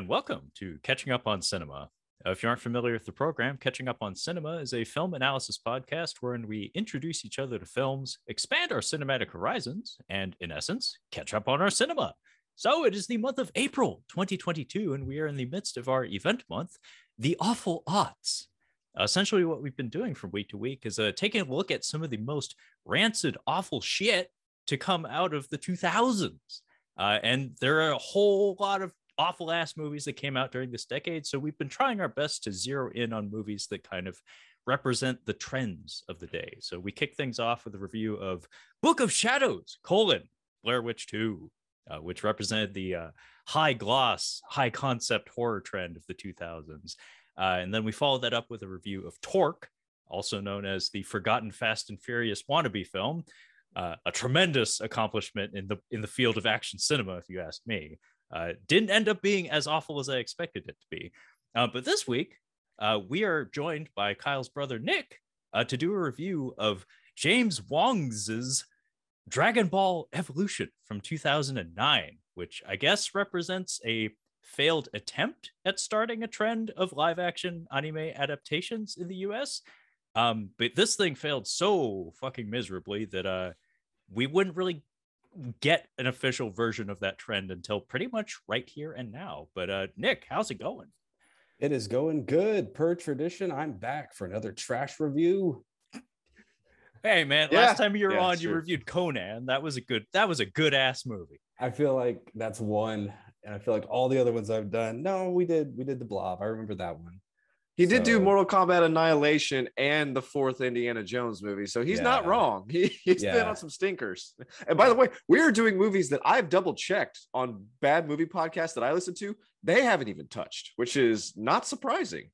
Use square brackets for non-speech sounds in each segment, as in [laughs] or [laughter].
And welcome to Catching Up on Cinema. Uh, if you aren't familiar with the program, Catching Up on Cinema is a film analysis podcast wherein we introduce each other to films, expand our cinematic horizons, and in essence, catch up on our cinema. So it is the month of April 2022, and we are in the midst of our event month, The Awful Odds. Essentially, what we've been doing from week to week is uh, taking a look at some of the most rancid, awful shit to come out of the 2000s. Uh, and there are a whole lot of awful ass movies that came out during this decade. So we've been trying our best to zero in on movies that kind of represent the trends of the day. So we kick things off with a review of Book of Shadows, colon, Blair Witch 2, uh, which represented the uh, high gloss, high concept horror trend of the 2000s. Uh, and then we followed that up with a review of Torque, also known as the forgotten Fast and Furious wannabe film, uh, a tremendous accomplishment in the in the field of action cinema, if you ask me. Uh, didn't end up being as awful as I expected it to be. Uh, but this week, uh, we are joined by Kyle's brother Nick uh, to do a review of James Wong's Dragon Ball Evolution from 2009, which I guess represents a failed attempt at starting a trend of live action anime adaptations in the US. Um, but this thing failed so fucking miserably that uh, we wouldn't really get an official version of that trend until pretty much right here and now. But uh, Nick, how's it going? It is going good. Per tradition, I'm back for another trash review. Hey man, yeah. last time you were yeah, on, you reviewed Conan. That was a good. That was a good ass movie. I feel like that's one, and I feel like all the other ones I've done. No, we did. We did the Blob. I remember that one. He did so, do Mortal Kombat Annihilation and the fourth Indiana Jones movie, so he's yeah. not wrong. [laughs] He, he's yeah. been on some stinkers. And by the way, we are doing movies that I've double checked on bad movie podcasts that I listen to. They haven't even touched, which is not surprising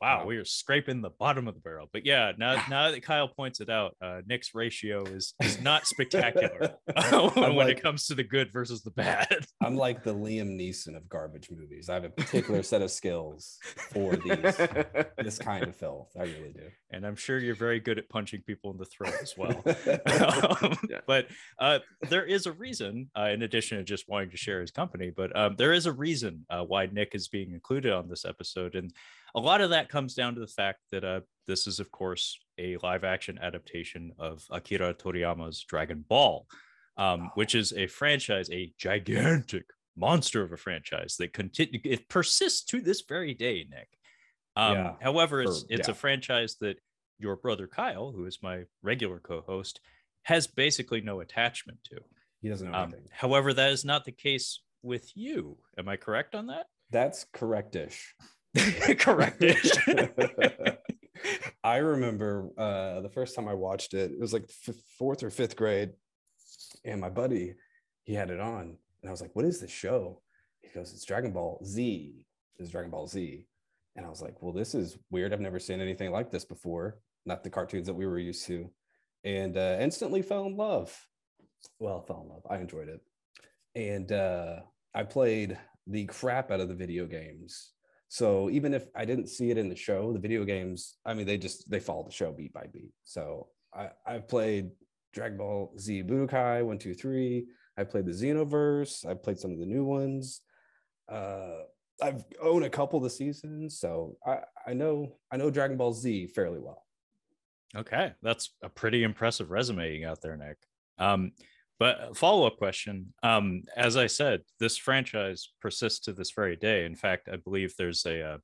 wow, we are scraping the bottom of the barrel. But yeah, now now that Kyle points it out, uh, Nick's ratio is is [laughs] not spectacular [laughs] [laughs] when like, it comes to the good versus the bad. I'm like the Liam Neeson of garbage movies. I have a particular set of skills for these this kind of filth. I really do. And I'm sure you're very good at punching people in the throat as well. um, yeah. But uh, there is a reason, uh, in addition to just wanting to share his company, but um, there is a reason uh, why Nick is being included on this episode, and a lot of that comes down to the fact that uh, this is, of course, a live action adaptation of Akira Toriyama's Dragon Ball, um, which is a franchise, a gigantic monster of a franchise that continue it persists to this very day, Nick. Um, yeah, however, it's for, it's yeah. a franchise that your brother Kyle, who is my regular co-host, has basically no attachment to. He doesn't know um, anything. However, that is not the case with you. Am I correct on that? That's correctish. [laughs] Correctish. [laughs] I remember uh, the first time I watched it, it was like f- fourth or fifth grade, and my buddy, he had it on, and I was like, "What is this show?" He goes, "It's Dragon Ball Z. It's Dragon Ball Z," and I was like, "Well, this is weird. I've never seen anything like this before. Not the cartoons that we were used to," and uh, instantly fell in love. Well, fell in love. I enjoyed it, and uh, I played the crap out of the video games so even if I didn't see it in the show, the video games, I mean, they just they follow the show beat by beat. So I, I've played Dragon Ball Z Budokai one, two, three. I played the Xenoverse. I played some of the new ones. Uh, I've owned a couple of the seasons, so I, I know I know Dragon Ball Z fairly well. Okay, that's a pretty impressive resume you got there, Nick. Um, but follow up question: um, As I said, this franchise persists to this very day. In fact, I believe there's a, uh,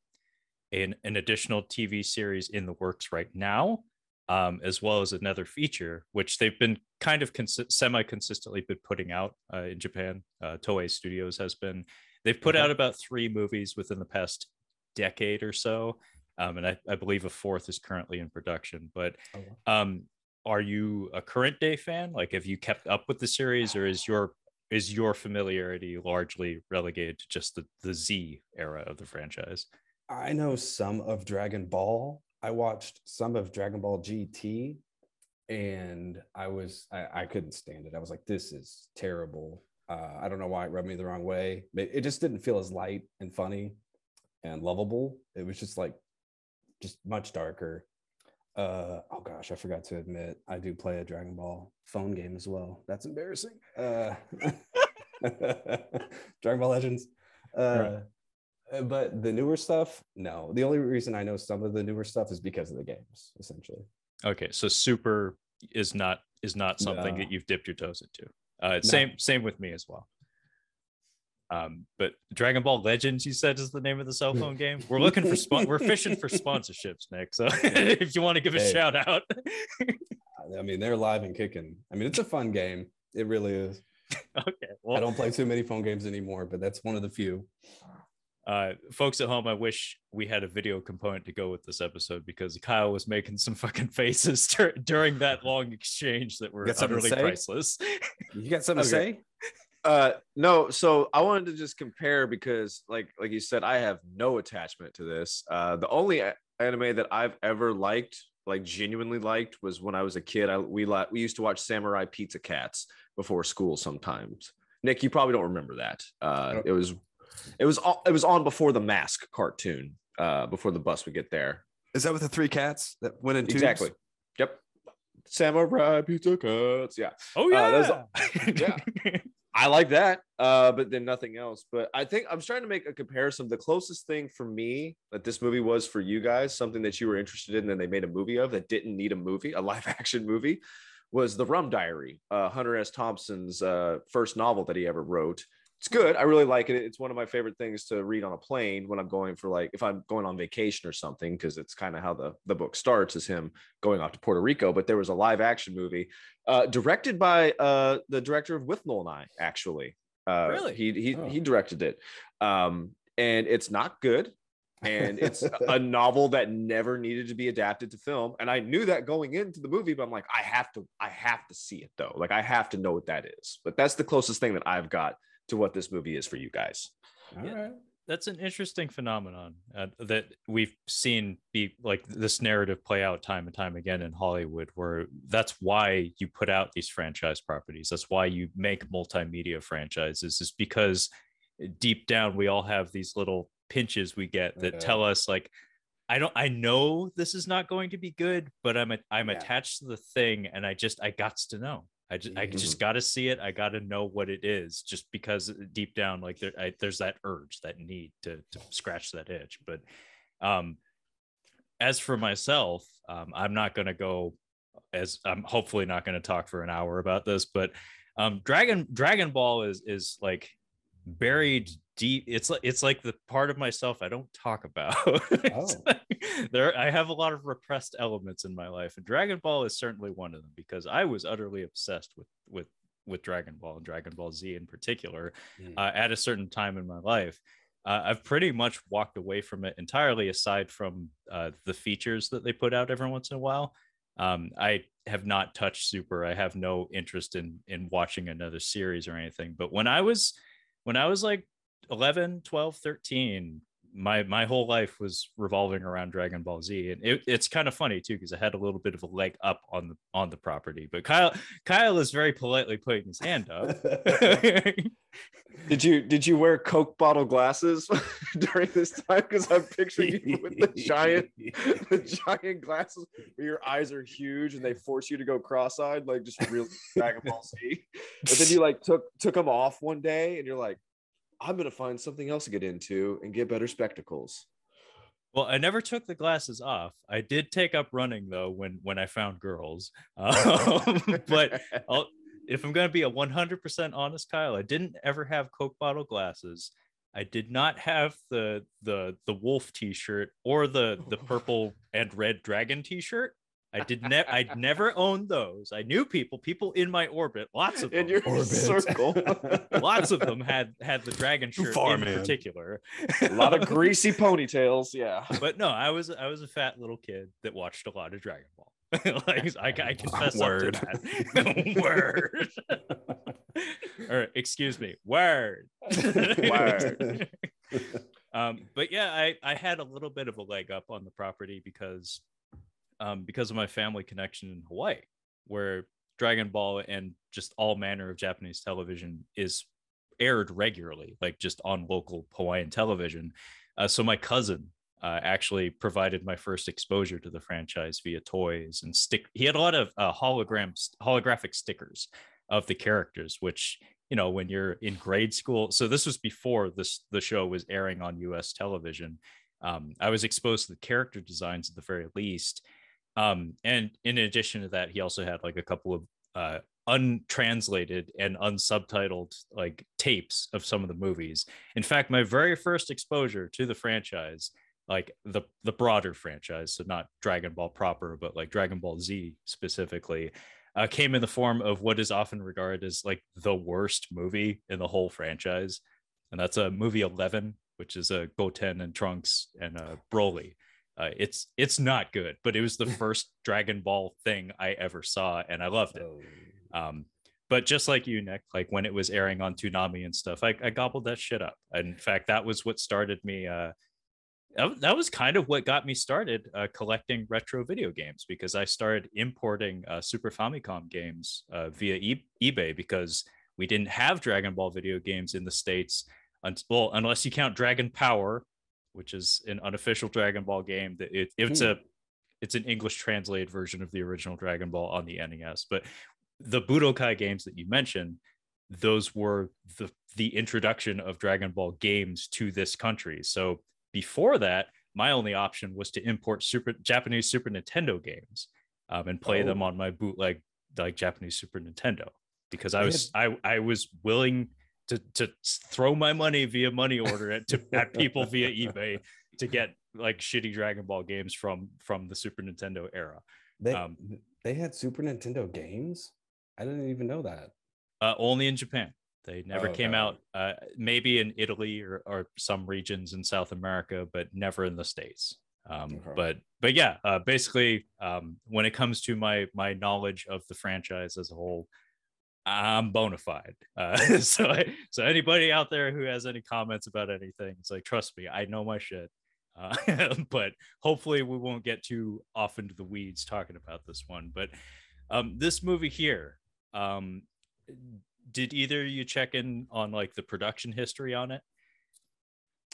an, an additional TV series in the works right now, um, as well as another feature, which they've been kind of cons- semi consistently been putting out uh, in Japan. Uh, Toei Studios has been. They've put out about three movies within the past decade or so. Um, and I, I, believe a fourth is currently in production. But oh, um, are you a current day fan? Like, have you kept up with the series, or is your is your familiarity largely relegated to just the, the Z era of the franchise? I know some of Dragon Ball. I watched some of Dragon Ball GT and I was I, I couldn't stand it. I was like, this is terrible. Uh, I don't know why it rubbed me the wrong way. It just didn't feel as light and funny and lovable. It was just like just much darker uh oh gosh i forgot to admit i do play a dragon ball phone game as well that's embarrassing uh [laughs] dragon ball legends Uh, but the newer stuff, no. The only reason I know some of the newer stuff is because of the games, essentially. Okay, so Super is not is not something No. that you've dipped your toes into. Uh, No. Same same with me as well. Um, but Dragon Ball Legends, you said, is the name of the cell phone game. We're looking for spon- we're fishing for [laughs] sponsorships, Nick. So [laughs] if you want to give a Hey. shout out, I mean, they're live and kicking. I mean, it's a fun game. It really is. [laughs] okay. I don't play too many phone games anymore, but that's one of the few. uh, folks at home, I wish we had a video component to go with this episode because Kyle was making some fucking faces dur- during that long exchange that were Got something to utterly priceless. You got something Okay. to say? Uh, no. So I wanted to just compare because, like, like you said, I have no attachment to this. Uh, the only anime that I've ever liked, like genuinely liked, was when I was a kid. I we li- we used to watch Samurai Pizza Cats before school sometimes. Nick, you probably don't remember that. Uh, it was, it was, on- it was on before the Mask cartoon. Uh, before the bus would get there. Is that with the three cats that went in tubes? Exactly. Yep. Samurai Pizza Cats. Yeah. Oh Uh, there's yeah, [laughs] yeah. [laughs] I like that, uh, but then nothing else. But I think I'm trying to make a comparison. The closest thing for me that this movie was for you guys, something that you were interested in, and they made a movie of that didn't need a movie, a [laughs] live action movie, was The Rum Diary, uh, Hunter S. Thompson's uh, first novel that he ever wrote. It's good. I really like it. It's one of my favorite things to read on a plane when I'm going for like if I'm going on vacation or something, because it's kind of how the, the book starts is him going off to Puerto Rico. But there was a live action movie uh, directed by uh, the director of Withnail and I, actually. Uh, Really? He he Oh. he directed it, um, and it's not good. and it's a [laughs] novel that never needed to be adapted to film. And I knew that going into the movie, but I'm like, I have to, I have to see it though. Like I have to know what that is. But that's the closest thing that I've got to what this movie is for you guys. All Yeah. right. that's an interesting phenomenon uh, that we've seen be like this narrative play out time and time again in Hollywood, where that's why you put out these franchise properties. That's why you make multimedia franchises, is because deep down we all have these little pinches we get that Yeah. tell us like. I don't. I know this is not going to be good, but I'm a, I'm Yeah. attached to the thing, and I just I got to know. I just I just got to see it. I got to know what it is, just because deep down, like there, I, there's that urge, that need to to scratch that itch. But um, as for myself, um, I'm not going to go as I'm hopefully not going to talk for an hour about this, but um, Dragon Dragon Ball is is like buried deep. It's like it's like the part of myself I don't talk about. [laughs] Oh. like- there, I have a lot of repressed elements in my life, and Dragon Ball is certainly one of them because I was utterly obsessed with with with Dragon Ball and Dragon Ball Z in particular Mm. uh, at a certain time in my life. Uh, I've pretty much walked away from it entirely, aside from uh, the features that they put out every once in a while. Um, I have not touched Super. I have no interest in in watching another series or anything. But when I was when I was like 11, 12, 13, my my whole life was revolving around Dragon Ball Z, and it, it's kind of funny too because I had a little bit of a leg up on the on the property. But Kyle Kyle is very politely putting his hand up. [laughs] Did you did you wear Coke bottle glasses [laughs] during this time? Because I'm picturing you with the giant the giant glasses where your eyes are huge and they force you to go cross-eyed, like just real Dragon Ball Z. But then you like took took them off one day and you're like, I'm gonna find something else to get into and get better spectacles. Well, I never took the glasses off. I did take up running though when when I found girls. Um, [laughs] but [laughs] I'll, if I'm going to be a 100% honest, Kyle, I didn't ever have Coke bottle glasses. I did not have the the the wolf T-shirt or the the purple and red dragon T-shirt. I did ne- I never owned those. I knew people, people in my orbit, lots of them. in your [laughs] Orbit. circle. [laughs] lots of them had [laughs] had the dragon Too shirt far, in man. particular. a lot of greasy ponytails. Yeah. but no, I was I was a fat little kid that watched a lot of Dragon Ball. like I, I confess Word. up to that. word. or excuse me, word. Word. um, but yeah, I I had a little bit of a leg up on the property because um because of my family connection in Hawaii, where Dragon Ball and just all manner of Japanese television is aired regularly, like just on local Hawaiian television. Uh, so my cousin uh, actually provided my first exposure to the franchise via toys and stick. He had a lot of uh, hologram holographic stickers of the characters, which you know when you're in grade school so this was before this the show was airing on us television um, i was exposed to the character designs at the very least um, and in addition to that he also had like a couple of uh, untranslated and unsubtitled like tapes of some of the movies in fact my very first exposure to the franchise like the the broader franchise so not dragon ball proper but like dragon ball z specifically uh, came in the form of what is often regarded as like the worst movie in the whole franchise, and that's a uh, movie Eleven, which is a uh, Goten and Trunks and uh, Broly. Uh, it's it's not good, but it was the [laughs] first Dragon Ball thing I ever saw, and I loved it. Oh. Um, but just like you, Nick, like when it was airing on Toonami and stuff, I, I gobbled that shit up. in fact, that was what started me uh, that, that was kind of what got me started uh, collecting retro video games because I started importing uh, Super Famicom games uh, via e- eBay because we didn't have Dragon Ball video games in the states. well, unless you count Dragon Power, which is an unofficial Dragon Ball game. That it, it's hmm. a it's an English translated version of the original Dragon Ball on the NES. But the Budokai games that you mentioned, those were the the introduction of Dragon Ball games to this country. So before that, my only option was to import super Japanese Super Nintendo games um, and play oh. them on my bootleg like Japanese Super Nintendo because I was I I was willing to to throw my money via money order at to at people via eBay to get like shitty Dragon Ball games from from the Super Nintendo era. They um, they had Super Nintendo games. I didn't even know that. Uh, only in Japan. They never oh, came out, uh, maybe in Italy or, or some regions in South America, but never in the States. Um, okay. But but yeah, uh, basically, um, when it comes to my my knowledge of the franchise as a whole, I'm bona fide. Uh, [laughs] so I, so anybody out there who has any comments about anything, it's like trust me, I know my shit. Uh, [laughs] but hopefully, we won't get too off into the weeds talking about this one. But um, this movie here, um, did either you check in on like the production history on it?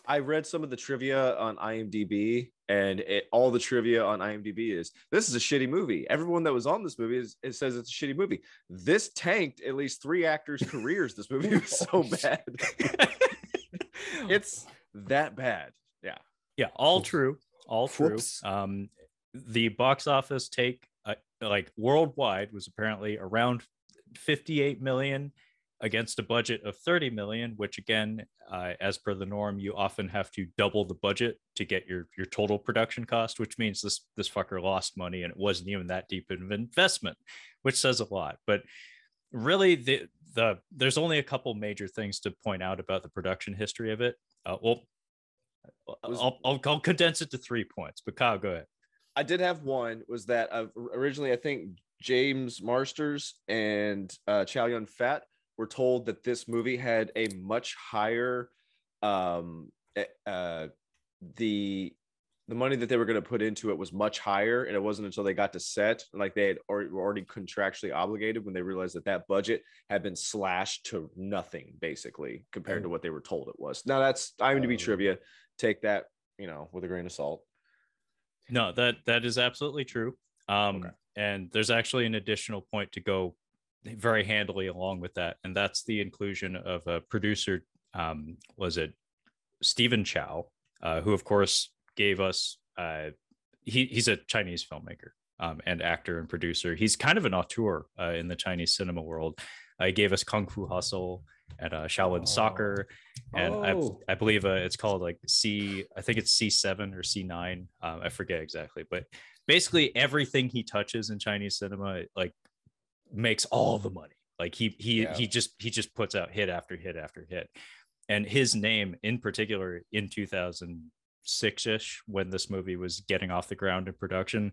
I read some of the trivia on IMDb, and it, all the trivia on IMDb is this is a shitty movie. Everyone that was on this movie is it says it's a shitty movie. This tanked at least three actors' careers. This movie was so [laughs] bad. [laughs] it's that bad. Yeah. Yeah. All true. All true. Um, the box office take, uh, like worldwide, was apparently around 58 million against a budget of 30 million which again uh, as per the norm you often have to double the budget to get your your total production cost which means this this fucker lost money and it wasn't even that deep of an investment which says a lot. But really the the there's only a couple major things to point out about the production history of it. Uh, well I'll, I'll, I'll condense it to three points but kyle go ahead. I did have one was that uh, originally I think James Marsters and uh, Chow Yun Fat were told that this movie had a much higher um eh, uh the the money that they were going to put into it was much higher and it wasn't until they got to set like they had already, already contractually obligated when they realized that that budget had been slashed to nothing basically compared to what they were told it was. Now that's i'm to be trivia take that you know with a grain of salt. No that that is absolutely true. Um okay. and there's actually an additional point to go very handily along with that, and that's the inclusion of a producer. Um, was it Stephen Chow, uh, who of course gave us. Uh, he, he's a Chinese filmmaker um, and actor and producer. He's kind of an auteur uh, in the Chinese cinema world. Uh, he gave us Kung Fu Hustle and uh, Shaolin oh. Soccer, and oh. I, I, believe uh, it's called like C. I think it's C seven or C nine. Um, I forget exactly, but basically everything he touches in Chinese cinema, like makes all the money. Like he he yeah. he just he just puts out hit after hit after hit. And his name in particular in 2006ish when this movie was getting off the ground in production,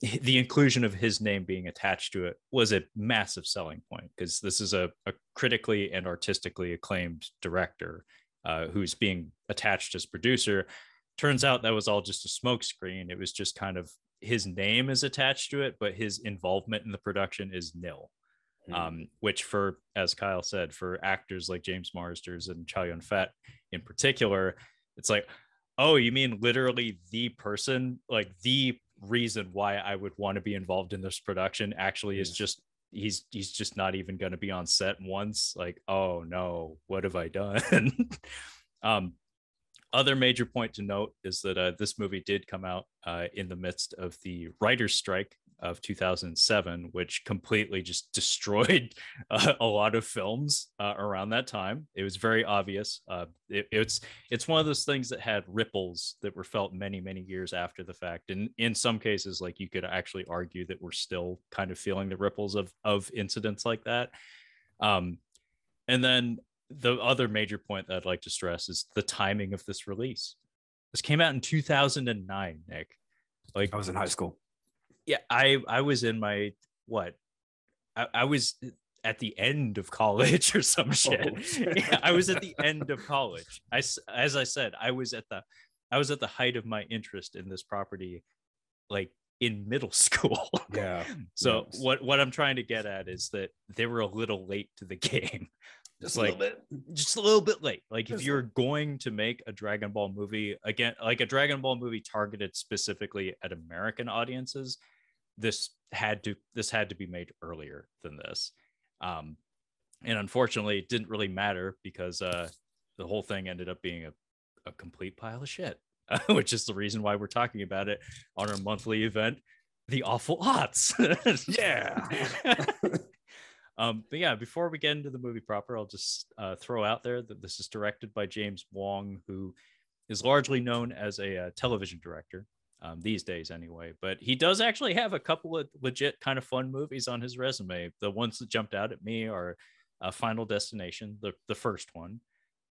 the inclusion of his name being attached to it was a massive selling point because this is a, a, critically and artistically acclaimed director uh, who's being attached as producer. Turns out that was all just a smokescreen. It was just kind of his name is attached to it, but his involvement in the production is nil. Mm. Um, which for as Kyle said, for actors like James Marsters and Chow Yun Fat in particular, it's like, oh, you mean literally the person, like the reason why I would want to be involved in this production actually is just he's he's just not even going to be on set once like oh no what have i done [laughs] um other major point to note is that uh, this movie did come out uh, in the midst of the writer's strike of 2007, which completely just [laughs] destroyed uh, a lot of films uh, around that time. It was very obvious. Uh, it, it's it's one of those things that had ripples that were felt many many years after the fact, and in some cases, like you could actually argue that we're still kind of feeling the ripples of of incidents like that. Um, and then the other major point that I'd like to stress is the timing of this release. This came out in 2009, Nick. Like I was in high school. Yeah, I I was in my what? I, I was at the end of [laughs] college or some oh, shit. Oh, [laughs] yeah, I was at the [laughs] end of college. I as I said, I was at the I was at the height of my interest in this property like in middle [laughs] school. Yeah. so yes. what what I'm trying to get at is that they were a little late to the [laughs] game just like just a little bit late like just if you're going to make a dragon ball movie again like a dragon ball movie targeted specifically at american audiences this had to this had to be made earlier than this um and unfortunately it didn't really matter because uh the whole thing ended up being a, a complete pile of shit uh, [laughs] which is the reason why we're talking about it on our monthly event the awful odds yeah [laughs] Um, but yeah, before we get into the movie proper, I'll just uh, throw out there that this is directed by James Wong, who is largely known as a uh, television director um, these days, anyway. But he does actually have a couple of legit kind of fun movies on his resume. The ones that jumped out at me are uh, Final Destination, the the first one,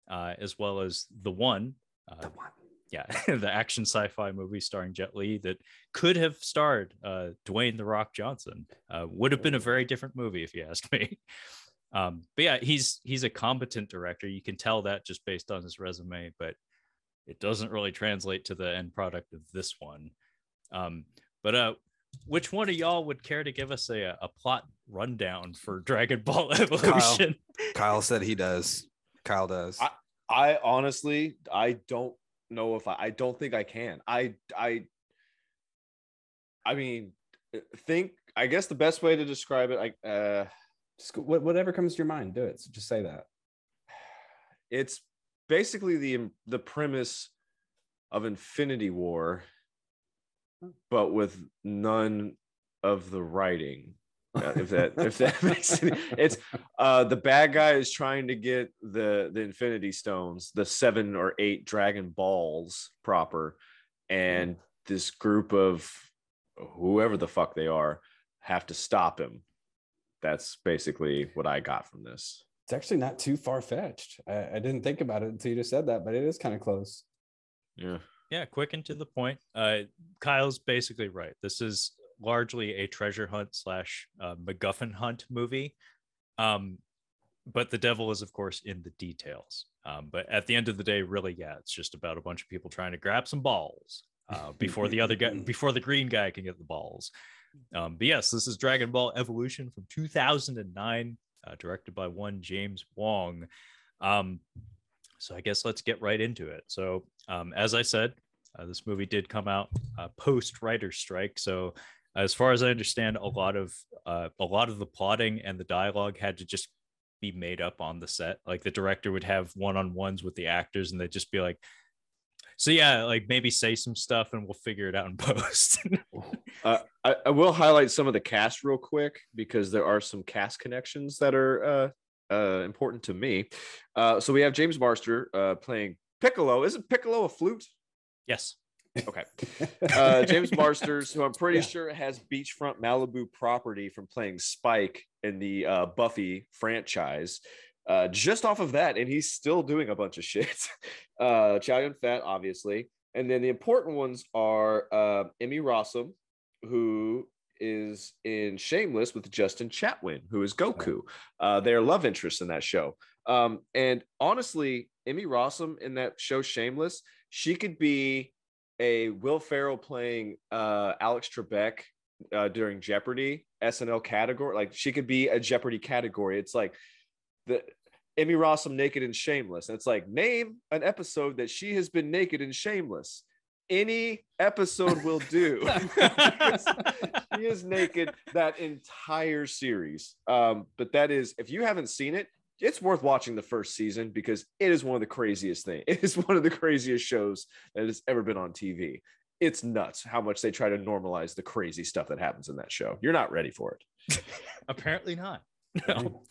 uh, as well as the one. Uh, the one yeah, [laughs] the action sci-fi movie starring Jet Li that could have starred uh, Dwayne the Rock Johnson. Uh, would have been a very different movie if you ask me. [laughs] Um, but yeah, he's he's a competent director. You can tell that just based on his resume, but it doesn't really translate to the end product of this one. Um, but uh, which one of y'all would care to give us a, a plot rundown for [laughs] Dragon Ball Evolution? Kyle, Kyle said he does. Kyle does. I, I honestly, I don't know if I, I don't think I can. I I I mean, think I guess the best way to describe it, I uh, just whatever comes to your mind, do it. So just say that. It's basically the the premise of Infinity War, but with none of the writing if that if that [laughs] makes any, it's uh the bad guy is trying to get the the infinity stones the seven or eight dragon balls proper and this group of whoever the fuck they are have to stop him. That's basically what i got from this. It's actually not too far-fetched. I, I didn't think about it until you just said that but it is kind of close. Yeah. Yeah quick and to the point. Uh kyle's basically right. This is largely a treasure hunt slash uh, MacGuffin hunt movie. Um, but the devil is, of course, in the details. Um, but at the end of the day, really, yeah, it's just about a bunch of people trying to grab some balls uh, before the other guy, [laughs] before the green guy can get the balls. Um, but yes, this is Dragon Ball Evolution from 2009, uh, directed by one James Wong. Um, so I guess let's get right into it. So, um, as I said, uh, this movie did come out uh, post writer strike. So as far as I understand, a lot of uh, a lot of the plotting and the dialogue had to just be made up on the set. Like the director would have one on ones with the actors, and they'd just be like, "So yeah, like maybe say some stuff, and we'll figure it out in [laughs] post." uh, I, I, will highlight some of the cast real quick because there are some cast connections that are uh, uh, important to me. Uh, so we have James Marster uh, playing Piccolo. Isn't Piccolo a flute? Yes. Okay. [laughs] Uh, James Marsters, who I'm pretty yeah. sure has beachfront Malibu property from playing Spike in the uh, Buffy franchise. Uh, just off of that, and he's still doing a bunch of shit. [laughs] Uh, Chow Yun Fat, obviously. And then the important ones are uh, Emmy Rossum, who is in Shameless with Justin Chatwin, who is Goku. Uh, they're love interests in that show. Um, and honestly, Emmy Rossum in that show Shameless, she could be a Will Ferrell playing uh, Alex Trebek uh, during Jeopardy SNL category. Like she could be a Jeopardy category. It's like the Emmy Rossum naked and shameless. And it's like name an episode that she has been naked and shameless. any episode will do. [laughs] he is naked that entire series. Um, but that is, if you haven't seen it, it's worth watching the first season because it is one of the craziest things. [laughs] It is one of the craziest shows that has ever been on TV. It's nuts how much they try to normalize the crazy stuff that happens in that show. You're not ready for it. [laughs] Apparently not. [laughs] No.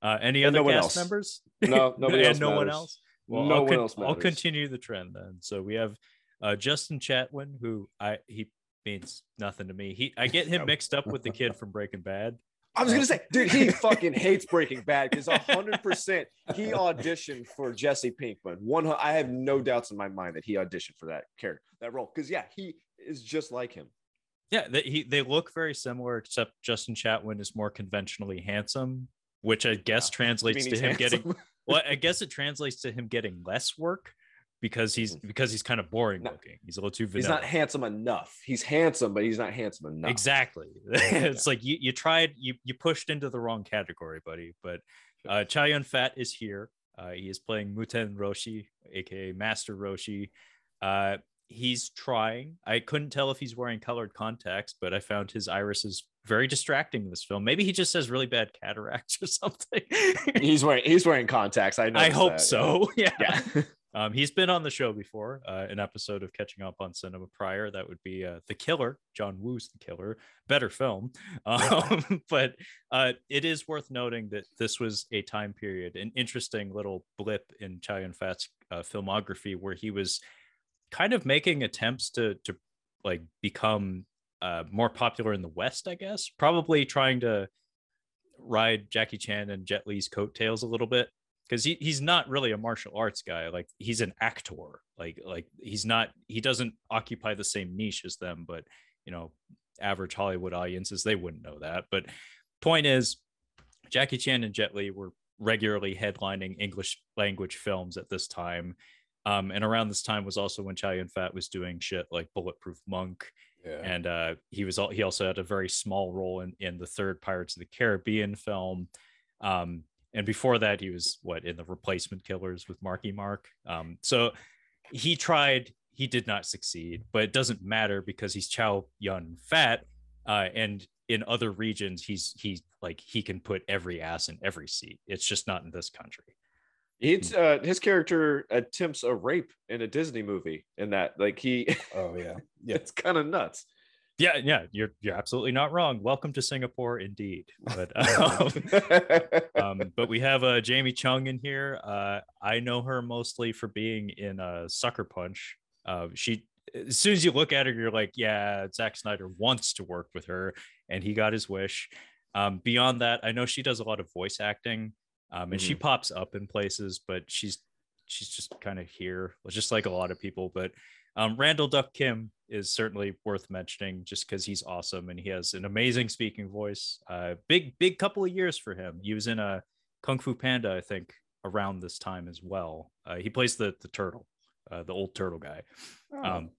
Uh, any And other no cast members? No, nobody and else no one else. Well, no I'll, one con- else I'll continue the trend then. So we have uh, Justin Chatwin, who I he means nothing to me. He I get him mixed up with the kid from Breaking Bad. I was gonna say, [laughs] dude, he [laughs] fucking hates Breaking Bad because hundred percent he auditioned for Jesse Pinkman. One, I have no doubts in my mind that he auditioned for that character, that role. Because yeah, he is just like him. Yeah, they, he they look very similar, except Justin Chatwin is more conventionally handsome, which I guess You translates mean to he's him getting. [laughs] Well, I guess it translates to him getting less work because he's because he's kind of boring No, looking. He's a little too he's not handsome enough. He's handsome, but he's not handsome enough. Exactly. [laughs] [laughs] it's like you, you tried, you you pushed into the wrong category, buddy. But uh Chow Yun Fat is here. Uh, he is playing Muten Roshi, aka Master Roshi. Uh, he's trying. I couldn't tell if he's wearing colored contacts, but I found his irises very distracting in this film. Maybe he just has really bad cataracts [laughs] or something. He's wearing he's wearing contacts. I know. I hope so. Yeah. Yeah. Um, he's been on the show before, uh, an episode of Catching Up on Cinema prior. That would be uh, The Killer, John Woo's The Killer. Better film. [laughs] Um, but uh, it is worth noting that this was a time period, an interesting little blip in Chow Yun Fat's uh, filmography where he was kind of making attempts to, to like become uh, more popular in the West, I guess. Probably trying to ride Jackie Chan and Jet Li's coattails a little bit because he, he's not really a martial arts guy like he's an actor like like he's not he doesn't occupy the same niche as them but you know average hollywood audiences they wouldn't know that but point is jackie chan and jet li were regularly headlining english language films at this time um, and around this time was also when chow yun fat was doing shit like bulletproof monk Yeah. and uh, he was all, he also had a very small role in in the third Pirates of the Caribbean film. Um, and before that, he was what in the Replacement Killers with Marky Mark. Um, so he tried, he did not succeed, but it doesn't matter because he's Chow Yun Fat, uh, and in other regions, he's he's like he can put every ass in every seat. It's just not in this country. It's uh his character attempts a rape in a Disney movie in that like he oh yeah. [laughs] Yeah. it's kind of nuts. Yeah, yeah, you're you're absolutely not wrong. Welcome to Singapore, indeed. But [laughs] um, [laughs] um, but we have uh, Jamie Chung in here. Uh, I know her mostly for being in uh, Sucker Punch. Uh, she, as soon as you look at her, you're like, yeah, Zack Snyder wants to work with her, and he got his wish. Um, beyond that, I know she does a lot of voice acting, um, and she pops up in places, but she's she's just kind of here, just like a lot of people. But um, Randall Duk Kim is certainly worth mentioning just because he's awesome and he has an amazing speaking voice. Uh, big, big couple of years for him. He was in a Kung Fu Panda, I think, around this time as well. Uh, he plays the the turtle, uh, the old turtle guy. Oh. Um,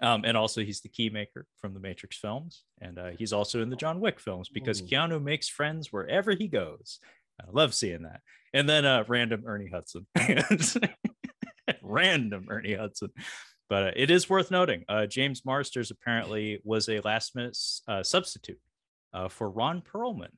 um, and also he's the key maker from the Matrix films, and uh, he's also in the John Wick films because Ooh. Keanu makes friends wherever he goes. I love seeing that. And then uh, random Ernie Hudson, [laughs] [laughs] random Ernie Hudson. But uh, it is worth noting, uh, James Marsters apparently was a last minute uh, substitute uh, for Ron Perlman,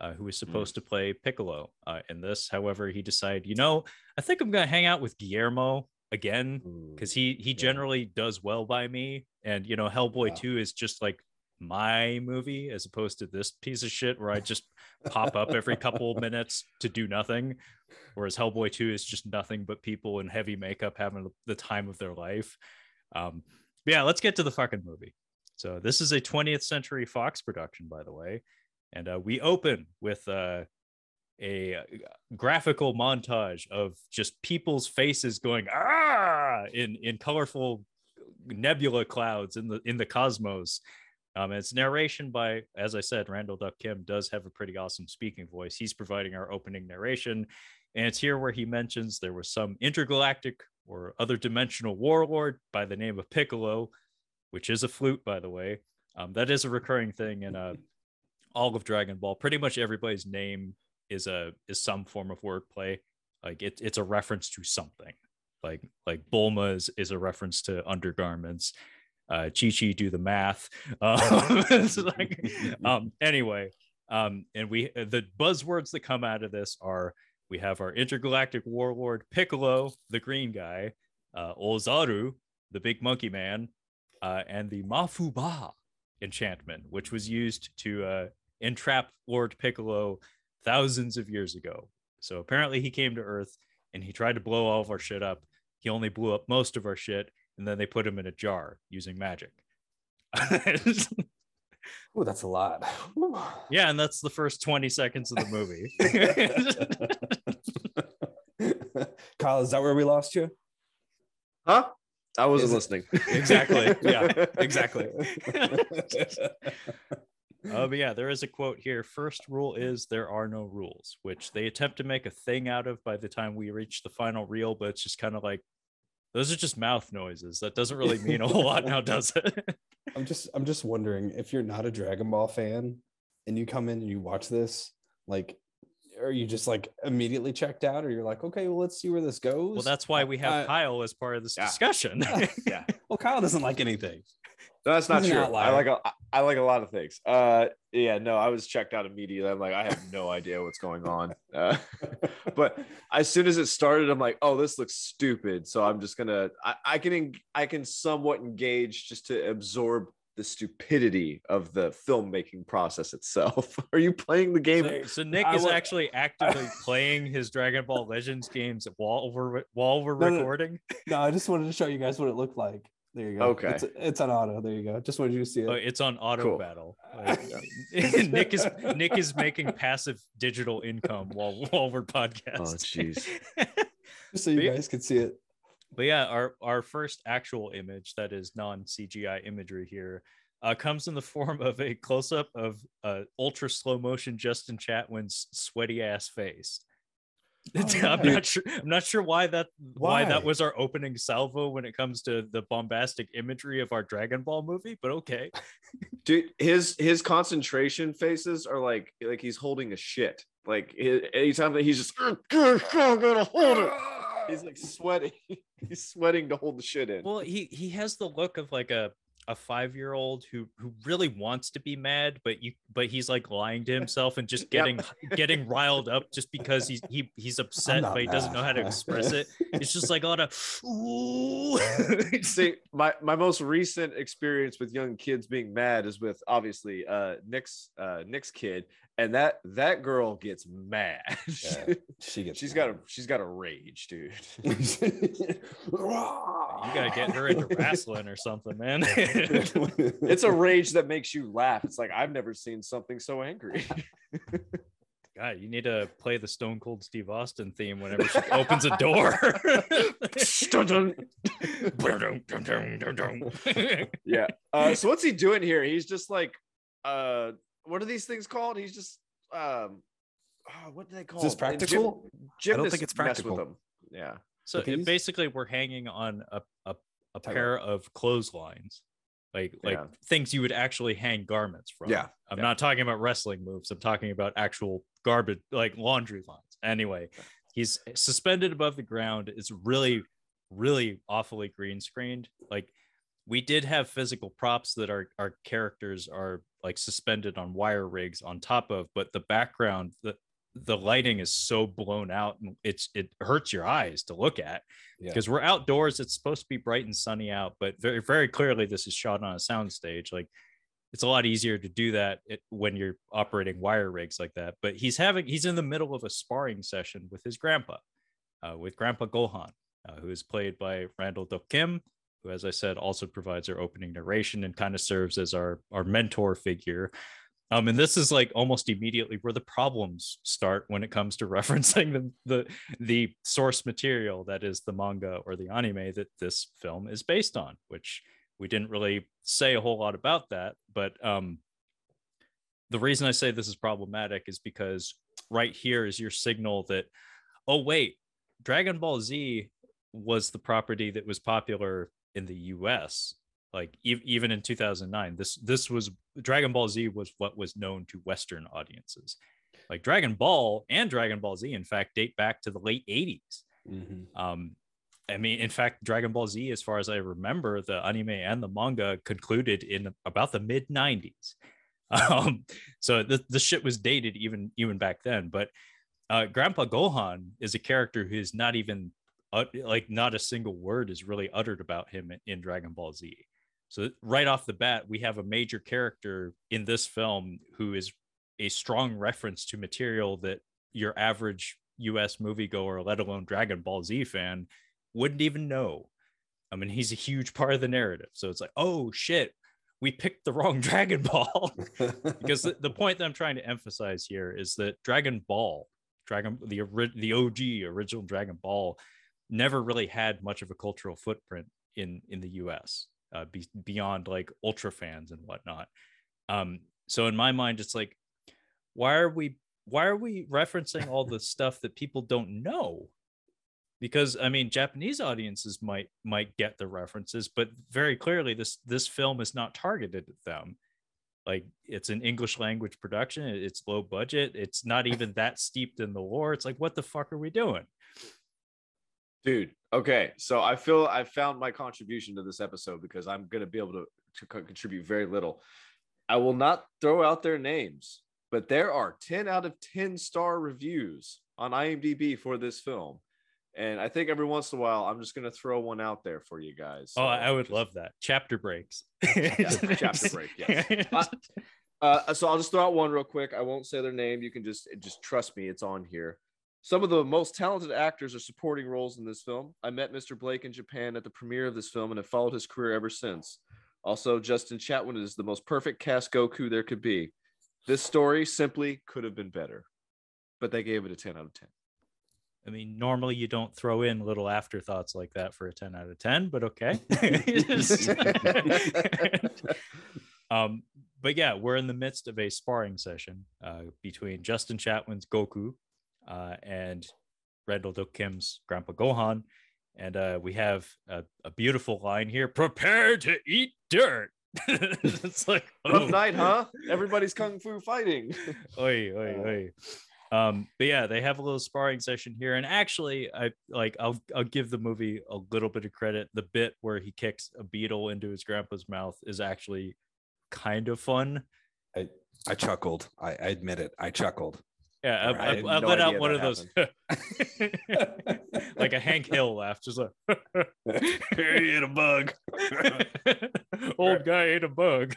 uh, who was supposed to play Piccolo uh, in this. However, he decided, you know, I think I'm gonna hang out with Guillermo again because he he Yeah. generally does well by me and you know hellboy. 2 is just like my movie as opposed to this piece of shit where i just pop up every couple minutes to do nothing whereas hellboy 2 is just nothing but people in heavy makeup having the time of their life. Um yeah let's get to the fucking movie. So this is a 20th century fox production by the way and uh, we open with uh a uh, graphical montage of just people's faces going ah! in in colorful nebula clouds in the in the cosmos um it's narration by as i said Randall Duk Kim does have a pretty awesome speaking voice. He's providing our opening narration and it's here where he mentions there was some intergalactic or other dimensional warlord by the name of piccolo which is a flute by the way. Um that is a recurring thing in uh all of dragon ball. Pretty much everybody's name is a is some form of wordplay. Like it, it's a reference to something. Like like Bulma is, is a reference to undergarments. Uh, Chi Chi do the math. [laughs] Um, [laughs] like, um, anyway, um, and we the buzzwords that come out of this are we have our intergalactic warlord Piccolo, the green guy, uh, Ozaru, the big monkey man, uh, and the Mafuba enchantment, which was used to uh, entrap Lord Piccolo thousands of years ago. So apparently he came to Earth and he tried to blow all of our shit up. He only blew up most of our shit, and then they put him in a jar using magic. [laughs] Oh, that's a lot. yeah, and that's the first 20 seconds of the movie. [laughs] Kyle, is that where we lost you? Huh? I wasn't listening. [laughs] Exactly. Yeah, exactly. Uh, but yeah, there is a quote here. First rule is there are no rules, which they attempt to make a thing out of by the time we reach the final reel, but it's just kind of like those are just mouth noises. That doesn't really mean a whole lot now, [laughs] does it? I'm just I'm just wondering if you're not a Dragon Ball fan and you come in and you watch this, like are you just like immediately checked out or you're like, okay, well let's see where this goes? well, that's why we have Uh, Kyle as part of this yeah. discussion. yeah. well, Kyle doesn't like anything. No, that's not He's true. I like a, I like a lot of things. Uh, yeah, no, I was checked out immediately. I'm like, I have no idea what's going on. Uh, [laughs] but as soon as it started, I'm like, oh, this looks stupid. So I'm just gonna, I, I can, en- I can somewhat engage just to absorb the stupidity of the filmmaking process itself. [laughs] Are you playing the game? So, so Nick I is wa- actually actively playing his Dragon Ball Legends games while we're while we're No, no. recording. no, I just wanted to show you guys what it looked like. There you go. Okay. It's, it's on auto. There you go. Just wanted you to see it. Oh, it's on auto Cool. battle. [laughs] Like, [laughs] Nick is Nick is making passive digital income while while we're podcasting. Oh, jeez. [laughs] just so you yeah. guys could see it. but yeah, our our first actual image that is non CGI imagery here uh, comes in the form of a close up of uh, ultra slow motion Justin Chatwin's sweaty ass face. Oh, [laughs] I'm not sure. I'm not sure why that why? that was our opening salvo when it comes to the bombastic imagery of our Dragon Ball movie. But okay, [laughs] Dude, his his concentration faces are like like he's holding a shit. Like he- anytime that he's just I'm gonna hold it. He's like sweating. [laughs] He's sweating to hold the shit in. well, he he has the look of like a a five year old who who really wants to be mad, but you but he's like lying to [laughs] himself and just Yep. getting getting riled up just because he's he he's upset, but he doesn't know how to express it. It's just like a lot of [laughs] ooh. [laughs] See, my my most recent experience with young kids being mad is with obviously uh Nick's uh Nick's kid, and that that girl gets mad. [laughs] Yeah, she gets. she's got a she's got a rage, dude. [laughs] you gotta get her into wrestling or something, man. [laughs] It's a rage that makes you laugh. It's like I've never seen something so angry. God, you need to play the Stone Cold Steve Austin theme whenever she opens a door. yeah. Uh, so what's he doing here? He's just like, uh, what are these things called? He's just, um, oh, what do they call? Is this them? Practical? Gym, I don't think gymnasts it's mess practical. With them. Yeah. so it- basically, we're hanging on a a, a Tight pair of clotheslines, like like Yeah. things you would actually hang garments from. Yeah, I'm yeah. not talking about wrestling moves. I'm talking about actual garbage, like laundry lines. Anyway, he's suspended above the ground. It's really, really awfully green screened. Like we did have physical props that our our characters are like suspended on wire rigs on top of, but the background, the the lighting is so blown out and it's it hurts your eyes to look at Yeah. because we're outdoors it's supposed to be bright and sunny out but very very clearly this is shot on a sound stage like it's a lot easier to do that when you're operating wire rigs like that but he's having he's in the middle of a sparring session with his grandpa uh, with grandpa gohan uh, who is played by randall Duk kim who as i said also provides our opening narration and kind of serves as our our mentor figure um, and this is like almost immediately where the problems start when it comes to [laughs] referencing the, the the source material that is the manga or the anime that this film is based on, which we didn't really say a whole lot about that. But um, the reason I say this is problematic is because right here is your signal that, oh wait, Dragon Ball Z was the property that was popular in the U.S like e- even in 2009 this this was dragon ball z was what was known to western audiences like dragon ball and dragon ball z in fact date back to the late 80s Mhm. um I mean, in fact, Dragon Ball Z, as far as I remember, the anime and the manga concluded in about the mid 90s. [laughs] Um, so the, the shit was dated even even back then. But uh, Grandpa Gohan is a character who's not even like not a single word is really uttered about him in, in Dragon Ball Z. So right off the bat, we have a major character in this film who is a strong reference to material that your average US moviegoer, let alone Dragon Ball Z fan, wouldn't even know. I mean, he's a huge part of the narrative. So it's like, oh shit, we picked the wrong [laughs] Dragon Ball. because the, the, point that I'm trying to emphasize here is that Dragon Ball, Dragon the the OG original Dragon Ball, never really had much of a cultural footprint in in the U.S. Uh, be, beyond like ultra fans and whatnot. Um, so in my mind, it's like, why are we why are we referencing all [laughs] the stuff that people don't know? because i mean japanese audiences might might get the references but very clearly this this film is not targeted at them like it's an english language production it's low budget it's not even that steeped in the lore it's like what the fuck are we doing dude okay so i feel i found my contribution to this episode because i'm going to be able to, to contribute very little i will not throw out their names but there are 10 out of 10 star reviews on imdb for this film and I think every once in a while, I'm just going to throw one out there for you guys. Oh, so oh, I would just... love that. Chapter breaks. [laughs] chapter break. Yes. [laughs] Uh, uh, so I'll just throw out one real quick. I won't say their name. You can just just trust me. It's on here. Some of the most talented actors are supporting roles in this film. I met Mr. Blake in Japan at the premiere of this film and have followed his career ever since. Also, Justin Chatwin is the most perfect cast Goku there could be. This story simply could have been better, but they gave it a 10 out of 10. I mean, normally you don't throw in little afterthoughts like that for a 10 out of 10, but okay. [laughs] [laughs] um, but yeah, we're in the midst of a sparring session uh, between Justin Chatwin's Goku uh, and Randall Duk Kim's Grandpa Gohan. And uh, we have a, a, beautiful line here prepare to eat dirt. [laughs] it's like, oh. rough night, huh? [laughs] Everybody's kung fu fighting. [laughs] oi, oi, oi um but yeah they have a little sparring session here and actually i like i'll i'll give the movie a little bit of credit the bit where he kicks a beetle into his grandpa's mouth is actually kind of fun i i chuckled i, I admit it i chuckled yeah, I, I, I, I no let out one of those, [laughs] [laughs] like a Hank Hill laugh, just like, [laughs] he ate a bug. Old guy ate a bug.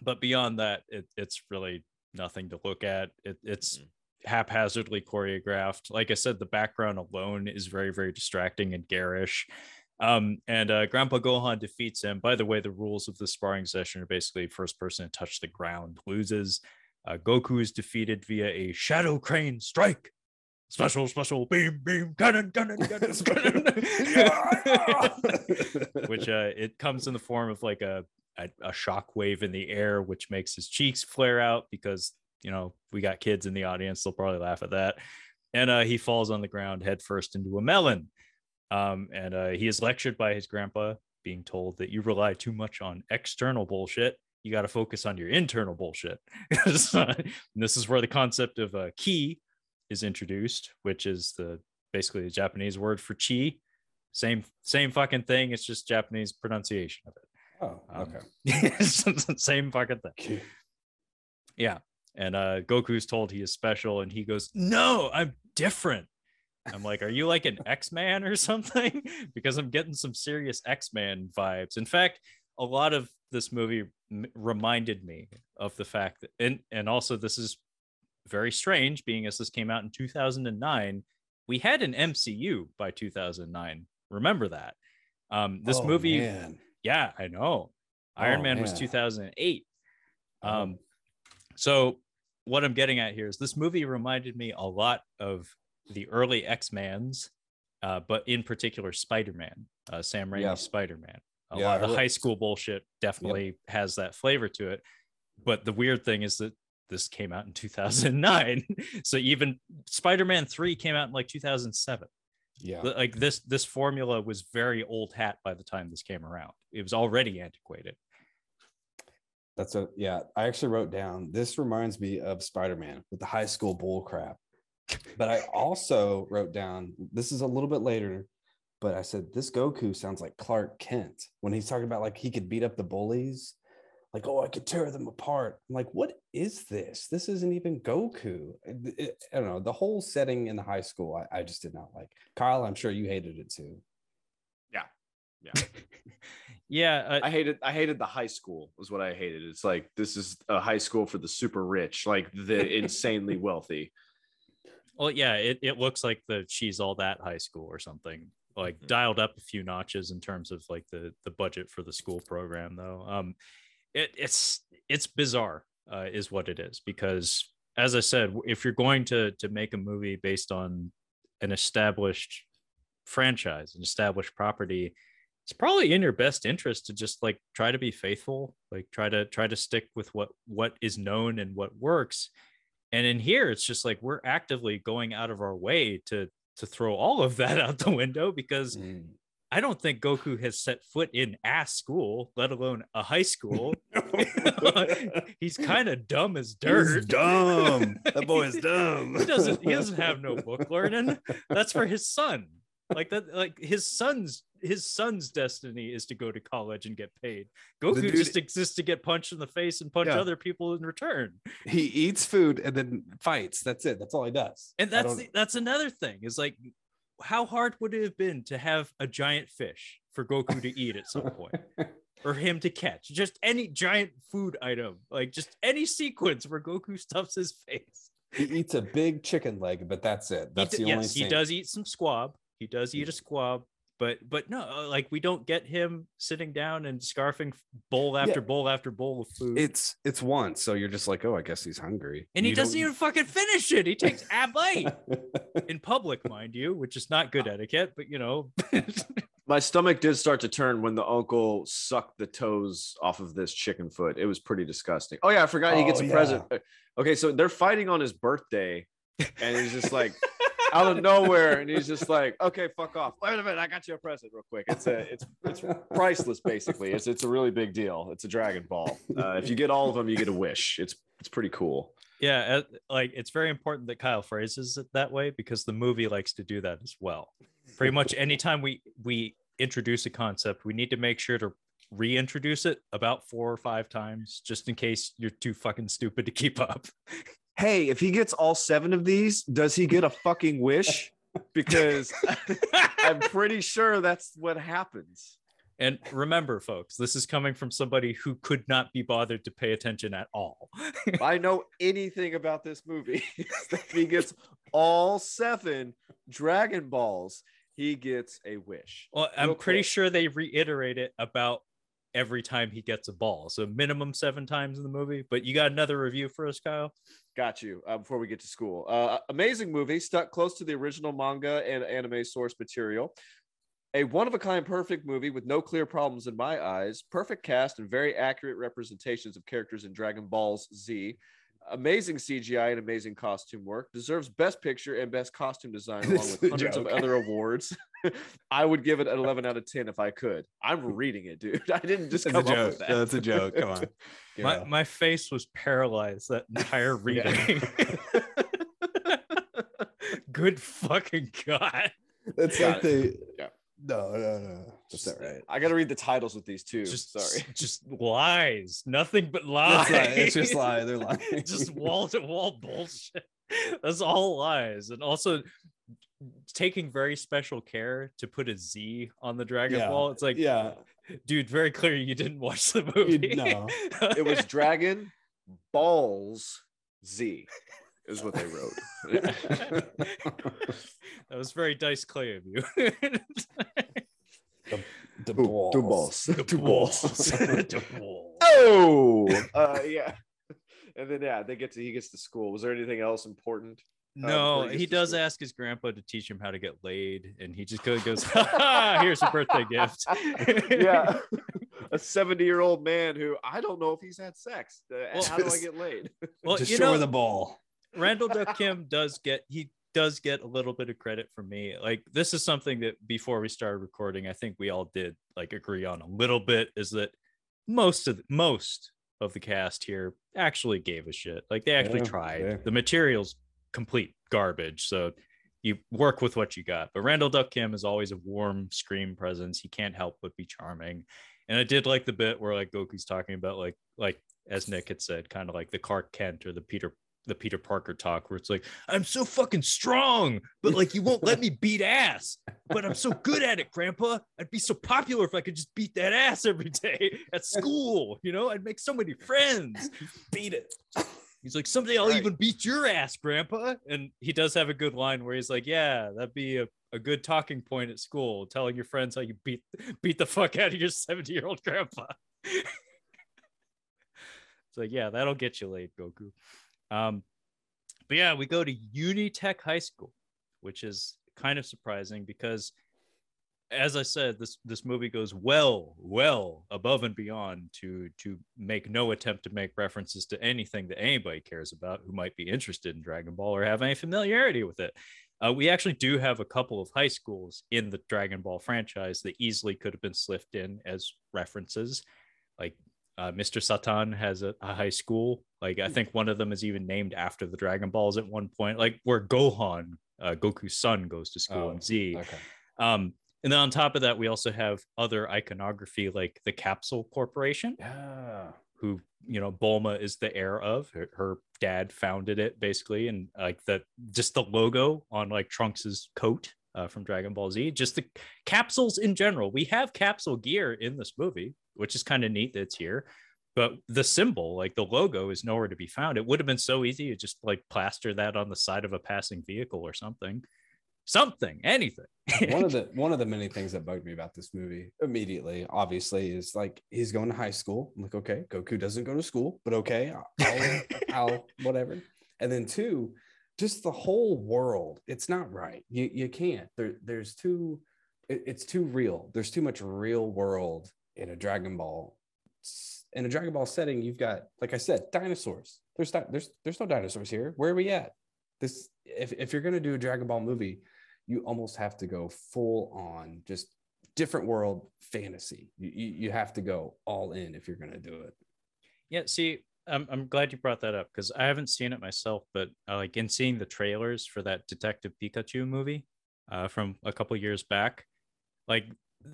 but beyond that, it, it's really nothing to look at. It, it's mm-hmm. haphazardly choreographed. Like I said, the background alone is very, very distracting and garish. Um, and uh, Grandpa Gohan defeats him. By the way, the rules of the sparring session are basically first person to touch the ground loses. Uh, Goku is defeated via a Shadow Crane strike. Special, special, beam, beam, cannon, cannon, cannon, [laughs] cannon. [laughs] Which uh, it comes in the form of like a a, a shock wave in the air, which makes his cheeks flare out because, you know, we got kids in the audience. They'll probably laugh at that. And uh, he falls on the ground headfirst into a melon. Um, and uh, he is lectured by his grandpa, being told that you rely too much on external bullshit. You got to focus on your internal bullshit. [laughs] this is where the concept of uh, ki is introduced, which is the basically the Japanese word for chi. Same same fucking thing. It's just Japanese pronunciation of it. Oh, um, okay. Um, [laughs] same fucking thing. Yeah. And uh Goku's told he is special, and he goes, No, I'm different. I'm like, Are you like an X-Man or [laughs] something? because I'm getting some serious X-Man vibes. In fact, a lot of this movie m- reminded me of the fact that, and and also this is very strange, being as this came out in 2009. We had an MCU by 2009. Remember that. Um, this oh, movie man. Yeah, I know. Iron oh, Man, was 2008. Um, so what I'm getting at here is this movie reminded me a lot of the early X-Mans, uh, but in particular Spider-Man, uh, Sam Raimi's yeah. Spider-Man. A yeah, lot of the high school bullshit definitely yep. has that flavor to it. But the weird thing is that this came out in 2009. [laughs] so even Spider-Man 3 came out in like 2007 yeah like this this formula was very old hat by the time this came around it was already antiquated that's a yeah i actually wrote down this reminds me of spider-man with the high school bull crap But I also wrote down this is a little bit later, but I said this Goku sounds like Clark Kent when he's talking about like he could beat up the bullies. Like, oh, I could tear them apart. I'm like, what is this? This isn't even Goku. It- it- I don't know. The whole setting in the high school, I, I just did not like. Kyle, I'm sure you hated it too. Yeah, Yeah. [laughs] yeah uh, I hated I hated the high school was what I hated. It's like this is a high school for the super rich, like the [laughs] insanely wealthy. Well, yeah, it, it looks like the she's all that high school or something. Like Mhm. dialed up a few notches in terms of like the the budget for the school program, though. Um, it, it's it's bizarre, uh, is what it is. Because as I said, if you're going to to make a movie based on an established franchise, an established property, it's probably in your best interest to just like try to be faithful, like try to try to stick with what what is known and what works. And in here, it's just like we're actively going out of our way to to throw all of that [laughs] out the window because Mm. I don't think Goku has set foot in ass school, let alone a high school. [laughs] [laughs] He's kind of dumb as dirt. He's dumb. That boy is dumb. he doesn't he doesn't have no book learning. That's for his son. Like that, like his son's his son's destiny is to go to college and get paid. Goku dude- just exists to get punched in the face and punch Yeah. other people in return. he eats food and then fights. That's it. That's all he does. And that's the, that's another thing. Is like how hard would it have been to have a giant fish for Goku to eat at some point? [laughs] or him to catch just any giant food item like just any sequence where goku stuffs his face he eats a big chicken leg, but that's it. That's he, the only. yes he does eat some squab he does eat a squab but but no uh, like we don't get him sitting down and scarfing bowl after bowl after bowl of food It's it's once, so you're just like, oh, I guess he's hungry, and he doesn't even fucking finish it he takes [laughs] a bite [laughs] in public mind you which is not good etiquette but you know [laughs] My stomach did start to turn when the uncle sucked the toes off of this chicken foot. It was pretty disgusting. Oh yeah, I forgot he gets Oh, a yeah. present. Okay, so they're fighting on his birthday, and he's just like out of nowhere, and he's just like, "Okay, fuck off." Wait a minute, I got you a present real quick. It's a it's it's priceless basically. It's it's a really big deal. It's a Dragon Ball. Uh, if you get all of them, you get a wish. It's it's pretty cool. Yeah, uh, like it's very important that Kyle phrases it that way because the movie likes to do that as well. Pretty much anytime we we introduce a concept, we need to make sure to reintroduce it about four or five times just in case you're too fucking stupid to keep up. Hey, if he gets all seven of these, does he get a fucking wish? [laughs] Because [laughs] I'm pretty sure that's what happens. and remember folks, this is coming from somebody who could not be bothered to pay attention at all. If I know anything about this movie, [laughs] if he gets all seven Dragon Balls, he gets a wish. Well, I'm Real pretty quick. sure they reiterate it about every time he gets a ball. So minimum 7 times in the movie, but you got another review for us Kyle? Got you. Uh, before we get to school, uh, amazing movie, stuck close to the original manga and anime source material. A one of a kind perfect movie with no clear problems in my eyes. Perfect cast and very accurate representations of characters in Dragon Balls Z. Amazing CGI and amazing costume work. Deserves Best Picture and Best Costume Design [laughs] along with a hundreds of other awards. [laughs] I would give it an [laughs] 11 out of 10 if I could. I'm reading it, dude. I didn't just That's come a up joke. with that. That's a joke. Come on. Give My, my face was paralyzed that entire reading. Good fucking god. That's Got like the. Yeah. No, no, no. That's Just- not right. I got to read the titles with these too. Just Sorry. [laughs] just lies. Nothing but lies. It's, it's just lie. They're lying. [laughs] just [laughs] wall to wall bullshit. That's all lies. And also taking very special care to put a Z on the Dragon Yeah. Ball. It's like, yeah. dude, very clear you didn't watch the movie. no. It was Dragon Balls Z, is what they wrote. [laughs] that was very dice clay of you. The Ooh, balls. two balls. The Two balls. [laughs] The balls. oh, uh, yeah. And then yeah, they get to he gets to school. Was there anything else important? No, before he he does school. ask his grandpa to teach him how to get laid, and he just goes, goes ha, ha, "Here's a birthday gift." [laughs] yeah, a seventy-year-old man who I don't know if he's had sex. Uh, Well, how do I get laid? well, Just you know, the ball. Randall Duk Kim does get he does get a little bit of credit from me. Like this is something that before we started recording, I think we all did like agree on a little bit is that most of the, most of the cast here actually gave a shit. Like they actually Yeah, tried. yeah. The materials complete garbage. So you work with what you got. But Randall Duk Kim is always a warm screen presence. He can't help but be charming. And I did like the bit where like Goku's talking about like like as Nick had said, kind of like the Clark Kent or the Peter the Peter Parker talk where it's like, I'm so fucking strong, but like you won't let [laughs] me beat ass. But I'm so good at it, Grandpa. I'd be so popular if I could just beat that ass every day at school. You know, I'd make so many friends. Beat it. He's like, someday I'll Right. even beat your ass, Grandpa. And he does have a good line where he's like, Yeah, that'd be a, a good talking point at school, telling your friends how you beat beat the fuck out of your 70 year old grandpa. [laughs] it's like, yeah, that'll get you laid, Goku. Um, but yeah, we go to Unitech High School, which is kind of surprising because as I said, this this movie goes well, well above and beyond to to make no attempt to make references to anything that anybody cares about who might be interested in Dragon Ball or have any familiarity with it. Uh, we actually do have a couple of high schools in the Dragon Ball franchise that easily could have been slipped in as references. Like uh, Mr. Satan has a, a high school. Like I think one of them is even named after the Dragon Balls at one point. Like where Gohan, uh, Goku's son, goes to school Oh, in Z. Okay. Um, and then on top of that, we also have other iconography like the Capsule Corporation, Yeah. who you know Bulma is the heir of. Her, her dad founded it basically, and like the just the logo on like Trunks's coat uh, from Dragon Ball Z, just the capsules in general. We have capsule gear in this movie, which is kind of neat that it's here. But the symbol, like the logo, is nowhere to be found. It would have been so easy to just like plaster that on the side of a passing vehicle or something, something, anything. [laughs] one of the [laughs] one of the many things that bugged me about this movie immediately, obviously, is like he's going to high school. I'm like, okay, Goku doesn't go to school, but okay, I'll, [laughs] I'll whatever. And then two, just the whole world. It's not right. You you can't. There there's too. It, it's too real. There's too much real world in a Dragon Ball. In a Dragon Ball setting, you've got, like I said, dinosaurs. There's di- there's there's no dinosaurs here. Where are we at? This if if you're gonna do a Dragon Ball movie, you almost have to go full on just different world fantasy. You, you, you have to go all in if you're to do it. Yeah, see, I'm I'm glad you brought that up because I haven't seen it myself, but uh, like in seeing the trailers for that Detective Pikachu movie uh, from a couple years back, like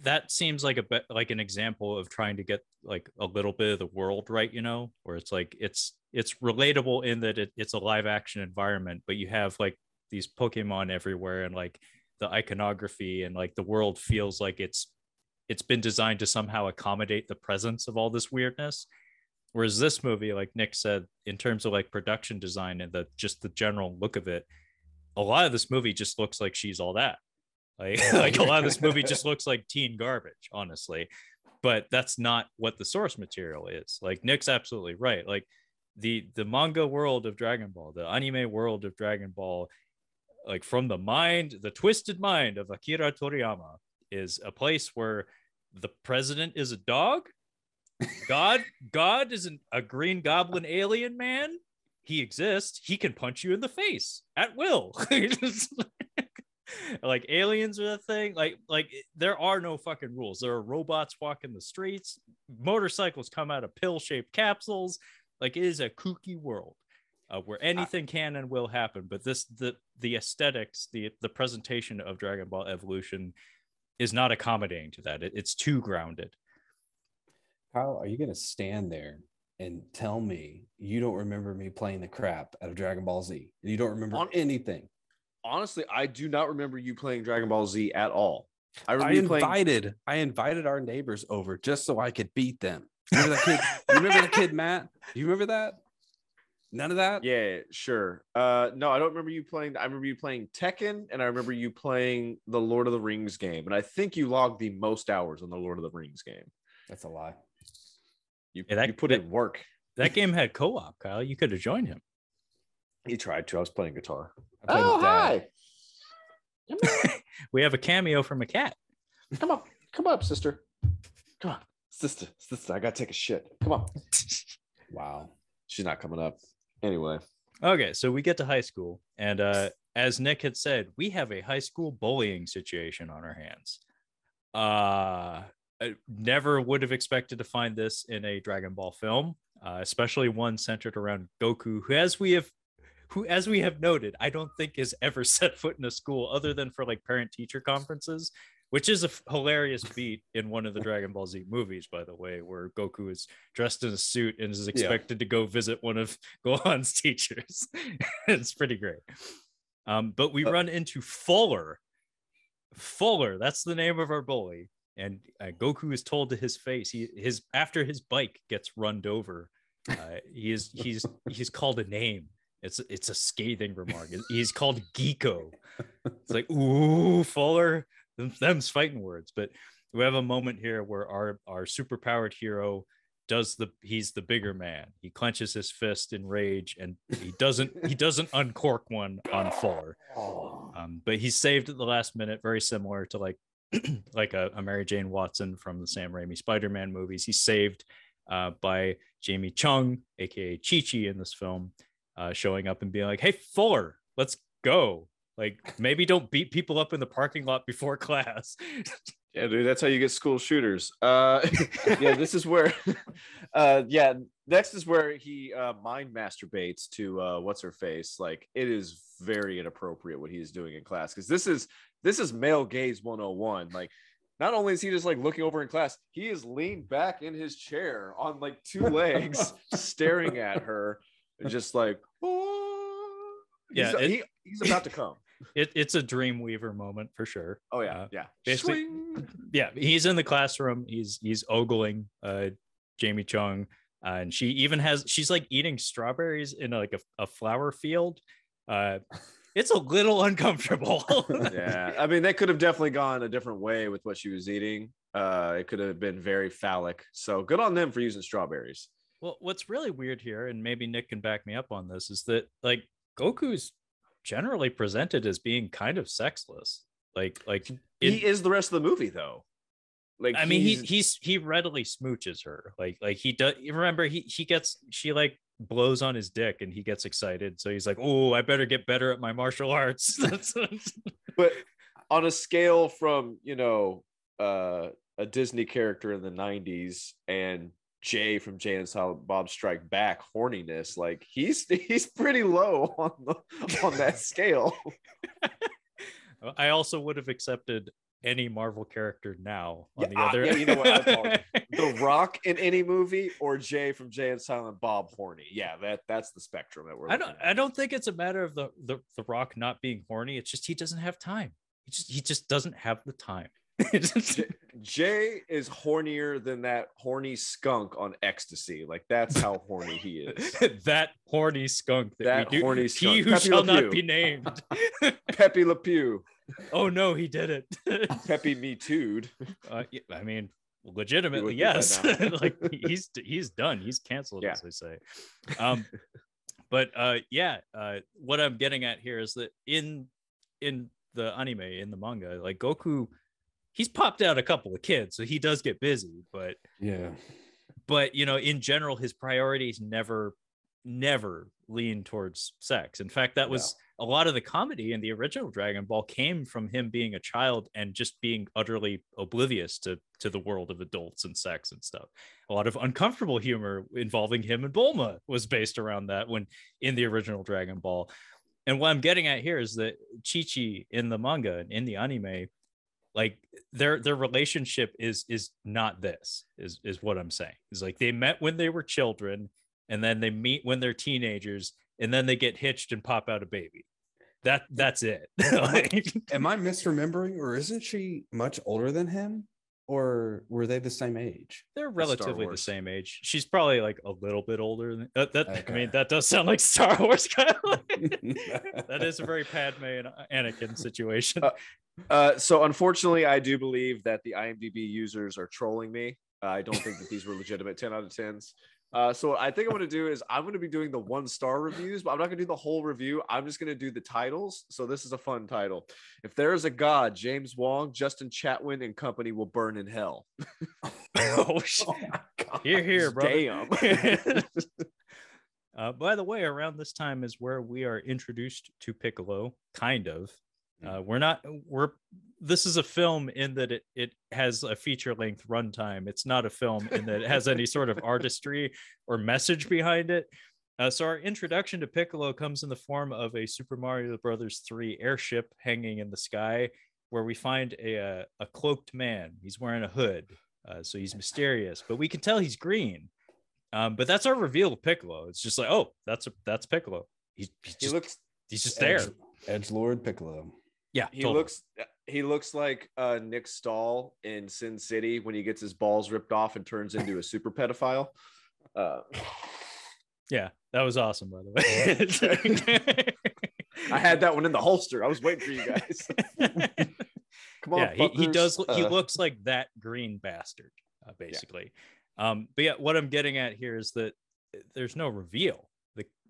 that seems like a like an example of trying to get like a little bit of the world right, you know, where it's like it's it's relatable in that it, it's a live action environment, but you have like these Pokemon everywhere and like the iconography and like the world feels like it's it's been designed to somehow accommodate the presence of all this weirdness Whereas this movie, like Nick said, in terms of like production design and the just the general look of it, a lot of this movie just looks like she's all that. Like, like a lot of this [laughs] movie just looks like teen garbage, honestly. But that's not what the source material is. Like Nick's absolutely right. Like the the manga world of Dragon Ball, the anime world of Dragon Ball, like from the mind, the twisted mind of Akira Toriyama, is a place where the president is a dog God, God is an, a green goblin alien man. He exists. He can punch you in the face at will. [laughs] [laughs] like aliens are the thing. Like, like there are no fucking rules. There are robots walking the streets. Motorcycles come out of pill-shaped capsules. Like it is a kooky world uh, where anything can and will happen. But this, the the aesthetics, the the presentation of Dragon Ball Evolution is not accommodating to that. It, it's too grounded. Kyle, are you going to stand there and tell me you don't remember me playing the crap out of Dragon Ball Z? And you don't remember On- anything? Honestly, I do not remember you playing Dragon Ball Z at all. I I remember you playing. invited, I invited our neighbors over just so I could beat them. Remember that kid? you remember the kid, Matt? Do you remember that? None of that? Yeah, sure. Uh, no, I don't remember you playing. I remember you playing Tekken, and I remember you playing the Lord of the Rings game. And I think you logged the most hours on the Lord of the Rings game. That's a lie. You, Yeah, that- you put that- in work. That game had co-op, Kyle. You could have joined him. He tried to. I was playing guitar. I played with Dad. [laughs] We have a cameo from a cat. Come up. come up, sister. Come on, sister, sister. I gotta take a shit. Come on. [laughs] Wow. She's not coming up. Anyway, Okay, so we get to high school, and uh, as Nick had said, we have a high school bullying situation on our hands. Uh, I never would have expected to find this in a Dragon Ball film, uh, especially one centered around Goku, who, as we have, who, as we have noted, I don't think has ever [laughs] set foot in a school other than for like parent teacher conferences, which is a f- hilarious beat in one of the Dragon Ball Z movies, by the way, where Goku is dressed in a suit and is expected to go visit one of [laughs] Gohan's teachers. [laughs] it's pretty great. Um, but we Uh, run into Fuller. Fuller, that's the name of our bully. And uh, Goku is told to his face, he his after his bike gets runned over, uh, he is he's he's called a name. It's it's a scathing remark. He's called Geeko. [laughs] It's like ooh, Fuller, them's fighting words. But we have a moment here where our our superpowered hero does the he's the bigger man. He clenches his fist in rage and he doesn't he doesn't uncork one on Fuller. Um, but he's saved at the last minute, very similar to like [clears throat] like a, a Mary Jane Watson from the Sam Raimi Spider-Man movies. He's saved uh, by Jamie Chung, aka Chi Chi, in this film, uh, showing up and being like, "Hey Fuller, let's go." Like maybe don't beat people up in the parking lot before [laughs] class. Yeah, dude, that's how you get school shooters. Uh, [laughs] yeah, this is where, [laughs] uh, yeah, next is where he uh, mind masturbates to uh, what's her face. Like, it is very inappropriate what he is doing in class because this is this is male gaze 101. Like, not only is he just like looking over in class, he is leaned back in his chair on like two legs, staring at her, and just like, oh. Yeah, he's, it- he, he's about to [laughs] come. it, it's a Dreamweaver moment for sure. Oh yeah, Uh, yeah. basically- Swing. yeah, he's in the classroom. He's he's ogling uh, Jamie Chung, uh, and she even has she's like eating strawberries in like a, a flower field. Uh, [laughs] it's a little uncomfortable. [laughs] yeah i mean they could have definitely gone a different way with what she was eating uh it could have been very phallic so good on them for using strawberries Well, what's really weird here, and maybe Nick can back me up on this, is that like Goku's generally presented as being kind of sexless. Like, like he is the rest of the movie though like I mean, he he's- he's he readily smooches her. Like like he does. Remember he he gets she like blows on his dick and he gets excited. So he's like, oh, I better get better at my martial arts. [laughs] That's but on a scale from you know uh a disney character in the 90s and jay from jay and silent bob strike back horniness like he's [laughs] he's pretty low on the on that [laughs] scale I also would have accepted any Marvel character now on Yeah, the other. yeah, you know what, [laughs] the rock in any movie or jay from jay and silent bob horny yeah that that's the spectrum that we're I don't. at. I don't think it's a matter of the, the the Rock not being horny. It's just he doesn't have time. He just he just doesn't have the time. It's [laughs] just- J- Jay is hornier than that horny skunk on ecstasy. Like that's how horny he is. [laughs] that horny skunk that, That we do. horny he who Pepe shall not be named. [laughs] Pepe Le Pew, oh no, he did it. Pepe Me Too'd. uh, I mean, legitimately, yes. like he's he's done. He's canceled, Yeah. as they say. Um, but uh, yeah, uh, what I'm getting at here is that in in the anime, in the manga, like Goku, he's popped out a couple of kids, so he does get busy. But Yeah. but you know, in general, his priorities never never lean towards sex. In fact, that was a lot of the comedy in the original Dragon Ball came from him being a child and just being utterly oblivious to to the world of adults and sex and stuff. A lot of uncomfortable humor involving him and Bulma was based around that when in the original Dragon Ball. And what I'm getting at here is that Chi Chi in the manga and in the anime, like their their relationship is is not this is is what I'm saying. Is like they met when they were children and then they meet when they're teenagers and then they get hitched and pop out a baby. That that's it. [laughs] Am I misremembering, or isn't she much older than him? Or were they the same age? they're relatively the same age. She's probably like a little bit older than uh, that. I mean, that does sound like Star Wars [laughs] kind of. [laughs] Like, that is a very Padme and Anakin situation. Uh, Uh, so unfortunately, I do believe that the IMDb users are trolling me. Uh, I don't think that these were legitimate 10 out of 10s. Uh, so what I think I'm going to do is I'm going to be doing the one star reviews, but I'm not going to do the whole review. I'm just going to do the titles. So this is a fun title. If there is a God, James Wong, Justin Chatwin, and company will burn in hell. [laughs] oh, shit. [laughs] Here, here, bro. Damn. [laughs] Uh, by the way, around this time is where we are introduced to Piccolo, kind of. Uh, we're not. We're. This is a film in that it it has a feature length runtime. It's not a film in that it has any sort of artistry or message behind it. Uh, so our introduction to Piccolo comes in the form of a Super Mario Brothers 3 airship hanging in the sky, where we find a a, a cloaked man. He's wearing a hood, uh, so he's mysterious, but we can tell he's green. Um, but that's our reveal of Piccolo. It's just like, oh, that's a, that's Piccolo. He's, he's He looks he's just there. Edge Lord Piccolo. Yeah, he totally. looks he looks like uh Nick Stahl in Sin City when he gets his balls ripped off and turns into a super pedophile. Uh, Yeah, that was awesome, by the way. [laughs] I had that one in the holster. I was waiting for you guys. [laughs] Come on, yeah, he, he does. He Uh, looks like that green bastard, uh, basically. Um, but yeah, what I'm getting at here is that there's no reveal.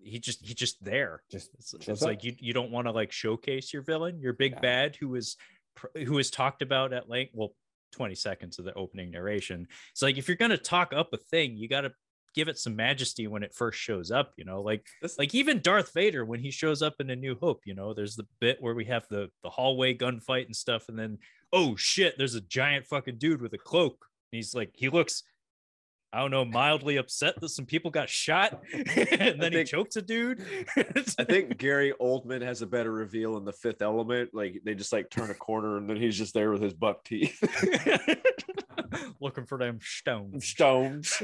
He just he's just there. Just It's, it's like you you don't want to like showcase your villain, your big Yeah. bad, who is who is talked about at length. Well, 20 seconds of the opening narration. It's like if you're gonna talk up a thing, you got to give it some majesty when it first shows up. You know, like like even Darth Vader when he shows up in A New Hope. You know, there's the bit where we have the the hallway gunfight and stuff, and then oh shit, there's a giant fucking dude with a cloak. And he's like, he looks. I don't know, mildly upset that some people got shot, [laughs] [laughs] and then he chokes a dude. I think [laughs] Gary Oldman has a better reveal in the Fifth Element. Like they just like turn a corner and then he's just there with his buck teeth. looking for them stones. Stones.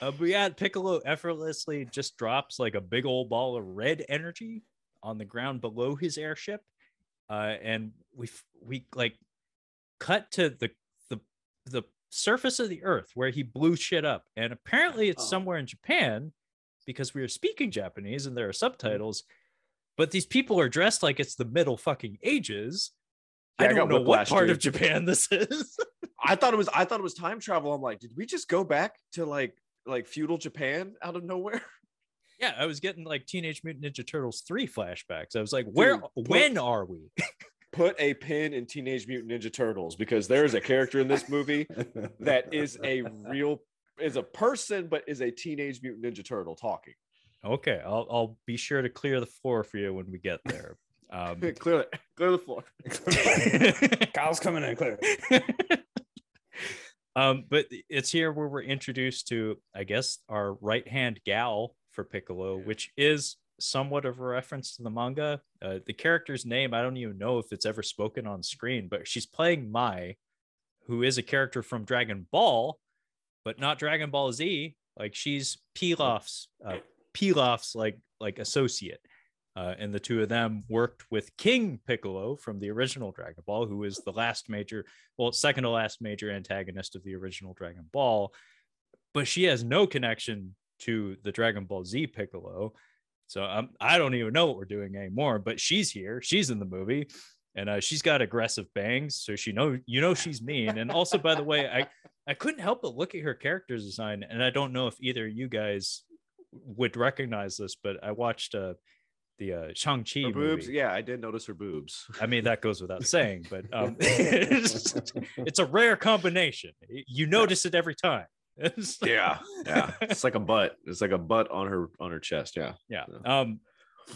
Uh, but yeah, Piccolo effortlessly just drops like a big old ball of red energy on the ground below his airship, uh, and we we like cut to the the the surface of the Earth where he blew shit up, and apparently it's Oh. somewhere in Japan because we are speaking Japanese and there are mm. subtitles, but these people are dressed like it's the Middle fucking Ages. Yeah, I I don't know what part of Japan [laughs] this is. I thought it was I thought it was time travel. I'm like, did we just go back to like like feudal Japan out of nowhere? Yeah, I was getting like Teenage Mutant Ninja Turtles 3 flashbacks. I was like, where Dude, when are we? [laughs] Put a pin in Teenage Mutant Ninja Turtles because there is a character in this movie that is a real is a person but is a Teenage Mutant Ninja Turtle talking. Okay, I'll I'll be sure to clear the floor for you when we get there. Um, [laughs] clear it, clear the floor. [laughs] Kyle's coming in clear. [laughs] um, but it's here where we're introduced to, I guess, our right hand gal for Piccolo, Yeah. which is somewhat of a reference to the manga. Uh, the character's name, I don't even know if it's ever spoken on screen, but she's playing Mai, who is a character from Dragon Ball, but not Dragon Ball Z. Like she's Pilaf's, uh, Pilaf's like like associate. Uh, and the two of them worked with King Piccolo from the original Dragon Ball, who is the last major, well, second to last major antagonist of the original Dragon Ball. But she has no connection to the Dragon Ball Z Piccolo. So um, I don't even know what we're doing anymore. But she's here. She's in the movie, and uh, she's got aggressive bangs, so she know you know she's mean. And also, by the way, I I couldn't help but look at her character design, and I don't know if either of you guys would recognize this, but I watched uh, the uh, Shang Chi boobs, yeah, I did notice her boobs. I mean, that goes without saying, but um, it's, [laughs] [laughs] it's a rare combination. You notice it every time. [laughs] It's- Yeah, yeah, it's like a butt. It's like a butt on her on her chest. Yeah, yeah. Yeah. Um,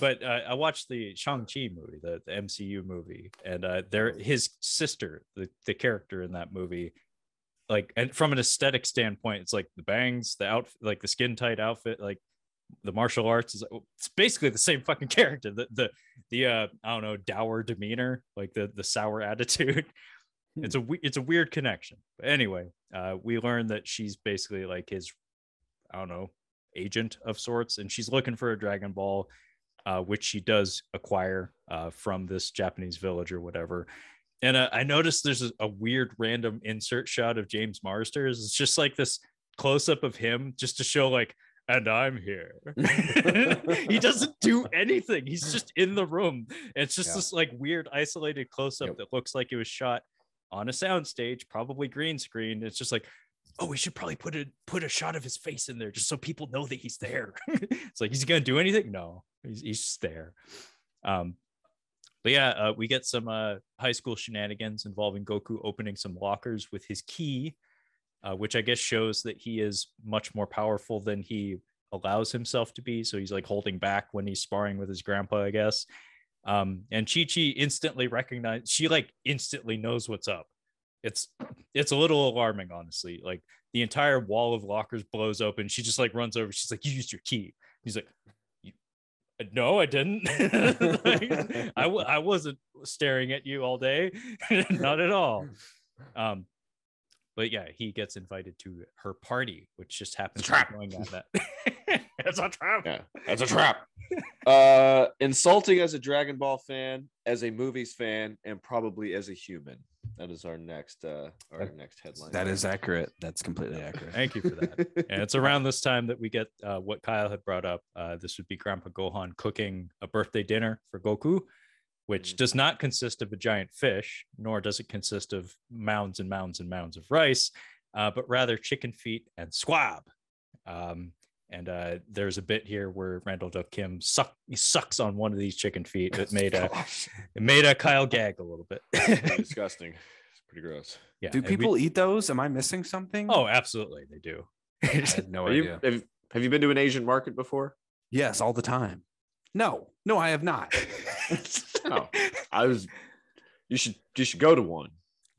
but uh, I watched the Shang Chi movie, the, the MCU movie, and uh, there his sister, the the character in that movie, like, and from an aesthetic standpoint, it's like the bangs, the outfit, like the skin tight outfit, like the martial arts is it's basically the same fucking [laughs] character. The the the uh I don't know dour demeanor, like the the sour [laughs] attitude. It's a it's a weird connection. But anyway, uh, we learned that she's basically like his, I don't know, agent of sorts, and she's looking for a Dragon Ball, uh, which she does acquire uh, from this Japanese village or whatever. And uh, I noticed there's a, a weird random insert shot of James Marsters. It's just like this close up of him, just to show like, and I'm here. [laughs] he doesn't do anything. He's just in the room. It's just Yeah. this like weird isolated close up Yep. that looks like it was shot on a soundstage, probably green screen. It's just like, oh, we should probably put a put a shot of his face in there just so people know that he's there. [laughs] it's like, he's gonna do anything? No, he's, he's just there. Um, but yeah, uh, we get some uh, high school shenanigans involving Goku opening some lockers with his key, uh, which I guess shows that he is much more powerful than he allows himself to be. So he's like holding back when he's sparring with his grandpa, I guess. Um, and Chi Chi instantly recognized, she like instantly knows what's up. it's it's a little alarming, honestly. Like the entire wall of lockers blows open. She just like runs over. She's like, "You used your key." He's like, uh, "No, I didn't. [laughs] like, I w- I wasn't staring at you all day, [laughs] not at all." Um, but yeah, he gets invited to her party, which just happens to trap. be going on that. [laughs] it's a trap. Yeah, that's a trap. [laughs] uh, insulting as a Dragon Ball fan, as a movies fan, and probably as a human. That is our next uh our That- next headline. That is accurate. That's completely accurate. Thank you for that. [laughs] and it's around this time that we get uh, what Kyle had brought up. Uh, this would be Grandpa Gohan cooking a birthday dinner for Goku, which Mm. does not consist of a giant fish, nor does it consist of mounds and mounds and mounds of rice, uh, but rather chicken feet and squab. Um, and uh, there's a bit here where Randall Duk Kim suck he sucks on one of these chicken feet. It made a [laughs] it made a Kyle gag a little bit. [laughs] Disgusting. It's pretty gross. yeah. Do and we- people eat those? Am I missing something? Oh, absolutely, they do. I had no Are you, idea. have, have you been to an Asian market before? Yes, all the time. No, no, I have not. [laughs] No. I was. You should you should go to one.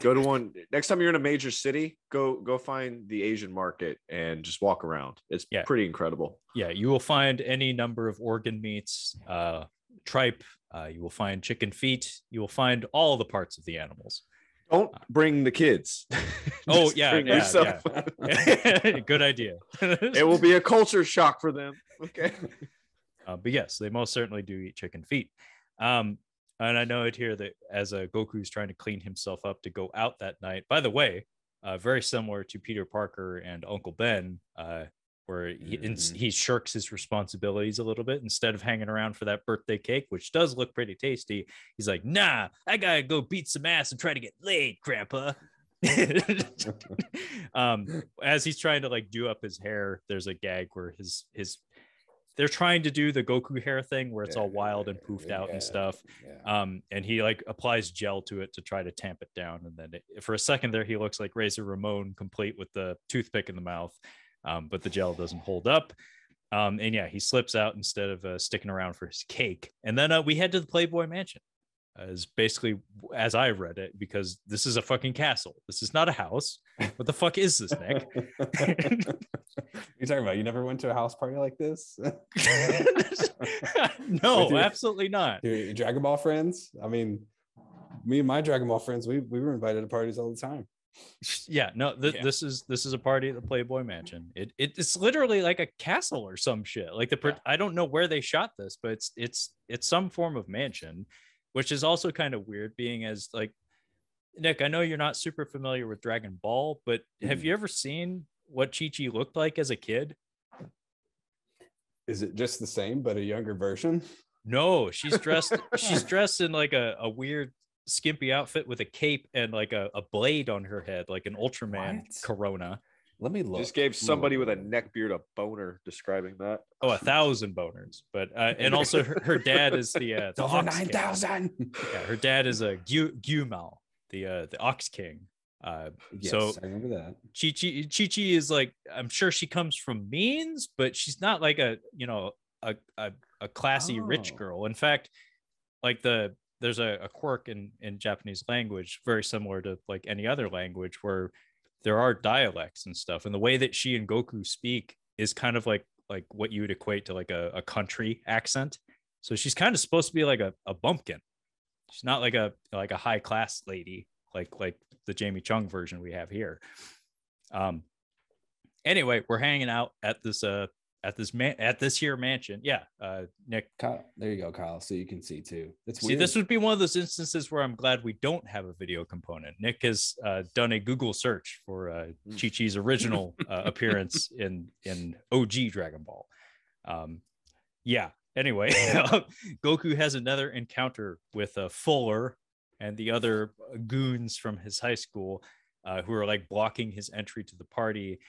Go to one next time you're in a major city. Go go find the Asian market and just walk around. It's Yeah. pretty incredible. yeah, you will find any number of organ meats, uh, tripe. Uh, you will find chicken feet. You will find all the parts of the animals. Don't bring the kids. [laughs] [laughs] Oh, Just yeah, bring yeah, yourself. Good idea. it will be a culture shock for them. Okay. Uh, but yes, they most certainly do eat chicken feet. Um, and I know it here that as a Goku's trying to clean himself up to go out that night. By the way, uh, very similar to Peter Parker and Uncle Ben, uh, where he, Mhm. he shirks his responsibilities a little bit instead of hanging around for that birthday cake, which does look pretty tasty. He's like, "Nah, I gotta go beat some ass and try to get laid, Grandpa." [laughs] [laughs] um, as he's trying to like do up his hair, there's a gag where his his they're trying to do the Goku hair thing where it's all wild and poofed out and stuff. Um, and he like applies gel to it to try to tamp it down. And then it, for a second there, he looks like Razor Ramon, complete with the toothpick in the mouth. Um, but the gel doesn't hold up. Um, and yeah, he slips out instead of uh, sticking around for his cake. And then uh, we head to the Playboy Mansion. As basically as I read it, because this is a fucking castle. This is not a house. What the fuck is this, Nick? [laughs] you talking about? You never went to a house party like this? [laughs] [laughs] no, your- absolutely not. Your, Dragon Ball friends? I mean, me and my Dragon Ball friends, we, we were invited to parties all the time. Yeah, no, th- Yeah. this is this is a party at the Playboy Mansion. It, it it's literally like a castle or some shit. Like the pro- I don't know where they shot this, but it's it's it's some form of mansion, which is also kind of weird. Being as like Nick, I know you're not super familiar with Dragon Ball, but have Mhm. you ever seen what Chi Chi looked like as a kid? Is it just the same, but a younger version? No, she's dressed. she's [laughs] dressed in like a, a weird skimpy outfit with a cape and like a, a blade on her head, like an Ultraman What? Corona. Let me look. Just gave somebody look. with a neck beard a boner describing that. Oh, a thousand boners. But uh, and [laughs] also her, her dad is the uh, the Over Ox King. 9,000. Yeah, her dad is a Gu Gumal, the uh, the Ox King. Uh, Yes, So- I remember that. Chi Chi Chi Chi is like I'm sure she comes from means, but she's not like a you know a a, a classy rich Oh. girl. In fact, like the there's a, a quirk in in Japanese language very similar to like any other language where there are dialects and stuff, and the way that she and Goku speak is kind of like like what you would equate to like a, a country accent. So she's kind of supposed to be like a, a bumpkin. She's not like a like a high class lady like like the Jamie Chung version we have here. Um anyway, we're hanging out at this uh at this man at this here mansion. Yeah, uh Nick. Kyle, there you go, Kyle. So you can see too. It's See, weird. this would be one of those instances where I'm glad we don't have a video component. Nick has uh, done a Google search for uh, Mm. Chi Chi's original [laughs] uh, appearance in in OG Dragon Ball. Um, yeah. Anyway, [laughs] Goku has another encounter with uh, Fuller and the other goons from his high school uh, who are like blocking his entry to the party.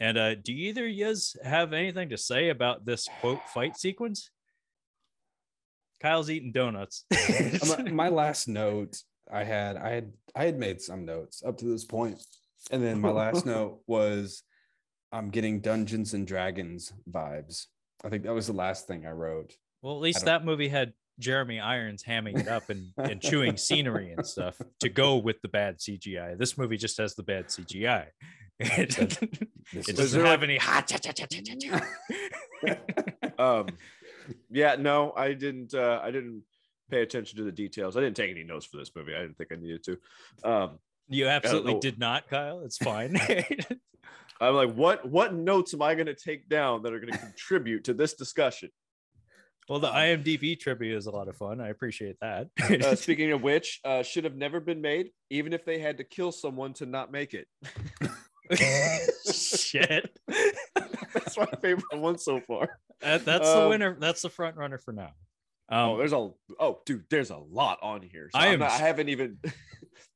And uh, do either of yous have anything to say about this quote fight sequence? Kyle's eating donuts. [laughs] [laughs] my last note I had, I had, I had made some notes up to this point, and then my last [laughs] note was, I'm getting Dungeons and Dragons vibes. I think that was the last thing I wrote. well, at least that movie had Jeremy Irons hamming it up and, and [laughs] chewing scenery and stuff to go with the bad CGI. This movie just has the bad CGI. It, [laughs] doesn't have any cha. [laughs] um yeah no i didn't uh i didn't pay attention to the details i didn't take any notes for this movie i didn't think i needed to um You absolutely did not, Kyle. It's fine. i'm like what what notes am i going to take down that are going to contribute to this discussion well, the IMDb trivia is a lot of fun. I appreciate that. uh, [laughs] speaking of which uh should have never been made even if they had to kill someone to not make it Shit. [laughs] that's my favorite one so far That- that's the Um, winner. That's the front runner for now. oh Um, there's a oh dude there's a lot on here so I am not, I haven't even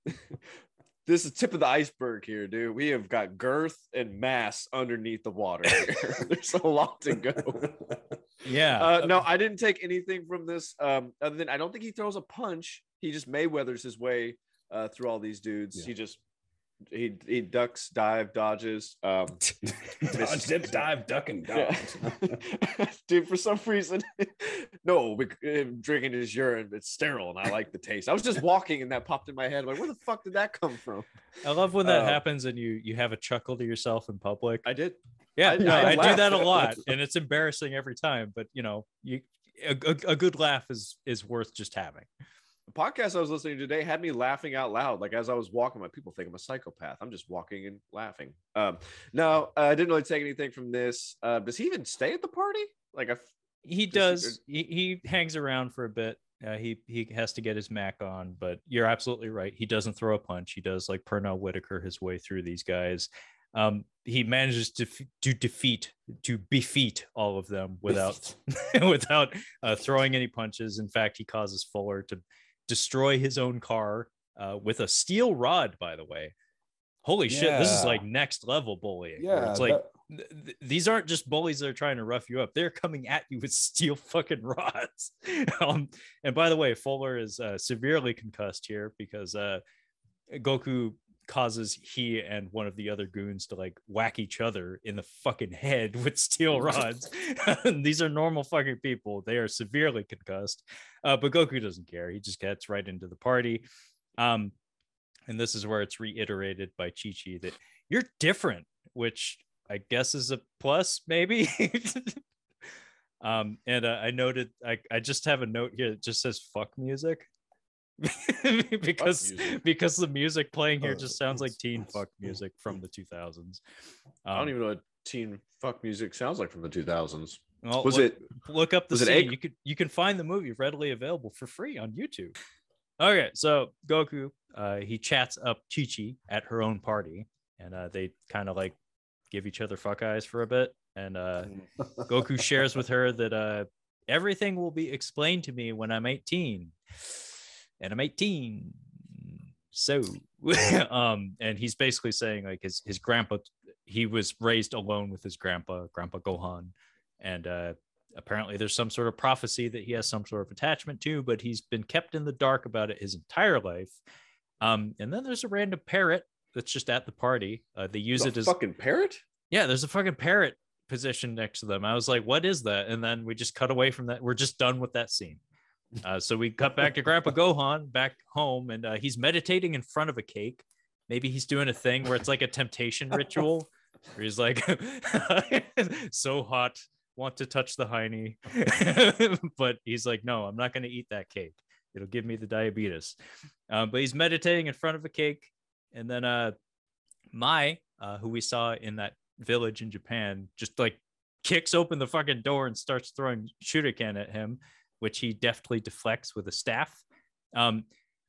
[laughs] this is the tip of the iceberg here dude we have got girth and mass underneath the water here. [laughs] there's a lot to go yeah. uh, no i didn't take anything from this um other than i don't think he throws a punch he just mayweathers his way uh through all these dudes Yeah. he just he he ducks dive dodges um [laughs] Dodge, dip, dive, duck, and Yeah. dodge. [laughs] Dude, for some reason, [laughs] no, drinking his urine, it's sterile, and I like the taste. I was just walking, and that popped in my head. I'm like, where the fuck did that come from? I love when that uh, happens and you you have a chuckle to yourself in public. I did. yeah, I- no, I I, do that a lot, and it's embarrassing every time. But you know, you a, a, a good laugh is is worth just having. The podcast I was listening to today had me laughing out loud. Like as I was walking, my people think I'm a psychopath. I'm just walking and laughing. Um, no, uh, I didn't really take anything from this. Uh, does he even stay at the party? Like, I, He Does he-. He, he hangs around for a bit. Uh, he he has to get his Mac on, but you're absolutely right. He doesn't throw a punch. He does like Pernell Whitaker his way through these guys. Um, he manages to f- to defeat to defeat all of them without [laughs] without uh, throwing any punches. In fact, he causes Fuller to destroy his own car uh, with a steel rod. By the way, holy shit, this is like next level bullying. Yeah, it's like that- th- th- these aren't just bullies that are trying to rough you up. They're coming at you with [laughs] steel fucking rods. [laughs] um, and by the way, Fuller is uh, severely concussed here because uh, Goku causes he and one of the other goons to like whack each other in the fucking head [laughs] with steel rods. [laughs] these are normal fucking people. They are severely concussed. Uh, but Goku doesn't care. He just gets right into the party. Um, and this is where it's reiterated by Chi Chi that you're different, which I guess is a plus, maybe. [laughs] um, and uh, I noted I, I just have a note here that just says fuck music. [laughs] because because the music playing here Oh, just sounds like teen fuck music from the 2000s. I don't Um, even know what teen fuck music sounds like from the 2000s. well, Was look- it? look up the scene. egg- You could you can find the movie readily available for free on YouTube. Okay, so Goku, uh, he chats up Chi Chi at her own party, and uh, they kind of like give each other fuck eyes for a bit. And uh, [laughs] Goku shares with her that uh, everything will be explained to me when I'm 18, and I'm 18. So, [laughs] um, and he's basically saying like his his grandpa, he was raised alone with his grandpa, Grandpa Gohan, and uh, apparently there's some sort of prophecy that he has some sort of attachment to, but he's been kept in the dark about it his entire life. Um, and then there's a random parrot that's just at the party. Uh, they use The it as a fucking parrot. yeah, there's a fucking parrot positioned next to them. I was like, what is that? And then we just cut away from that. We're just done with that scene. Uh, so we cut back to Grandpa Gohan back home, and uh, he's meditating in front of a cake. Maybe he's doing a thing where it's like a temptation [laughs] ritual, where he's like, [laughs] so hot, want to touch the hiney. [laughs] but he's like, no, I'm not going to eat that cake. It'll give me the diabetes. Um, but he's meditating in front of a cake. And then uh, Mai, uh, who we saw in that village in Japan, just like kicks open the fucking door and starts throwing shuriken at him, which he deftly deflects with a staff. Um,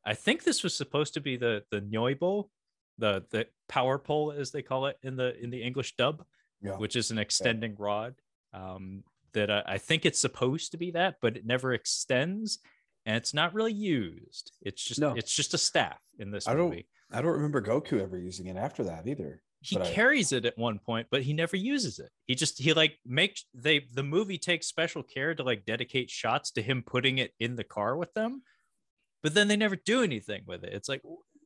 I think this was supposed to be the the nyoibo, the the power pole as they call it in the in the English dub, Yeah. which is an extending rod. Um, that uh, I think it's supposed to be that, but it never extends, and it's not really used. It's just No. it's just a staff in this I don't- movie. I don't remember Goku ever using it after that either. He but I- carries it at one point but he never uses it. He just he like makes they the movie takes special care to like dedicate shots to him putting it in the car with them but then they never do anything with it. It's like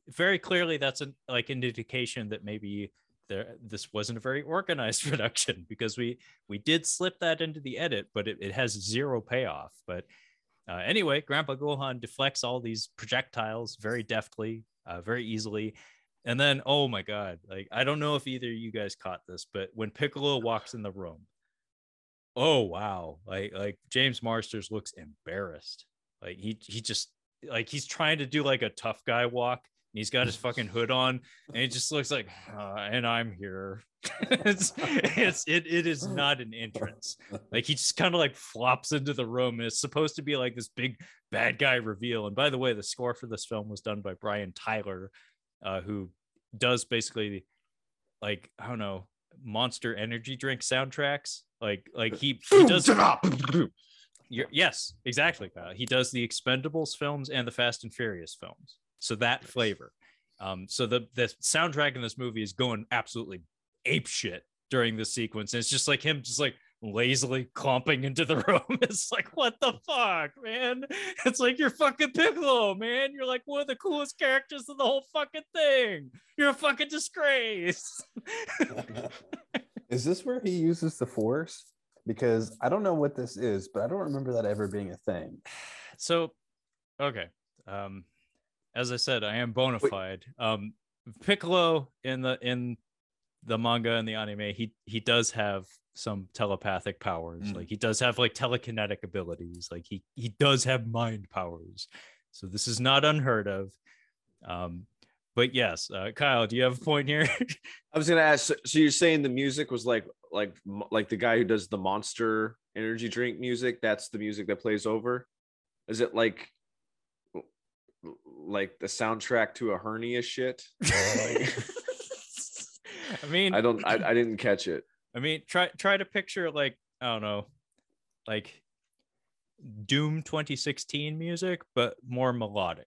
very clearly that's an like an indication that maybe there this wasn't a very organized [laughs] production because we we did slip that into the edit but it, it has zero payoff. But Uh, anyway, Grandpa Gohan deflects all these projectiles very deftly, uh, very easily. And then, oh my God, like, I don't know if either of you guys caught this, but when Piccolo walks in the room, oh wow, like, like James Marsters looks embarrassed. Like, he, he just, like, he's trying to do like a tough guy walk. And he's got his fucking hood on, and he just looks like, uh, and I'm here. [laughs] it's, it's it, it is not an entrance. Like he just kind of like flops into the room. And it's supposed to be like this big bad guy reveal. And by the way, the score for this film was done by Brian Tyler, uh, who does basically like I don't know monster energy drink soundtracks. Like like he, he does. Yes, exactly. Uh, he does the Expendables films and the Fast and Furious films. So that flavor. Um, so the the soundtrack in this movie is going absolutely ape shit during this sequence. And it's just like him just like lazily clumping into the [laughs] room. It's like, what the fuck, man? It's like you're fucking Piccolo, man. You're like one of the coolest characters of the whole fucking thing. You're a fucking disgrace. [laughs] is this where he uses the force? Because I don't know what this is, but I don't remember that ever being a thing. [sighs] So, okay. Um, as I said, I am bona fide. Um, Piccolo in the in the manga and the anime, he he does have some telepathic powers. Mm. Like he does have like telekinetic abilities. Like he he does have mind powers. So this is not unheard of. Um, but yes, uh, Kyle, do you have a point here? [laughs] I was gonna ask. So you're saying the music was like like like the guy who does the Monster energy drink music? That's the music that plays over. Is it like like the soundtrack to a hernia shit? [laughs] [laughs] I mean, I don't, I, I didn't catch it. I mean, try try to picture like I don't know, like Doom 2016 music, but more melodic.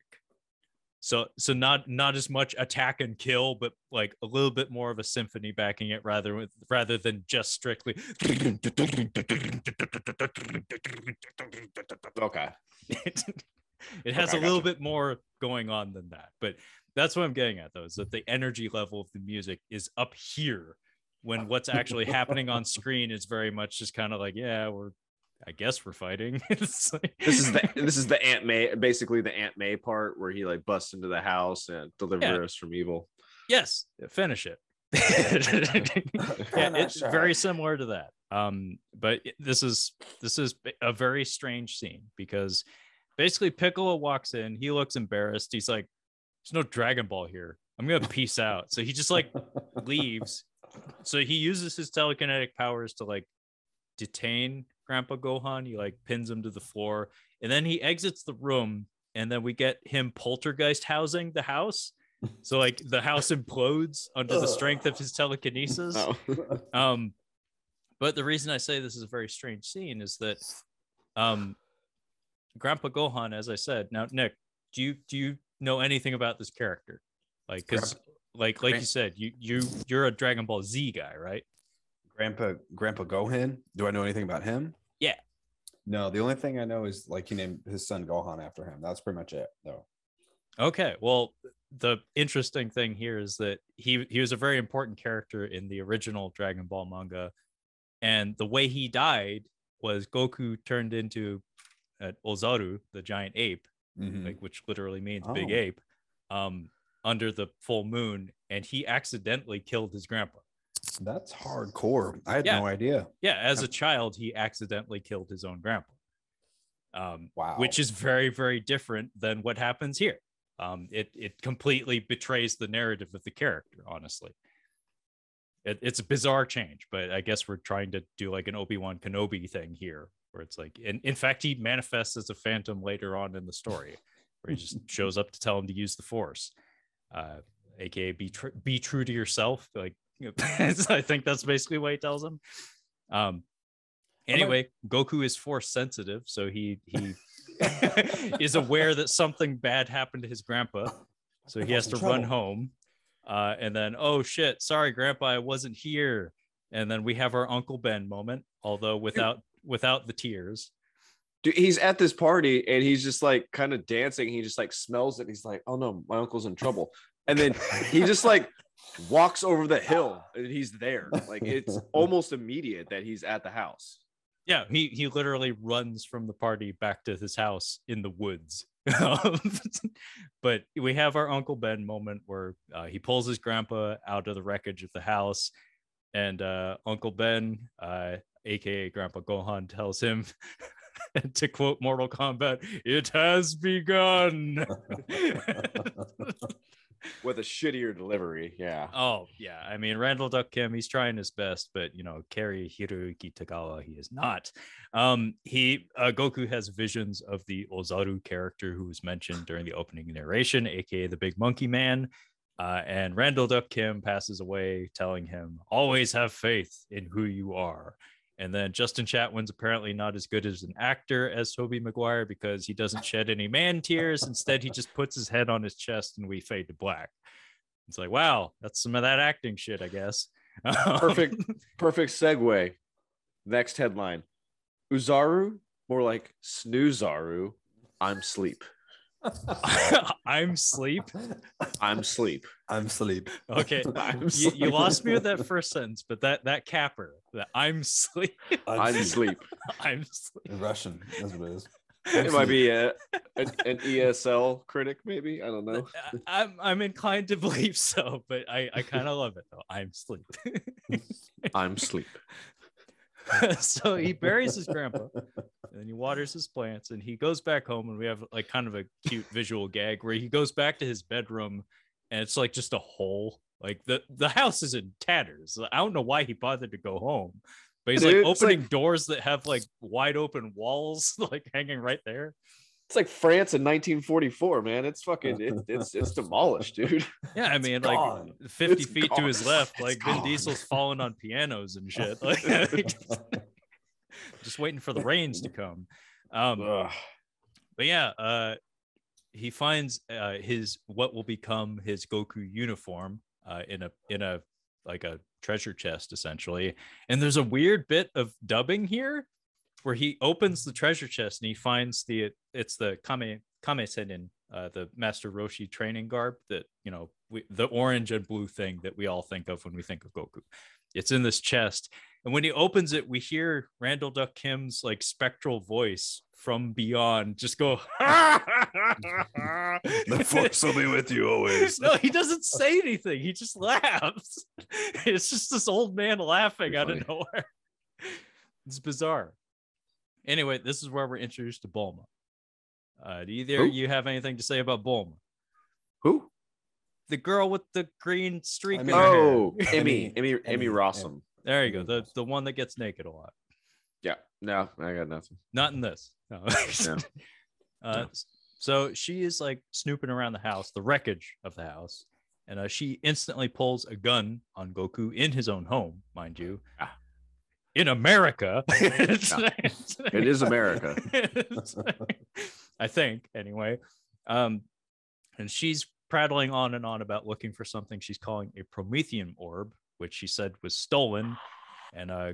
So so not not as much attack and kill, but like a little bit more of a symphony backing it rather with rather than just strictly. Okay. [laughs] it has okay, a little bit more going on than that, but that's what I'm getting at though, is that the energy level of the music is up here when [laughs] what's actually happening on screen is very much just kind of like, yeah, we're I guess we're fighting. [laughs] like... This is the [laughs] this is the Aunt May, basically the Aunt May part where he like busts into the house and delivers yeah. us from evil. Yes, finish it. yeah, it's very similar to that. Um, but this is this is a very strange scene because basically Piccolo walks in, he looks embarrassed. He's like, "There's no Dragon Ball here. I'm gonna peace out." So he just like leaves so he uses his telekinetic powers to like detain Grandpa Gohan. He like pins him to the floor, and then he exits the room. And then we get him poltergeist housing the house. So like the house implodes under the strength of his telekinesis. Oh. [laughs] um, but the reason I say this is a very strange scene is that um, Grandpa Gohan, as I said, now Nick, do you do you know anything about this character? Like, because like like you said, you you you're a Dragon Ball Z guy, right? Grandpa Grandpa Gohan. Do I know anything about him? Yeah. No, the only thing I know is like he named his son Gohan after him. That's pretty much it, though. Okay. Well, the interesting thing here is that he he was a very important character in the original Dragon Ball manga, and the way he died was Goku turned into uh, Ozaru, the giant ape, mm-hmm. like which literally means oh. big ape. Um, under the full moon and he accidentally killed his grandpa. That's hardcore. I had yeah. no idea. Yeah, as a child, he accidentally killed his own grandpa. Um, wow. Which is very, very different than what happens here. Um, it it completely betrays the narrative of the character. Honestly, it, it's a bizarre change, but I guess we're trying to do like an Obi Wan Kenobi thing here, where it's like, in, in fact, he manifests as a phantom later on in the story, where he just [laughs] shows up to tell him to use the Force uh, aka be tr- be true to yourself. Like [laughs] [laughs] I think that's basically what he tells him. Um, anyway, Goku is force sensitive, so he he [laughs] is aware that something bad happened to his grandpa, so he has to run home. Uh, and then, oh shit, sorry, grandpa, I wasn't here. And then we have our Uncle Ben moment, although without without the tears. Dude, he's at this party and he's just like kind of dancing. He just like smells it. He's like, oh no, my uncle's in trouble. And then he just like walks over the hill and he's there. Like it's [laughs] almost immediate that he's at the house. Yeah, he he literally runs from the party back to his house in the woods. [laughs] but we have our Uncle Ben moment where uh, he pulls his grandpa out of the wreckage of the house, and uh, Uncle Ben, uh, aka Grandpa Gohan, tells him [laughs] [laughs] to quote Mortal Kombat, "It has begun." [laughs] with a shittier delivery. Yeah. Oh yeah, I mean Randall Duk Kim, he's trying his best, but you know Cary Hiroyuki Tagawa, he is not. Um, he uh, Goku has visions of the Ozaru character who was mentioned during the opening narration, aka the Big Monkey Man. Uh, and Randall Duk Kim passes away, telling him, "Always have faith in who you are." And then Justin Chatwin's apparently not as good as an actor as Tobey Maguire because he doesn't shed any man tears. Instead, he just puts his head on his chest and we fade to black. It's like, wow, that's some of that acting shit, I guess. perfect, [laughs] perfect segue. Next headline Ozaru, more like Snoozaru. I'm sleep. [laughs] I'm sleep. I'm sleep. I'm sleep. Okay, [laughs] I'm you, sleep. you lost me with that first sentence, but that that capper, that I'm sleep. I'm sleep. I'm sleep. [laughs] In Russian. That's what it is. It might be a, uh, an, an ESL critic, maybe. I don't know. Uh, I- I'm I'm inclined to believe so, but I I kind of love it though. I'm sleep. I'm sleep. [laughs] so he buries his grandpa [laughs] and then he waters his plants and he goes back home and we have like kind of a cute visual gag where he goes back to his bedroom and it's like just a hole. Like the the house is in tatters. I don't know why he bothered to go home but he's Dude, like opening like- doors that have like wide open walls [laughs] like hanging right there It's like France in 1944, man. It's fucking, it, [laughs] it's it's demolished, dude. [laughs] yeah i mean gone. like 50 It's feet to his gone. left [laughs] It's like vin gone. diesel's falling on pianos and shit like just waiting for the rains to come um Ugh. but yeah, uh, he finds uh, his what will become his Goku uniform uh, in a in a like a treasure chest essentially. And there's a weird bit of dubbing here where he opens the treasure chest and he finds the it's the Kame Kame Sennin, uh, the Master Roshi training garb that you know we, the orange and blue thing that we all think of when we think of Goku. It's in this chest, and when he opens it, we hear Randall Duk Kim's like spectral voice from beyond just go. [laughs] The force will be with you always. [laughs] no, he doesn't say anything. He just laughs. [laughs] It's just this old man laughing out funny. of nowhere. It's bizarre. Anyway, this is where we're introduced to Bulma. Uh, do either Who? you have anything to say about Bulma? Who? The girl with the green streak. I in mean- her hair. Oh, Emmy, Emmy, Emmy, Emmy Emmy, Rossum. there you go. The the one that gets naked a lot. Yeah. No, I got nothing. Not in this. No. No. [laughs] Uh, No. So she is like snooping around the house, the wreckage of the house, and uh, she instantly pulls a gun on Goku in his own home, mind you. Ah. In America, [laughs] [laughs] It is America. [laughs] I think, anyway. Um, and she's prattling on and on about looking for something she's calling a Promethean orb, which she said was stolen. And uh,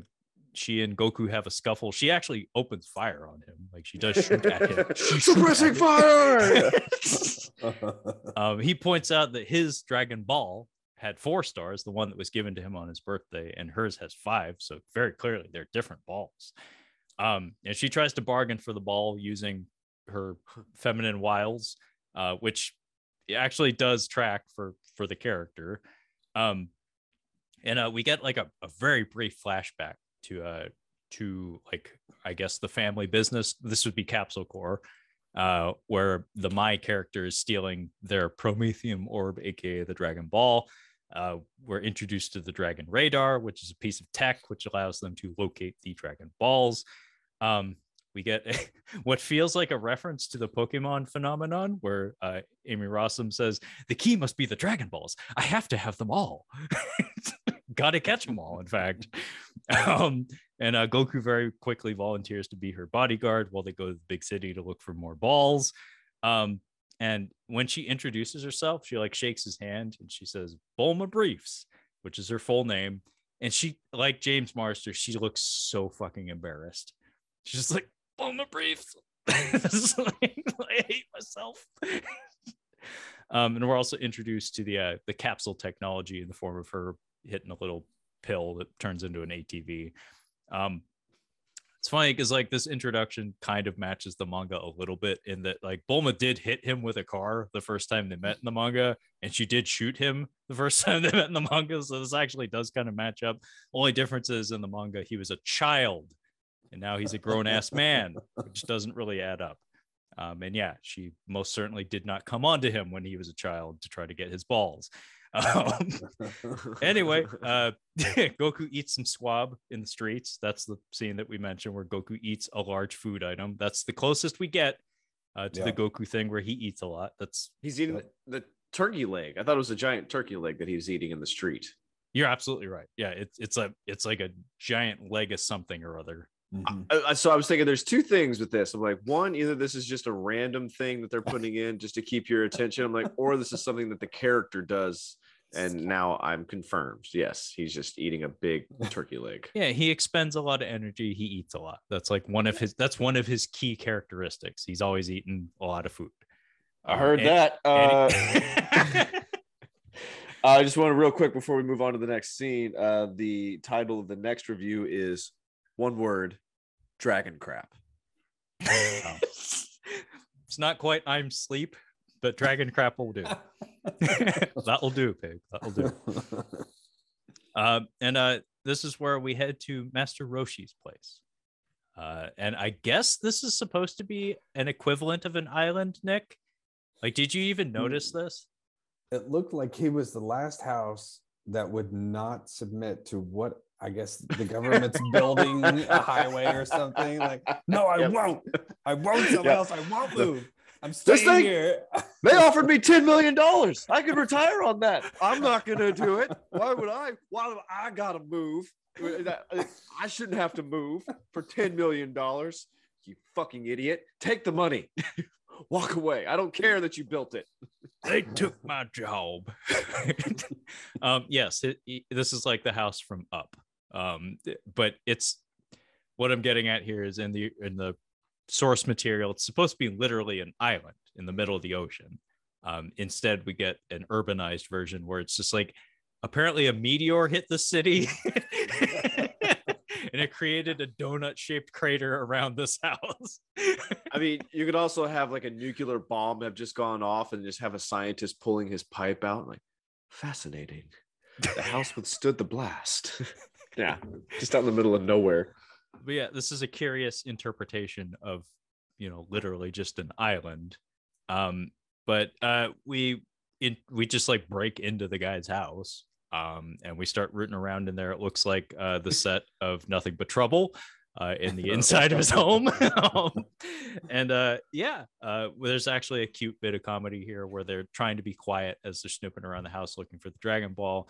she and Goku have a scuffle. She actually opens fire on him, like she does shoot at him. Suppressing fire. Um, he points out that his Dragon Ball had four stars, the one that was given to him on his birthday, and hers has five. So very clearly, they're different balls. Um, and she tries to bargain for the ball using her feminine wiles, uh, which actually does track for for the character. Um, and uh, we get like a, a very brief flashback to uh to like I guess the family business. This would be Capsule Corp, uh, where the my character is stealing their Prometheum orb, aka the Dragon Ball. Uh, we're introduced to the Dragon Radar, which is a piece of tech which allows them to locate the Dragon Balls. Um, we get [laughs] what feels like a reference to the Pokemon phenomenon, where uh, Emmy Rossum says, The key must be the Dragon Balls. I have to have them all. [laughs] Gotta catch them all, in fact. Um, and uh, Goku very quickly volunteers to be her bodyguard while they go to the big city to look for more balls. Um, and when she introduces herself, she like shakes his hand and she says, Bulma Briefs, which is her full name. And she, like James Marster, she looks so fucking embarrassed. She's just like, Bulma Briefs. [laughs] Like, I hate myself. [laughs] um, and we're also introduced to the uh, the capsule technology in the form of her hitting a little pill that turns into an ATV. Um, it's funny because like this introduction kind of matches the manga a little bit in that like Bulma did hit him with a car the first time they met in the manga, and she did shoot him [laughs] the first time they met in the manga. So this actually does kind of match up. Only difference is in the manga he was a child, and now he's a grown [laughs] ass man, which doesn't really add up. Um, and yeah, she most certainly did not come onto him when he was a child to try to get his balls. Um, [laughs] anyway, uh, [laughs] Goku eats some swab in the streets. That's the scene that we mentioned where Goku eats a large food item. That's the closest we get uh, to Yeah. the Goku thing where he eats a lot. That's He's eating the turkey leg. I thought it was a giant turkey leg that he was eating in the street. you're absolutely right. Yeah, it's it's a it's like a giant leg of something or other. Mhm. Uh, uh, so I was thinking there's two things with this. I'm like, one, either this is just a random thing that they're [laughs] putting in just to keep your attention. I'm like, or this is something that the character does. And now I'm confirmed. Yes, he's just eating a big turkey leg. [laughs] Yeah, he expends a lot of energy. He eats a lot. That's like one of his. That's one of his key characteristics. He's always eating a lot of food. I Um, heard and- that. [laughs] and Uh, [laughs] I just want to real quick before we move on to the next scene. Uh, the title of the next review is one word: dragon crap. it's not quite I'm sleep, but dragon crap will do. [laughs] That'll do, pig. That'll do. Um, and uh, this is where we head to Master Roshi's place. Uh, and I guess this is supposed to be an equivalent of an island, Nick. Like, did you even notice this? it looked like he was the last house that would not submit to what I guess the government's [laughs] building a highway or something. Like, no, I Yep. won't. I won't somewhere Yep. else. I won't move. I'm This staying thing- here. They [laughs] offered me $10 million. I could retire on that. I'm not going to do it. Why would I? Why would I got to move? I shouldn't have to move for $10 million. You fucking idiot. Take the money. [laughs] Walk away. I don't care that you built it. They took my job. [laughs] um, yes, it, it- this is like the house from Up. Um, but it's what I'm getting at here is in the in the source material. It's supposed to be literally an island in the middle of the ocean. Um, instead, we get an urbanized version where it's just like apparently a meteor hit the city. [laughs] and it created a donut shaped crater around this house. I mean, you could also have like a nuclear bomb have just gone off and just have a scientist pulling his pipe out. Like, fascinating. The house withstood the blast. [laughs] yeah, just out in the middle of nowhere. But yeah, this is a curious interpretation of, you know, literally just an island. Um, but uh, we in, we just like break into the guy's house, um, and we start rooting around in there. It looks like uh, the [laughs] set of Nothing But Trouble. Uh, in the [laughs] inside of his home, [laughs] um, and uh, yeah, uh, there's actually a cute bit of comedy here where they're trying to be quiet as they're snooping around the house looking for the Dragon Ball,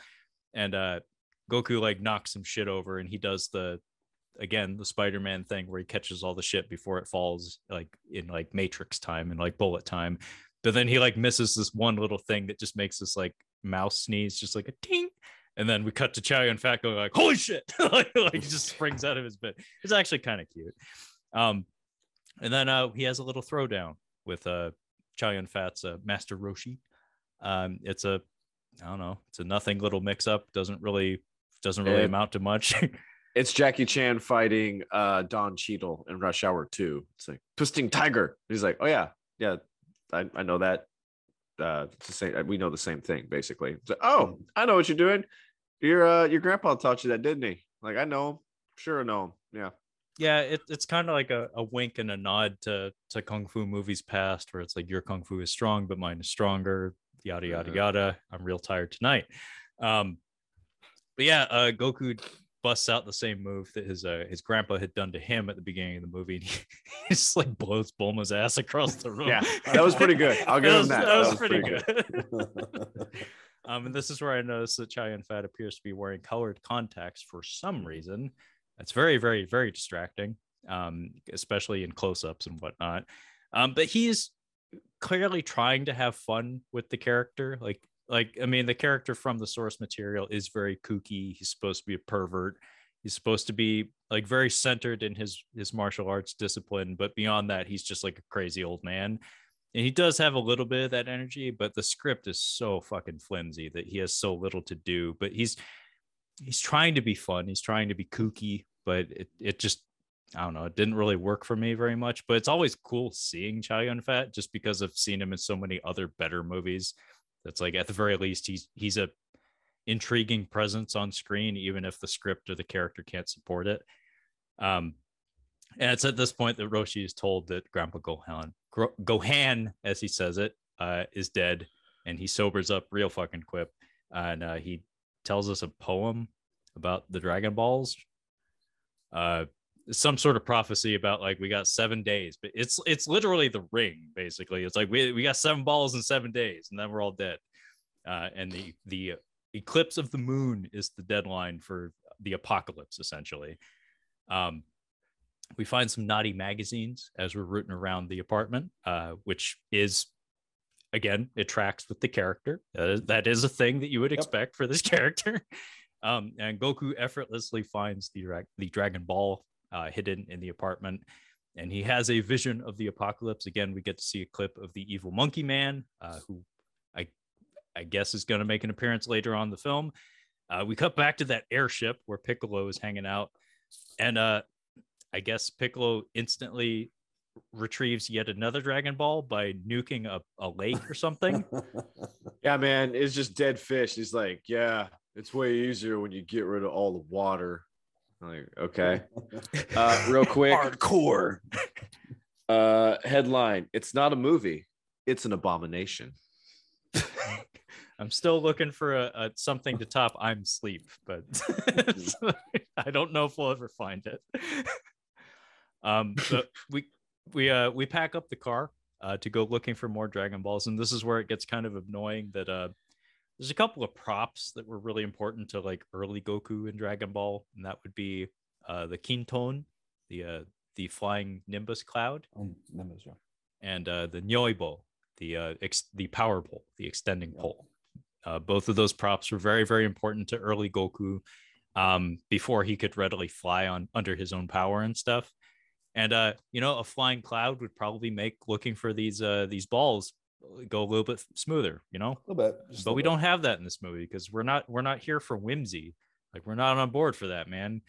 and uh, Goku like knocks some shit over, and he does the again the spider-man thing where he catches all the shit before it falls like in like matrix time and like bullet time. But then he like misses this one little thing that just makes this like mouse sneeze just like a ting. And then we cut to Chow Yun Fat going like holy shit! [laughs] Like, like he just springs out of his bed. It's actually kind of cute. Um and then uh he has a little throwdown with uh Chow Yun Fat's uh, Master Roshi. Um it's a I don't know it's a nothing little mix up doesn't really doesn't really It- amount to much [laughs] It's Jackie Chan fighting uh, Don Cheadle in Rush Hour 2. It's like twisting tiger. He's like, oh yeah, yeah, I, I know that. Uh, the same. We know the same thing basically. Like, oh, I know what you're doing. Your uh, your grandpa taught you that, didn't he? Like I know him. Sure, I know him. Yeah. yeah it, it's kind of like a, a wink and a nod to to kung fu movies past where it's like your kung fu is strong but mine is stronger yada yada Mhm. yada i'm real tired tonight um but yeah uh goku busts out the same move that his uh, his grandpa had done to him at the beginning of the movie and [laughs] he, just like blows bulma's ass across the room. Yeah, [laughs] that was pretty good. I'll give him that. that was, That was pretty, pretty good, [laughs] um and this is where i noticed that Chow Yun Fat appears to be wearing colored contacts for some reason. That's very very very distracting um especially in close-ups and whatnot. Um but he's clearly trying to have fun with the character like like i mean the character from the source material is very kooky he's supposed to be a pervert he's supposed to be like very centered in his his martial arts discipline but beyond that he's just like a crazy old man and he does have a little bit of that energy but the script is so fucking flimsy that he has so little to do but he's he's trying to be fun he's trying to be kooky but it, it just I don't know, it didn't really work for me very much. But it's always cool seeing Chow Yun Fat just because I've seen him in so many other better movies. That's like at the very least he's he's a intriguing presence on screen, even if the script or the character can't support it. Um, and it's at this point that Roshi is told that Grandpa Gohan, Gohan, as he says it, uh, is dead, and he sobers up real fucking quick, and uh, he tells us a poem about the Dragon Balls. Uh, some sort of prophecy about like we got seven days, but it's it's literally the ring. Basically, it's like we we got seven balls in seven days, and then we're all dead. Uh, and the the eclipse of the moon is the deadline for the apocalypse, essentially. Um, we find some naughty magazines as we're rooting around the apartment, uh, which is again it tracks with the character. That is, that is a thing that you would expect for this [laughs] character. Um, and Goku effortlessly finds the the Dragon Ball uh, hidden in the apartment, and he has a vision of the apocalypse. Again, we get to see a clip of the evil Monkey Man, uh, who I I guess is going to make an appearance later on the film. Uh, we cut back to that airship where Piccolo is hanging out, and uh, I guess Piccolo instantly retrieves yet another Dragon Ball by nuking a, a lake or something. [laughs] yeah, man, it's just dead fish. He's like, yeah, it's way easier when you get rid of all the water. I'm like, okay. Uh, real quick. Hardcore. Uh, headline It's not a movie, it's an abomination. [laughs] I'm still looking for a, a, something to top I'm sleep, but [laughs] [laughs] I don't know if we'll ever find it. Um, but we we uh we pack up the car uh to go looking for more Dragon Balls, and this is where it gets kind of annoying that uh there's a couple of props that were really important to like early Goku and Dragon Ball, and that would be uh the Kinton, the uh the flying Nimbus cloud, um, Nimbus, yeah. and uh the Nyoibo, the uh ex- the power pole, the extending yeah. pole. Uh, both of those props were very very important to early Goku um, before he could readily fly on under his own power and stuff. And uh, you know, a flying cloud would probably make looking for these uh these balls go a little bit smoother, you know? A little bit. But we don't have that in this movie because we're not we're not here for whimsy. Like we're not on board for that, man.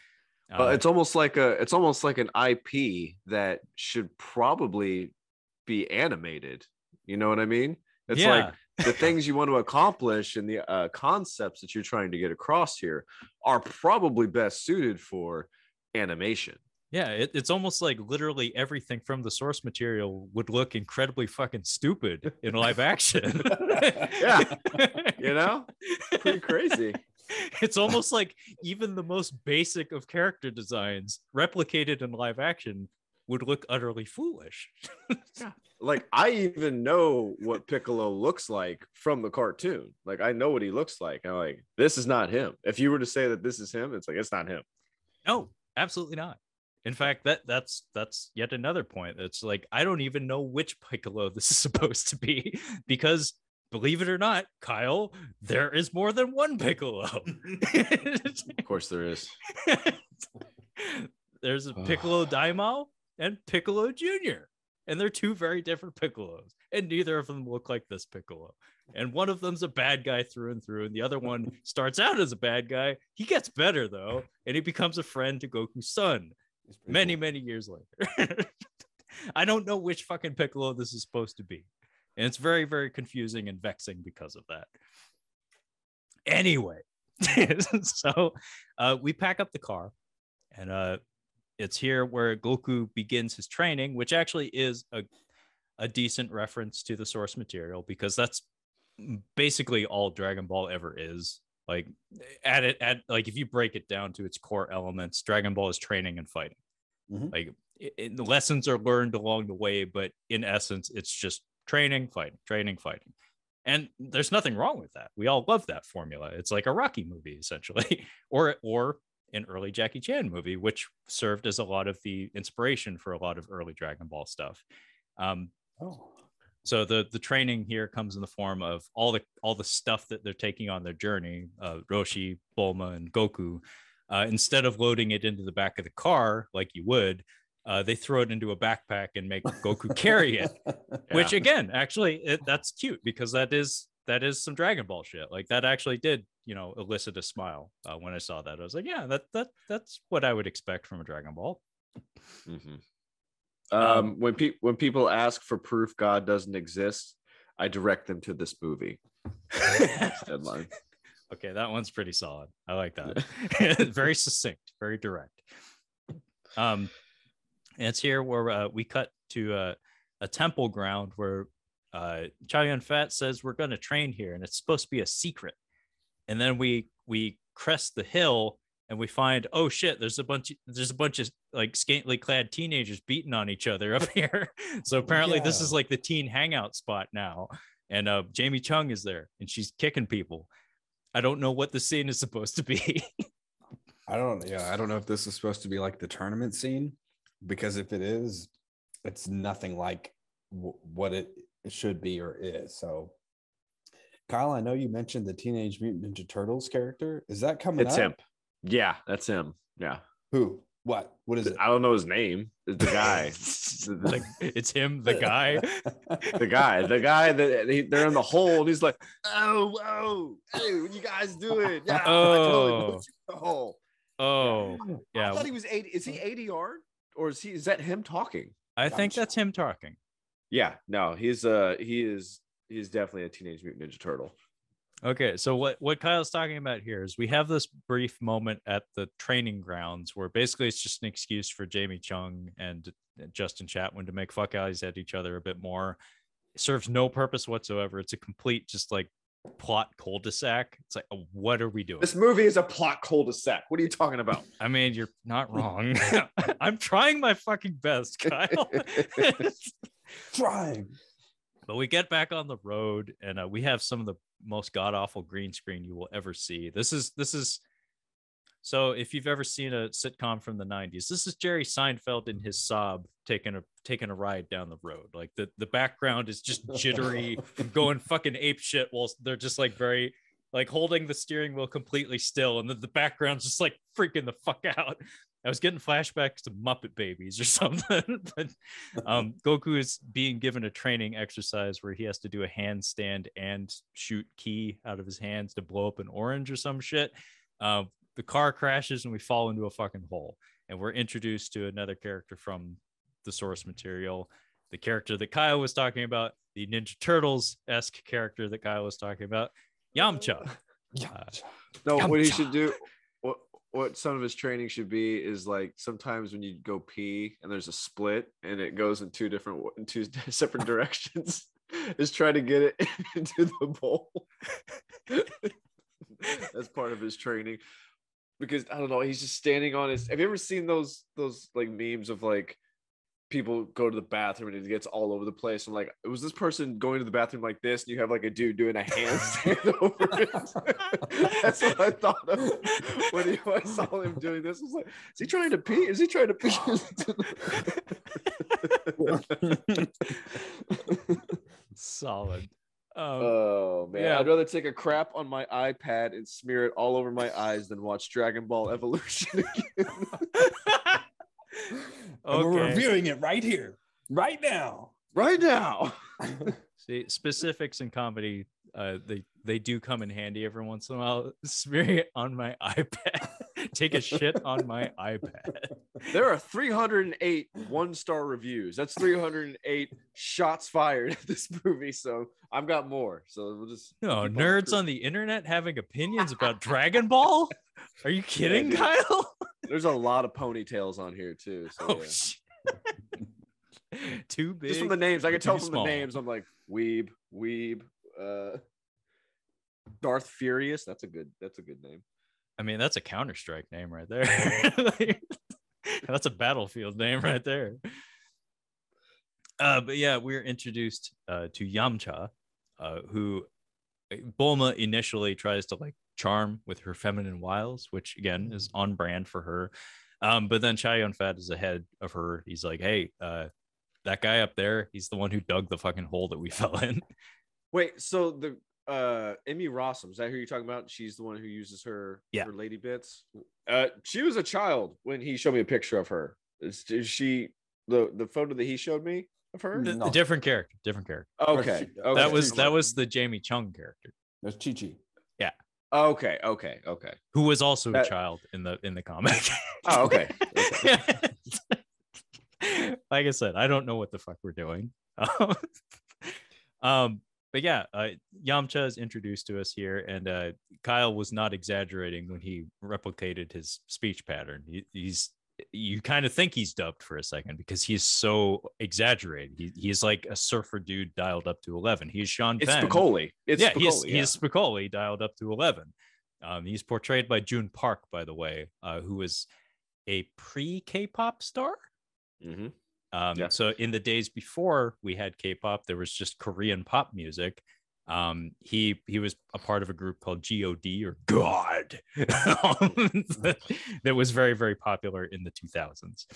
Uh, it's almost like a it's almost like an IP that should probably be animated. You know what I mean? It's yeah. like the [laughs] things you want to accomplish and the uh, concepts that you're trying to get across here are probably best suited for animation. Yeah, it, it's almost like literally everything from the source material would look incredibly fucking stupid [laughs] in live action. [laughs] yeah, you know, pretty crazy. [laughs] It's almost like even the most basic of character designs replicated in live action would look utterly foolish. yeah. Like I even know what Piccolo looks like from the cartoon. Like I know what he looks like. I'm like, this is not him. If you were to say that this is him, it's like it's not him. No, absolutely not. In fact, that that's that's yet another point. It's like I don't even know which Piccolo this is [laughs] supposed to be because believe it or not, Kyle, there is more than one Piccolo. [laughs] [laughs] of course there is. There's a Piccolo Daimao and Piccolo Jr. And they're two very different Piccolos. And neither of them look like this Piccolo. And one of them's a bad guy through and through. And the other one starts out as a bad guy. He gets better though, and he becomes a friend to Goku's son many cool. many years later. [laughs] I don't know which fucking Piccolo this is supposed to be, and it's very very confusing and vexing because of that. Anyway, [laughs] so uh, we pack up the car, and uh, it's here where Goku begins his training, which actually is a a decent reference to the source material because that's basically all Dragon Ball ever is. Like at it at like if you break it down to its core elements, Dragon Ball is training and fighting. Mm-hmm. Like it, it, the lessons are learned along the way, but in essence, it's just training, fighting, training, fighting. And there's nothing wrong with that. We all love that formula. It's like a Rocky movie, essentially, [laughs] or or an early Jackie Chan movie, which served as a lot of the inspiration for a lot of early Dragon Ball stuff. Um, oh so the the training here comes in the form of all the all the stuff that they're taking on their journey uh, roshi bulma and goku uh, instead of loading it into the back of the car like you would uh, they throw it into a backpack and make goku carry it [laughs] yeah. which again actually it, that's cute because that is that is some dragon ball shit like that actually did you know elicit a smile uh, when i saw that i was like yeah that that that's what i would expect from a dragon ball Mhm. Um, when pe- when people ask for proof God doesn't exist, I direct them to this movie. [laughs] Deadline. Okay, that one's pretty solid. I like that. [laughs] [laughs] very succinct, very direct. Um, and it's here where uh, we cut to uh, a temple ground where uh, Chow Yun Fat says we're going to train here, and it's supposed to be a secret. And then we we crest the hill, and we find oh shit, there's a bunch there's a bunch of like scantily clad teenagers beating on each other up [laughs] here. so apparently this is like the teen hangout spot now. And uh, Jamie Chung is there, and she's kicking people. I don't know what the scene is supposed to be. I don't. Yeah, I don't know if this is supposed to be like the tournament scene, because if it is, it's nothing like w- what it should be or is. So, Kyle, I know you mentioned the Teenage Mutant Ninja Turtles character. Is that coming? It's up? him. Yeah, that's him. Yeah. Who? What? What is it? I don't know his name. It's the guy. [laughs] like it's him, the guy. [laughs] the guy, the guy that he, they're in the hole, and he's like, "Oh, oh, hey, what you guys doing?" Yeah, I totally Oh. moved you in the hole. Oh, I yeah. thought he was eighty. Is he ADR or is he? Is that him talking? I think Gotcha. that's him talking. Yeah, no, he's uh, he is, he's definitely a Teenage Mutant Ninja Turtle. Okay, so what what Kyle's talking about here is we have this brief moment at the training grounds where basically it's just an excuse for Jamie Chung and Justin Chatwin to make fuck eyes at each other a bit more. It serves no purpose whatsoever. It's a complete just like plot cul-de-sac. It's like uh, what are we doing? This movie is a plot cul-de-sac. What are you talking about? I mean, you're not [laughs] wrong. [laughs] I'm trying my fucking best, Kyle. [laughs] Trying. but we get back on the road and uh, we have some of the most god awful green screen you will ever see. This is this is so if you've ever seen a sitcom from the 90s, this is Jerry Seinfeld in his Saab taking a taking a ride down the road. Like the the background is just jittery, [laughs] going fucking ape shit while they're just like very like holding the steering wheel completely still, and then the background's just like freaking the fuck out. I was getting flashbacks to Muppet Babies or [laughs] something. but um, [laughs] Goku is being given a training exercise where he has to do a handstand and shoot ki out of his hands to blow up an orange or some shit. Um, the car crashes and we fall into a fucking hole. And we're introduced to another character from the source material, the character that Kyle was talking about, the Ninja Turtles esque character that Kyle was talking about, Yamcha. Yeah. No, what he should do, what some of his training should be is like sometimes when you go pee and there's a split and it goes in two different in two [laughs] separate directions, [laughs] is try to get it [laughs] into the bowl. That's part of his training. Because I don't know, he's just standing on his. Have you ever seen those those like memes of like people go to the bathroom and it gets all over the place? And like, was this person going to the bathroom like this? And you have like a dude doing a handstand [laughs] over it. [laughs] That's what I thought of when, he, when I saw him doing this. I was like, is he trying to pee? Is he trying to pee? [laughs] Solid. Um, oh man, Yeah. I'd rather take a crap on my iPad and smear it all over my eyes than watch Dragon Ball Evolution again. [laughs] And We're reviewing it right here, right now. right now. [laughs] See, specifics in comedy, uh, they they do come in handy every once in a while. [laughs] Smearing it on my iPad, take a shit on my iPad. There are 308 one star reviews. That's 308 shots fired at this movie. So I've got more. So we'll just No, nerds cruising. on the internet having opinions about Dragon Ball. Are you kidding, dude. Kyle? There's a lot of ponytails on here too. So Oh, yeah. shit. [laughs] Too big. just from the names, I can tell from small. the names. I'm like Weeb, Weeb, uh, Darth Furious. That's a good. That's a good name. I mean, that's a Counter Strike name right there. [laughs] that's a battlefield name right there. Uh, but yeah, we're introduced uh, to Yamcha, uh, who uh, Bulma initially tries to like charm with her feminine wiles, which again is on brand for her. Um, but then Chow Yun Fat is ahead of her. He's like, "Hey, uh, that guy up there, he's the one who dug the fucking hole that we [laughs] fell in." Wait, so the uh Emmy Rossum, is that who you're talking about? She's the one who uses her Yeah. her lady bits. Uh she was a child when he showed me a picture of her. Is, is she the the photo that he showed me of her? The- the No. different character, different character. Okay. That okay. That was that was the Jamie Chung character, There's Chi Chi. Okay, okay, okay. who was also That- a child in the in the comic. [laughs] Oh, okay. okay. [laughs] like I said, I don't know what the fuck we're doing. [laughs] um, but yeah, uh, Yamcha is introduced to us here, and uh, Kyle was not exaggerating when he replicated his speech pattern. He, he's you kind of think he's dubbed for a second because he's so exaggerated. He, he's like a surfer dude dialed up to 11. He's Sean It's Penn. Spicoli. It's yeah, Spicoli, he's, yeah. he's Spicoli dialed up to 11. Um, he's portrayed by Joon Park, by the way, uh, who is a pre K pop star. Mhm. Um, Yeah. So in the days before we had K-pop, there was just Korean pop music. Um, he he was a part of a group called God or God [laughs] that, was very very popular in the 2000s.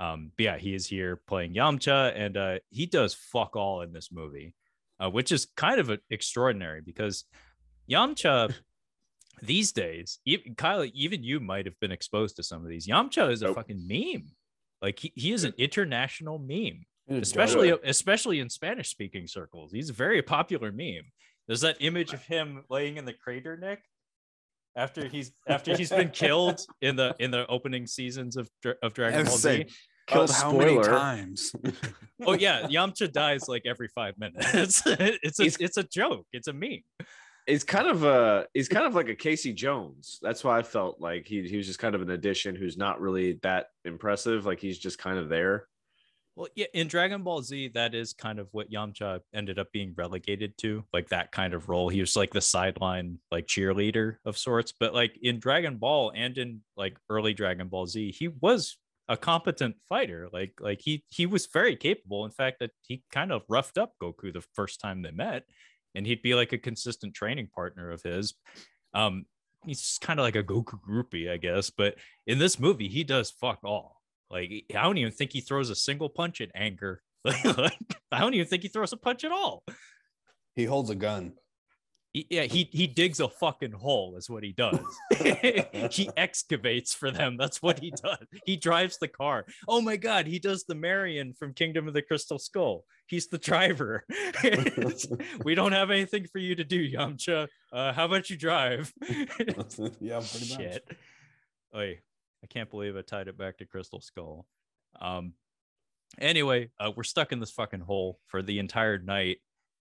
Um, but yeah, he is here playing Yamcha, and uh, he does fuck all in this movie, uh, which is kind of extraordinary because Yamcha [laughs] these days, even, Kyle, even you might have been exposed to some of these. Yamcha is a Nope. fucking meme. Like he, he is an international meme, Dude, especially it. especially in Spanish speaking circles. He's a very popular meme. There's that image of him laying in the crater, Nick, after he's after he's been killed [laughs] in the in the opening seasons of of Dragon Ball was Z. saying, uh, Killed how many times? [laughs] Oh yeah, Yamcha dies like every five minutes. [laughs] it's a He's- it's a joke. It's a meme. It's kind of a he's kind of like a Casey Jones. That's why I felt like he he was just kind of an addition who's not really that impressive. Like he's just kind of there. Well, yeah, in Dragon Ball Z, that is kind of what Yamcha ended up being relegated to, like that kind of role. He was like the sideline, like cheerleader of sorts. But like in Dragon Ball and in like early Dragon Ball Z, he was a competent fighter. Like like he he was very capable. In fact, that he kind of roughed up Goku the first time they met, and he'd be like a consistent training partner of his. Um, he's kind of like a Goku groupie, I guess. But in this movie, he does fuck all. Like I don't even think he throws a single punch at anger. [laughs] I don't even think he throws a punch at all. He holds a gun. He- yeah, he he digs a fucking hole is what he does. [laughs] he excavates for them. That's what he does. He drives the car. Oh my god, he does the Marion from Kingdom of the Crystal Skull. He's the driver. [laughs] we don't have anything for you to do, Yamcha. Uh, how about you drive? yeah, pretty much. Shit. Oy, I can't believe I tied it back to Crystal Skull. Um anyway, uh, we're stuck in this fucking hole for the entire night.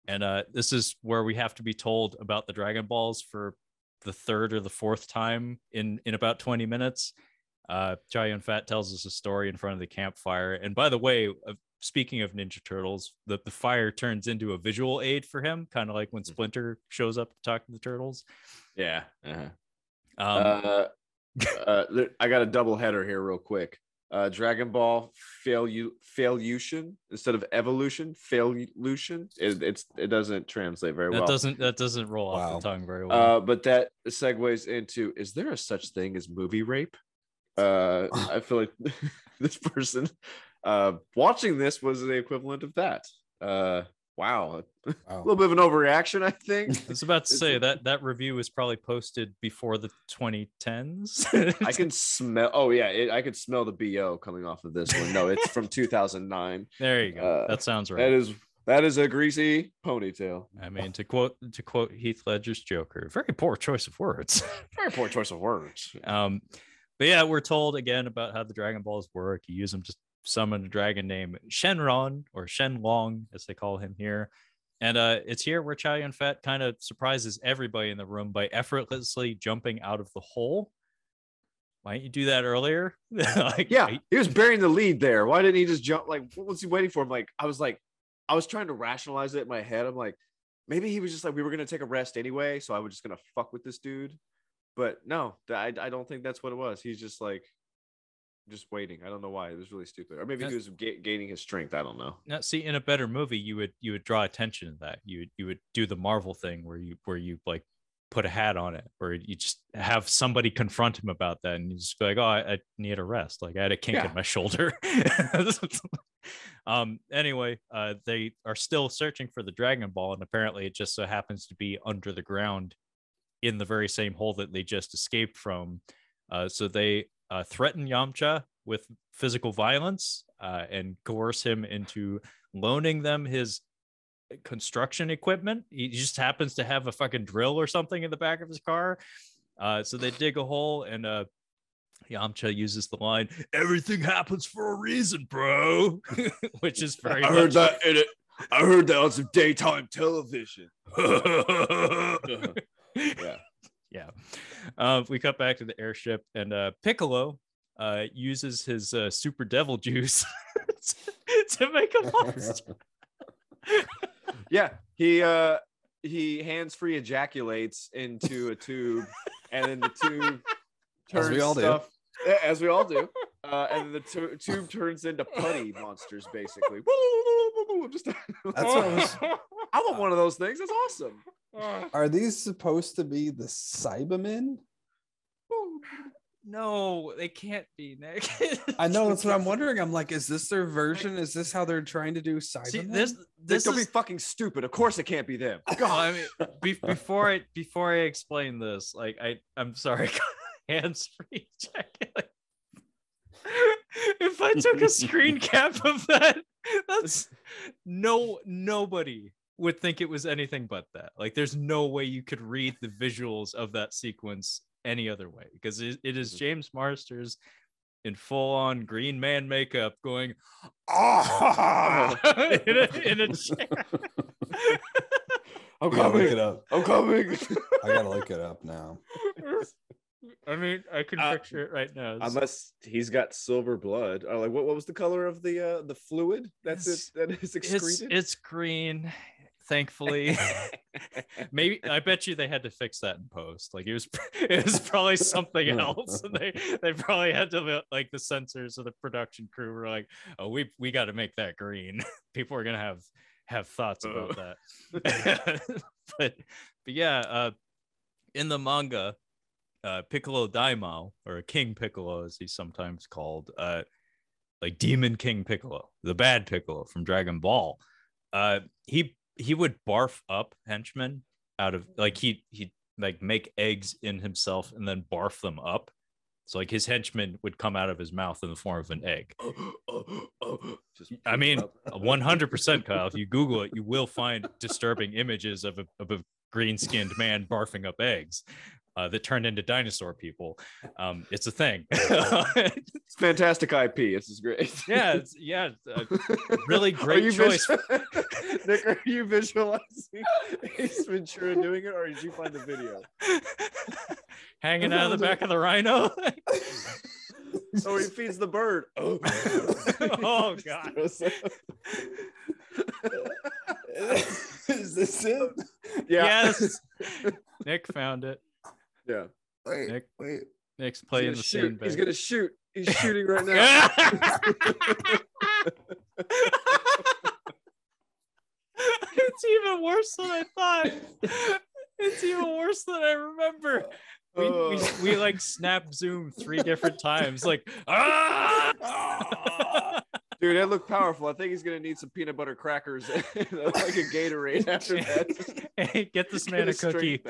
And uh this is where we have to be told about the Dragon Balls for the third or the fourth time in in about 20 minutes. Uh Jai Fat tells us a story in front of the campfire. And by the way, uh, speaking of Ninja Turtles, the, the fire turns into a visual aid for him, kind of like when Splinter shows up to talk to the turtles. Yeah. uh-huh. Um, uh, uh, I got a double header here, real quick. Uh, Dragon Ball failure failution instead of evolution failution. It, it's it doesn't translate very that well. doesn't that doesn't roll off the tongue very well. Uh, but that segues into: Is there a such thing as movie rape? Uh, [laughs] I feel like [laughs] this person uh, watching this was the equivalent of that. Uh, wow, [laughs] a little bit of an overreaction, I think. I was about to say that that review was probably posted before the 2010s. [laughs] I can [laughs] smell. Oh yeah, it, I could smell the bo coming off of this one. No, it's from 2009. there you go. Uh, that sounds right. That is that is a greasy ponytail. I mean, to quote to quote Heath Ledger's Joker, very poor choice of words. Very poor choice of words. um, but yeah, we're told again about how the Dragon Balls work. You use them to summon a dragon named Shenron or Shenlong, as they call him here. And uh, it's here where Chow Yun Fat kind of surprises everybody in the room by effortlessly jumping out of the hole. Why didn't you do that earlier? [laughs] like, Yeah, I- he was burying the lead there. Why didn't he just jump? Like, what was he waiting for? I'm like, I was like, I was trying to rationalize it in my head. I'm like, maybe he was just like, we were gonna take a rest anyway, so I was just gonna fuck with this dude. But no, I, I don't think that's what it was. He's just like, just waiting. I don't know why. It was really stupid. Or maybe he was ga- gaining his strength. I don't know. Now, see, in a better movie, you would you would draw attention to that. You would you would do the Marvel thing where you where you like put a hat on it, or you just have somebody confront him about that, and you just be like, "Oh, I, I need a rest. Like I had a kink Yeah. in my shoulder." [laughs] um. Anyway, uh, they are still searching for the Dragon Ball, and apparently, it just so happens to be under the ground, in the very same hole that they just escaped from. Uh, so they uh, threaten Yamcha with physical violence uh, and coerce him into loaning them his construction equipment. He just happens to have a fucking drill or something in the back of his car. Uh, so they dig a hole and uh, Yamcha uses the line, "Everything happens for a reason, bro," [laughs] which is very. I heard that in it. I heard that on some daytime television. [laughs] [laughs] Yeah. yeah. Uh, we cut back to the airship, and uh, Piccolo uh, uses his uh, super devil juice [laughs] to make a monster. [laughs] Yeah, he uh he hands free ejaculates into a tube, and then the tube turns As we all do. stuff, Yeah, as we all do. Uh, and the tu- [laughs] tube turns into putty monsters, basically. Just, That's what I was. I want one of those things. That's awesome. Are these supposed to be the Saibamen? no, they can't be, Nick. I know that's what I'm wondering. I'm like, is this their version? Is this how they're trying to do Saibamen? See, this This don't is be fucking stupid. Of course, it can't be them. God, I mean, be- before I before I explain this, like I I'm sorry, hands free. If I took a screen [laughs] cap of that, that's no nobody would think it was anything but that. Like, there's no way you could read the visuals of that sequence any other way because it, it is James Marsters in full on green man makeup going [laughs] ah [laughs] in a, in a chair. I'm I gotta look it coming. up. I'm coming. I gotta look it up now. I mean, I can Uh, picture it right now. It's- Unless he's got silver blood. Or like, what, what was the color of the uh the fluid that's It's- it that is excreted? it's green, thankfully. [laughs] Maybe I bet you they had to fix that in post. Like it was [laughs] it was probably something [laughs] else. And they they probably had to like the censors of the production crew were like, oh, we we got to make that green. People are gonna have have thoughts about that. but but yeah, uh, in the manga, uh, Piccolo Daimao or King Piccolo, as he's sometimes called, uh, like Demon King Piccolo, the bad Piccolo from Dragon Ball. Uh, he he would barf up henchmen out of like he he like make eggs in himself and then barf them up. So like his henchmen would come out of his mouth in the form of an egg. [gasps] Just I mean, 100% Kyle. If you Google it, you will find disturbing images of a, of a green skinned man barfing up eggs uh, that turned into dinosaur people. Um, it's a thing. [laughs] It's fantastic IP. This is great. yeah, it's, yeah. uh, [laughs] really great choice. [laughs] Nick, are you visualizing Ace Ventura doing it, or did you find the video? Hanging out of the back of the rhino. Oh, he feeds the bird. Oh, Oh, God. Is this it? Yeah. Yes. Nick found it. Yeah. Wait, Nick. wait. Nick's playing the shoot. scene. He's gonna shoot. He's [laughs] shooting right now. [laughs] it's even worse than I thought. It's even worse than I remember. We, we, Oh. we like snap zoom three different times, like [laughs] ah! Dude, that looked powerful. I think he's gonna need some peanut butter crackers and like a Gatorade after that. Hey, Get this Get man a cookie.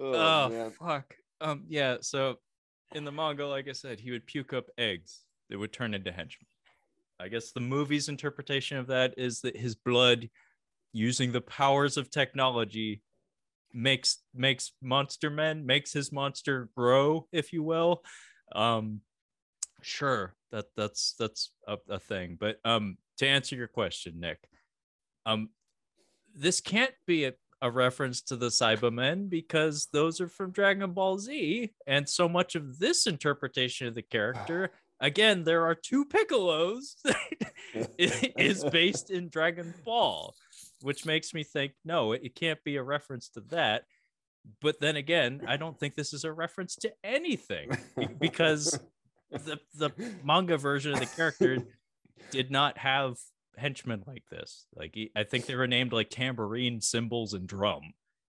Oh, Oh, fuck. Um, yeah. So in the manga, like I said, he would puke up eggs that would turn into henchmen. I guess the movie's interpretation of that is that his blood, using the powers of technology, makes makes monster men, makes his monster grow, if you will. Um, sure, that that's that's a, a thing. But um, to answer your question, Nick, um, this can't be a, a reference to the Saibamen because those are from Dragon Ball Z, and so much of this interpretation of the character, [sighs] again, there are two Piccolos, [laughs] is based in Dragon Ball, which makes me think no, it, it can't be a reference to that. But then again, I don't think this is a reference to anything [laughs] because the the manga version of the character [laughs] did not have henchmen like this. Like I think they were named like tambourine, cymbals, and drum,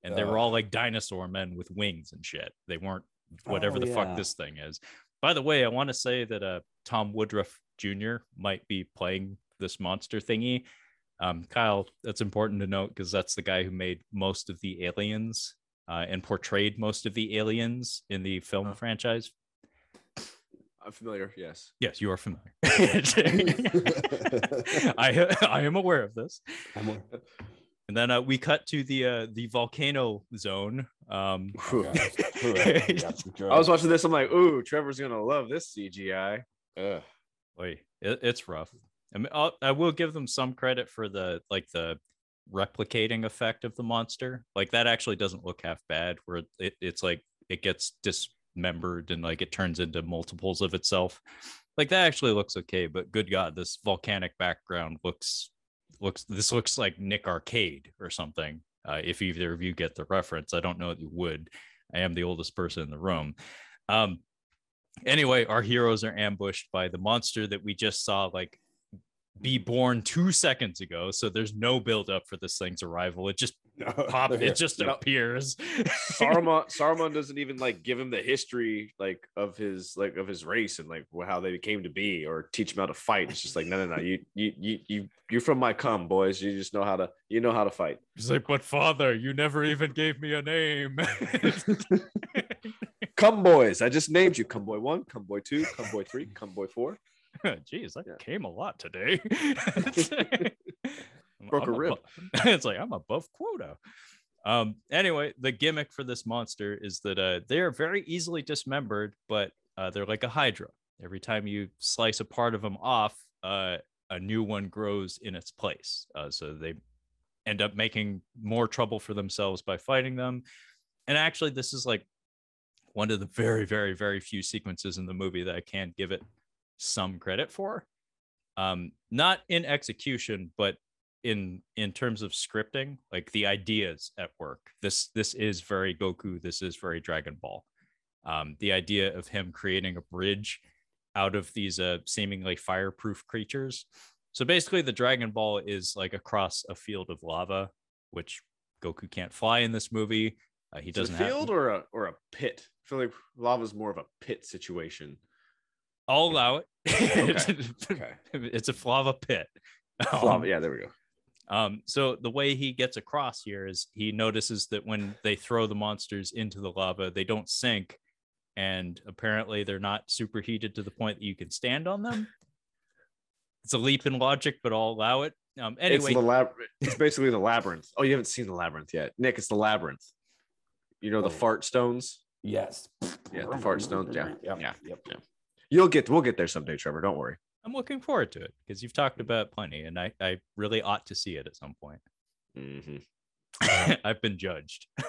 and they were all like dinosaur men with wings and shit. They weren't whatever Oh, the yeah. fuck this thing is. By the way, I want to say that uh Tom Woodruff Jr. might be playing this monster thingy. Um, Kyle, that's important to note because that's the guy who made most of the aliens uh, and portrayed most of the aliens in the film Oh. franchise. I'm familiar. Yes. Yes, you are familiar. [laughs] [laughs] I [laughs] I am aware of this. I'm a- And then uh, we cut to the uh, the volcano zone. Um, I was watching this. I'm like, ooh, Trevor's gonna love this CGI. Ugh. Wait, it, it's rough. I mean, I'll, I will give them some credit for the like the replicating effect of the monster. Like that actually doesn't look half bad. Where it, it's like it gets dismembered and like it turns into multiples of itself. Like that actually looks okay. But good God, this volcanic background looks looks. This looks like Nick Arcade or something. Uh, if either of you get the reference, I don't know that you would. I am the oldest person in the room. Um, anyway, our heroes are ambushed by the monster that we just saw like be born two seconds ago. So there's no build up for this thing's arrival. It just no, [laughs] oh, pop, it just no. appears. [laughs] Saruman Saruman doesn't even like give him the history like of his like of his race and like how they came to be or teach him how to fight. It's just like no no no you you you you you're from my cum boys. You just know how to you know how to fight. He's like, but father, you never even gave me a name. [laughs] come boys. I just named you come boy one, come boy two, come boy three, come boy four. [laughs] Jeez, that yeah. came a lot today. [laughs] [laughs] Broke I'm a rib. Above, it's like I'm above quota. Um, anyway, the gimmick for this monster is that uh, they are very easily dismembered, but uh, they're like a hydra. Every time you slice a part of them off, uh, a new one grows in its place. Uh, so they end up making more trouble for themselves by fighting them. And actually, this is like one of the very, very, very few sequences in the movie that I can't give it some credit for. Um, not in execution, but in in terms of scripting, like the ideas at work. This this is very Goku. This is very Dragon Ball. Um, the idea of him creating a bridge out of these uh, seemingly fireproof creatures. So basically, the Dragon Ball is like across a field of lava, which Goku can't fly in this movie. Uh, he doesn't a field have... or a or a pit. I feel like lava is more of a pit situation. I'll allow it. [laughs] okay. okay. It's a flava pit. Flava, um, yeah, there we go. Um, so the way he gets across here is he notices that when they throw the monsters into the lava, they don't sink, and apparently they're not superheated to the point that you can stand on them. It's a leap in logic, but I'll allow it. Um, anyway, it's, the lab- it's basically the labyrinth. Oh, you haven't seen the labyrinth yet, Nick. It's the labyrinth. You know the oh. fart stones. Yes. Yeah, the fart stones. Yeah, yeah, yeah. Yep. yeah. You'll get we'll get there someday, Trevor. Don't worry. I'm looking forward to it because you've talked about plenty, and I I really ought to see it at some point. Mm-hmm. [laughs] I've been judged. [laughs]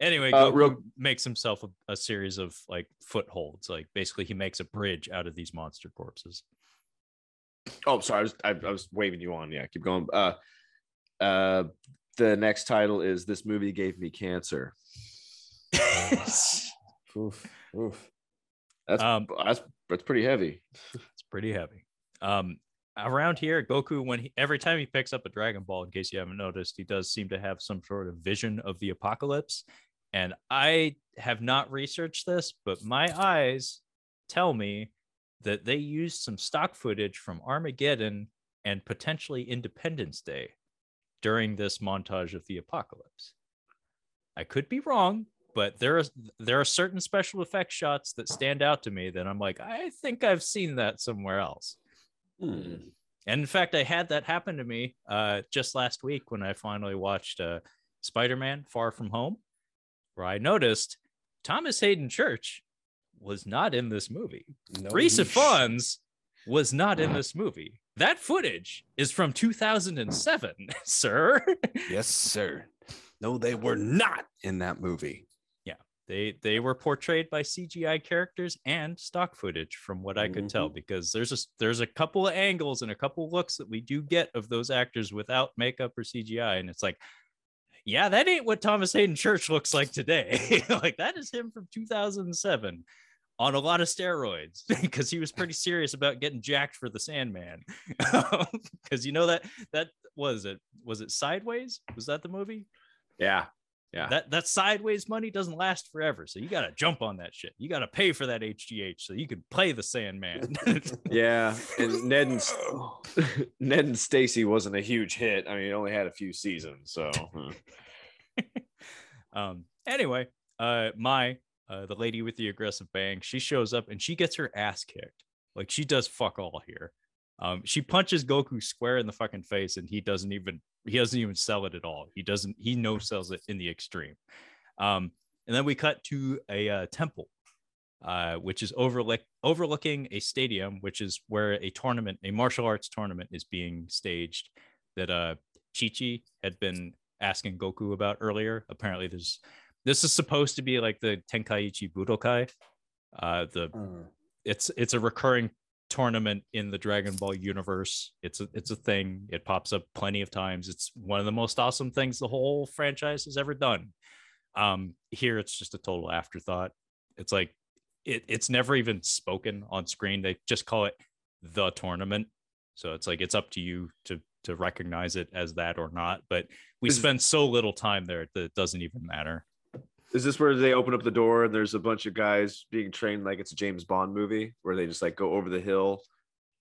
anyway, uh, real... makes himself a, a, series of like footholds. Like basically, he makes a bridge out of these monster corpses. Oh, sorry, I was I, I was waving you on. Yeah, keep going. Uh, uh, the next title is "This movie gave me cancer." [laughs] Oof. That's um, that's that's pretty heavy. [laughs] it's pretty heavy. Um, around here, Goku, when he every time he picks up a Dragon Ball, in case you haven't noticed, he does seem to have some sort of vision of the apocalypse. And I have not researched this, but my eyes tell me that they used some stock footage from Armageddon and potentially Independence Day during this montage of the apocalypse. I could be wrong, but there are there are certain special effects shots that stand out to me that I'm like, I think I've seen that somewhere else. Hmm. And in fact, I had that happen to me uh, just last week when I finally watched uh, Spider-Man: Far From Home, where I noticed Thomas Haden Church was not in this movie. No, Rhys Ifans was not in this movie. That footage is from 2007, [laughs] sir. Yes, sir. No, they were not in that movie. They they were portrayed by CGI characters and stock footage, from what I could mm-hmm. tell, because there's a there's a couple of angles and a couple of looks that we do get of those actors without makeup or CGI, and it's like, yeah, that ain't what Thomas Haden Church looks like today. [laughs] like that is him from 2007 on a lot of steroids [laughs] because he was pretty serious about getting jacked for the Sandman. [laughs] Because you know that that was it was it Sideways? Was that the movie? Yeah, yeah. That that sideways money doesn't last forever. So you got to jump on that shit. You got to pay for that HGH so you can play the Sandman. [laughs] [laughs] yeah. And Ned and [laughs] Ned and Stacey wasn't a huge hit. I mean, it only had a few seasons. So um anyway, uh my uh the lady with the aggressive bang, she shows up and she gets her ass kicked. Like she does fuck all here. Um, she punches Goku square in the fucking face, and he doesn't even he doesn't even sell it at all. He doesn't he no sells it in the extreme. Um, and then we cut to a uh, temple, uh, which is overlook overlooking a stadium, which is where a tournament, a martial arts tournament, is being staged. That uh, Chi Chi had been asking Goku about earlier. Apparently, there's this is supposed to be like the Tenkaichi Budokai. Uh, the Uh, it's it's a recurring tournament in the Dragon Ball universe. It's a it's a thing. It pops up plenty of times. It's one of the most awesome things the whole franchise has ever done. Um, here it's just a total afterthought. It's like it it's never even spoken on screen. They just call it the tournament. So it's like it's up to you to to recognize it as that or not. But we spend so little time there that it doesn't even matter. Is this where they open up the door and there's a bunch of guys being trained like it's a James Bond movie where they just like go over the hill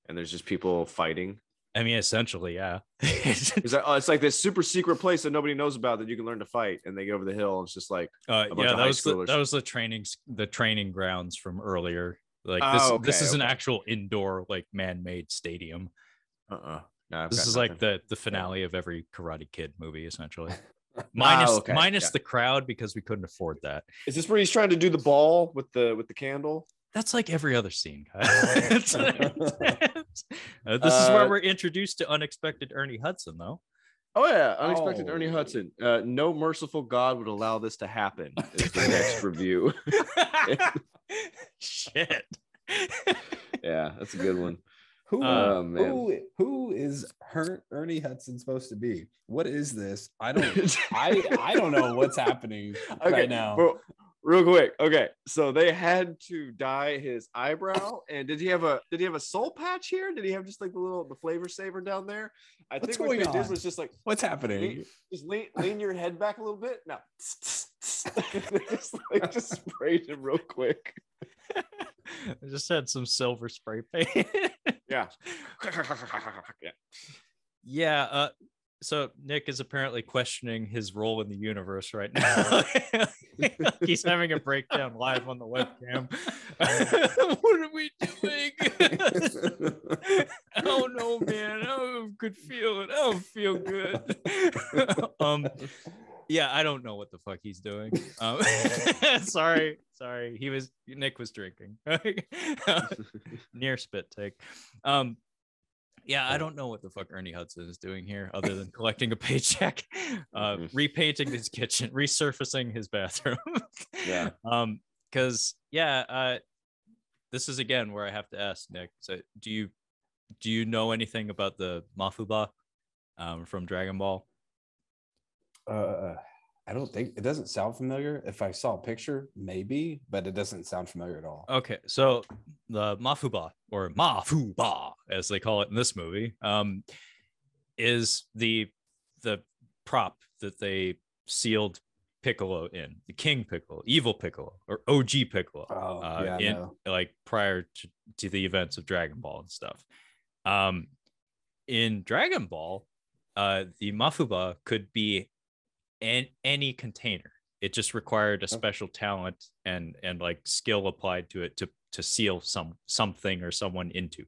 and there's just people fighting? I mean, essentially, yeah. [laughs] Is that, oh, it's like this super secret place that nobody knows about that you can learn to fight, and they go over the hill. And it's just like, Uh, yeah, that was the, that was the training the training grounds from earlier. Like this, Oh, this okay, is an actual indoor like man-made stadium. uh, uh no, this is like the the finale of every Karate Kid movie, essentially. [laughs] Minus Ah, okay, minus yeah. the crowd because we couldn't afford that. Is this where he's trying to do the ball with the with the candle? That's like every other scene. guys. [laughs] Uh, this is where Uh, we're introduced to unexpected Ernie Hudson, though. Oh yeah, unexpected Ernie Oh. Hudson. Uh, no merciful God would allow this to happen. Is the [laughs] next review. [laughs] Shit. yeah, that's a good one. Who, Oh, man. who, who is Her- Ernie Hudson supposed to be? What is this? I don't. [laughs] I I don't know what's happening [laughs] okay, right now. bro, real quick. Okay, so they had to dye his eyebrow, and did he have a did he have a soul patch here? Did he have just like the little the flavor saver down there? I What's think what going they on? did was just like What's happening? lean, just lean, lean your head back a little bit. No, [laughs] just like just sprayed him real quick. I just had some silver spray paint. Yeah. [laughs] yeah. yeah. Uh, so Nick is apparently questioning his role in the universe right [laughs] now. [laughs] He's having a breakdown live on the webcam. what are we doing? I don't know, man. I don't have good feeling. I don't feel good. um, yeah, I don't know what the fuck he's doing. [laughs] Um, [laughs] sorry, sorry. He was Nick was drinking. [laughs] Near spit take. Um, yeah, I don't know what the fuck Ernie Hudson is doing here, other than collecting a paycheck, uh, Mhm. repainting his kitchen, resurfacing his bathroom. Yeah. Um, because yeah, uh, this is again where I have to ask Nick. So, do you do you know anything about the Mafuba, um, from Dragon Ball? Uh, I don't think it doesn't sound familiar. If I saw a picture, maybe, but it doesn't sound familiar at all. Okay, so the Mafuba or Mafuba, as they call it in this movie, um, is the the prop that they sealed Piccolo in, the King Piccolo, Evil Piccolo, or OG Piccolo, Oh, uh, yeah, in like prior to, to the events of Dragon Ball and stuff. Um, in Dragon Ball, uh, the Mafuba could be an, any container. It just required a special talent and and like skill applied to it to to seal some something or someone into.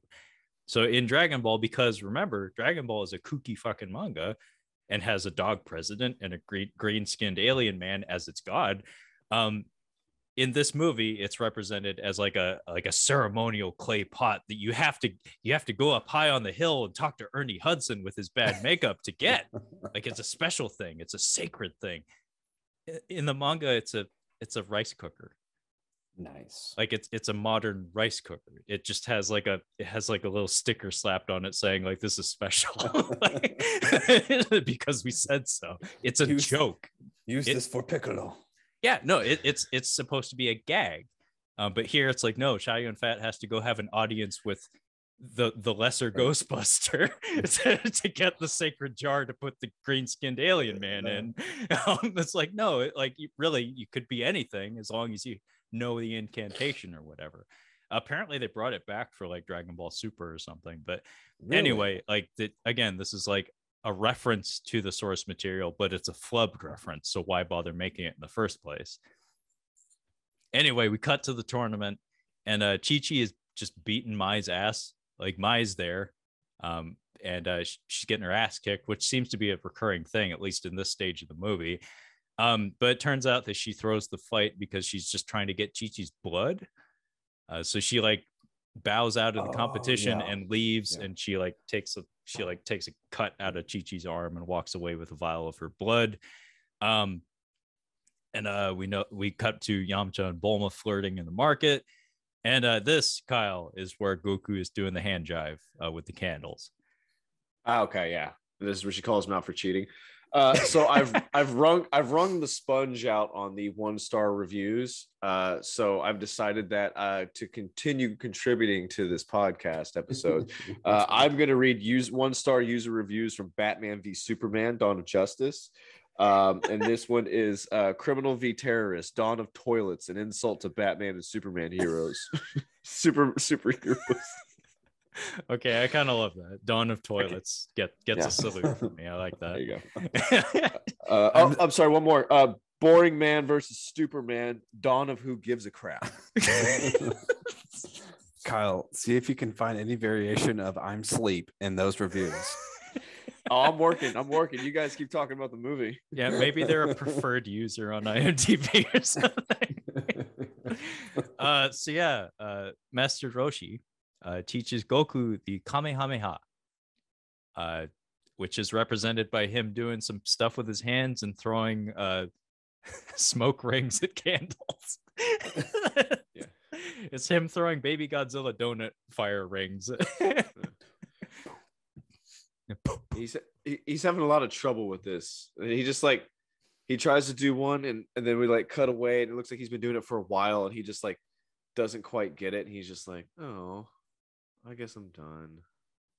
So in Dragon Ball, because remember, Dragon Ball is a kooky fucking manga and has a dog president and a green green skinned alien man as its god. Um, in this movie, it's represented as like a like a ceremonial clay pot that you have to you have to go up high on the hill and talk to Ernie Hudson with his bad makeup to get. Like it's a special thing. It's a sacred thing. In the manga, it's a it's a rice cooker Nice. like it's it's a modern rice cooker it just has like a it has like a little sticker slapped on it saying like this is special [laughs] Like, [laughs] because we said so it's a Use- joke Use it- this for Piccolo. Yeah no it, it's it's supposed to be a gag um, but here it's like no Chow Yun Fat has to go have an audience with the the lesser ghostbuster [laughs] to, to get the sacred jar to put the green skinned alien man in. [laughs] Um, it's like no it, like you, really you could be anything as long as you know the incantation or whatever. Apparently they brought it back for like dragon ball super or something but Really? anyway like the, again this is like a reference to the source material but it's a flubbed reference so why bother making it in the first place anyway we cut to the tournament and uh chi chi is just beating mai's ass like mai's there Um, and uh, she's getting her ass kicked, which seems to be a recurring thing, at least in this stage of the movie. Um, but it turns out that she throws the fight because she's just trying to get Chi Chi's blood. Uh, so she like bows out of the oh, competition yeah. and leaves, yeah. and she like takes a she like takes a cut out of Chi Chi's arm and walks away with a vial of her blood. Um, and uh, we know we cut to Yamcha and Bulma flirting in the market. And uh, this, Kyle, is where Goku is doing the hand jive uh, with the candles. Ah, okay, yeah. This is where she calls him out for cheating. Uh, [laughs] so I've I've wrung I've wrung the sponge out on the one star reviews. Uh, so I've decided that uh, to continue contributing to this podcast [laughs] episode, uh, I'm going to read use one star user reviews from Batman v Superman: Dawn of Justice. Um, and this [laughs] one is uh, Criminal v Terrorist: Dawn of Toilets, an insult to Batman and Superman heroes, super superheroes [laughs] okay, I kind of love that. Dawn of Toilets get gets yeah. a salute from me. I like [laughs] that. There you go. [laughs] uh, oh, I'm sorry. One more. Uh, boring man versus Superman. Dawn of Who Gives a Crap. Kyle, see if you can find any variation of "I'm sleep" in those reviews. oh, I'm working. I'm working. You guys keep talking about the movie. Yeah, maybe they're a preferred user on IMDb or something. uh, so yeah, uh, Master Roshi uh, teaches Goku the Kamehameha, uh, which is represented by him doing some stuff with his hands and throwing uh, [laughs] smoke rings at candles. [laughs] yeah. [laughs] It's him throwing baby Godzilla donut fire rings. he's he's having a lot of trouble with this. He just like he tries to do one and, and then we like cut away and it looks like he's been doing it for a while and he just like doesn't quite get it. And he's just like, oh, I guess I'm done.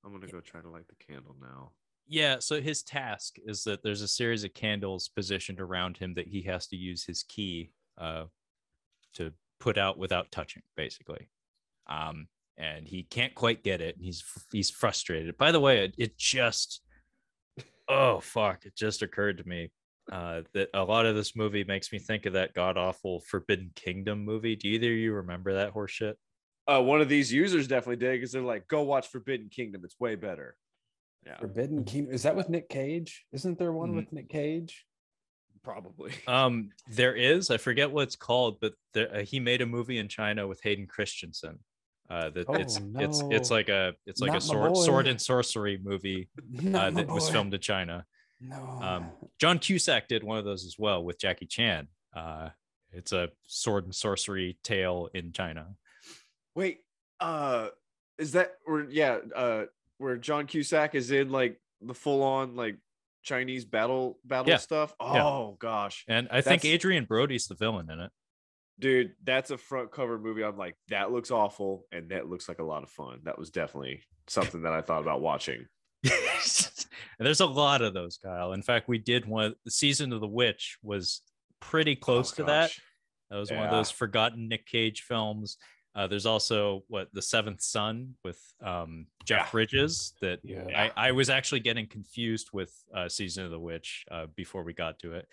I'm gonna go try to light the candle now. Yeah, so his task is that there's a series of candles positioned around him that he has to use his ki uh, to put out without touching, basically. Um, and he can't quite get it. And he's he's frustrated. By the way, it, it just oh fuck, it just occurred to me uh, that a lot of this movie makes me think of that god awful Forbidden Kingdom movie. Do either of you remember that horseshit? Uh, one of these users definitely did because they're like, go watch Forbidden Kingdom. It's way better. Yeah. Forbidden Kingdom. Is that with Nick Cage? Isn't there one mm-hmm. with Nick Cage? Probably. [laughs] Um, there is. I forget what it's called, but there, uh, he made a movie in China with Hayden Christensen. Uh, that oh, it's no. it's it's like a it's like Not a sword sword and sorcery movie [laughs] uh, that was filmed in China. No. Um, John Cusack did one of those as well with Jackie Chan. Uh, it's a sword and sorcery tale in China. Wait, uh, is that or yeah, uh, where John Cusack is in like the full on like Chinese battle battle yeah. stuff? Oh yeah. gosh. And I that's, think Adrien Brody's the villain in it. Dude, that's a front cover movie. I'm like, that looks awful, and that looks like a lot of fun. That was definitely something that I thought about watching. [laughs] There's a lot of those, Kyle. In fact, we did one. The season of the witch was pretty close oh, to gosh. that. That was yeah. one of those forgotten Nick Cage films. Uh, there's also what the Seventh Son with um, Jeff yeah. Bridges that yeah. I, I, was actually getting confused with uh, Season of the Witch uh, before we got to it.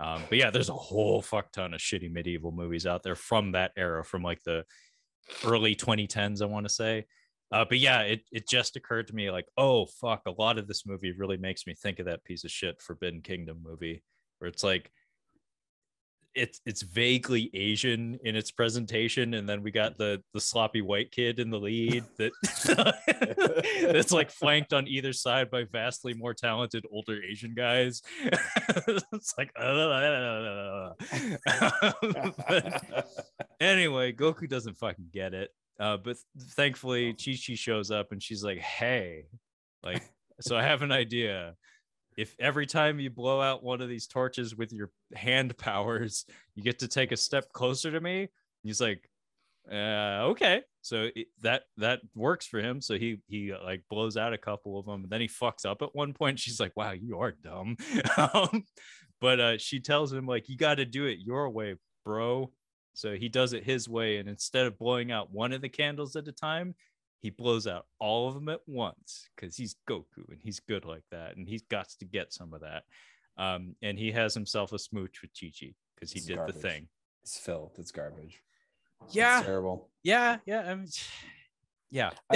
Um, but yeah, there's a whole fuck ton of shitty medieval movies out there from that era, from like the early 2010s, I want to say. Uh, but yeah, it, it just occurred to me like, oh fuck, a lot of this movie really makes me think of that piece of shit Forbidden Kingdom movie, where it's like it's it's vaguely Asian in its presentation, and then we got the the sloppy white kid in the lead [laughs] that [laughs] that's like flanked on either side by vastly more talented older Asian guys. [laughs] it's like uh, anyway, Goku doesn't fucking get it. Uh, but thankfully, Chi Chi shows up and she's like, "Hey, like, so I have an idea." If every time you blow out one of these torches with your hand [laughs] powers, you get to take a step closer to me. He's like, uh, okay. So it, that that works for him. So he he uh, like blows out a couple of them, and then he fucks up at one point. [laughs] She's like, "Wow, you are dumb," [laughs] um, but uh, she tells him like, "You got to do it your way, bro." So he does it his way, and instead of blowing out one of the candles at a time, he blows out all of them at once because he's Goku and he's good like that, and he's got to get some of that. Um, and he has himself a smooch with Chi Chi because he it's did garbage. the thing. It's filth. It's garbage. Yeah. It's terrible. Yeah. Yeah. I mean, [sighs] yeah. [laughs]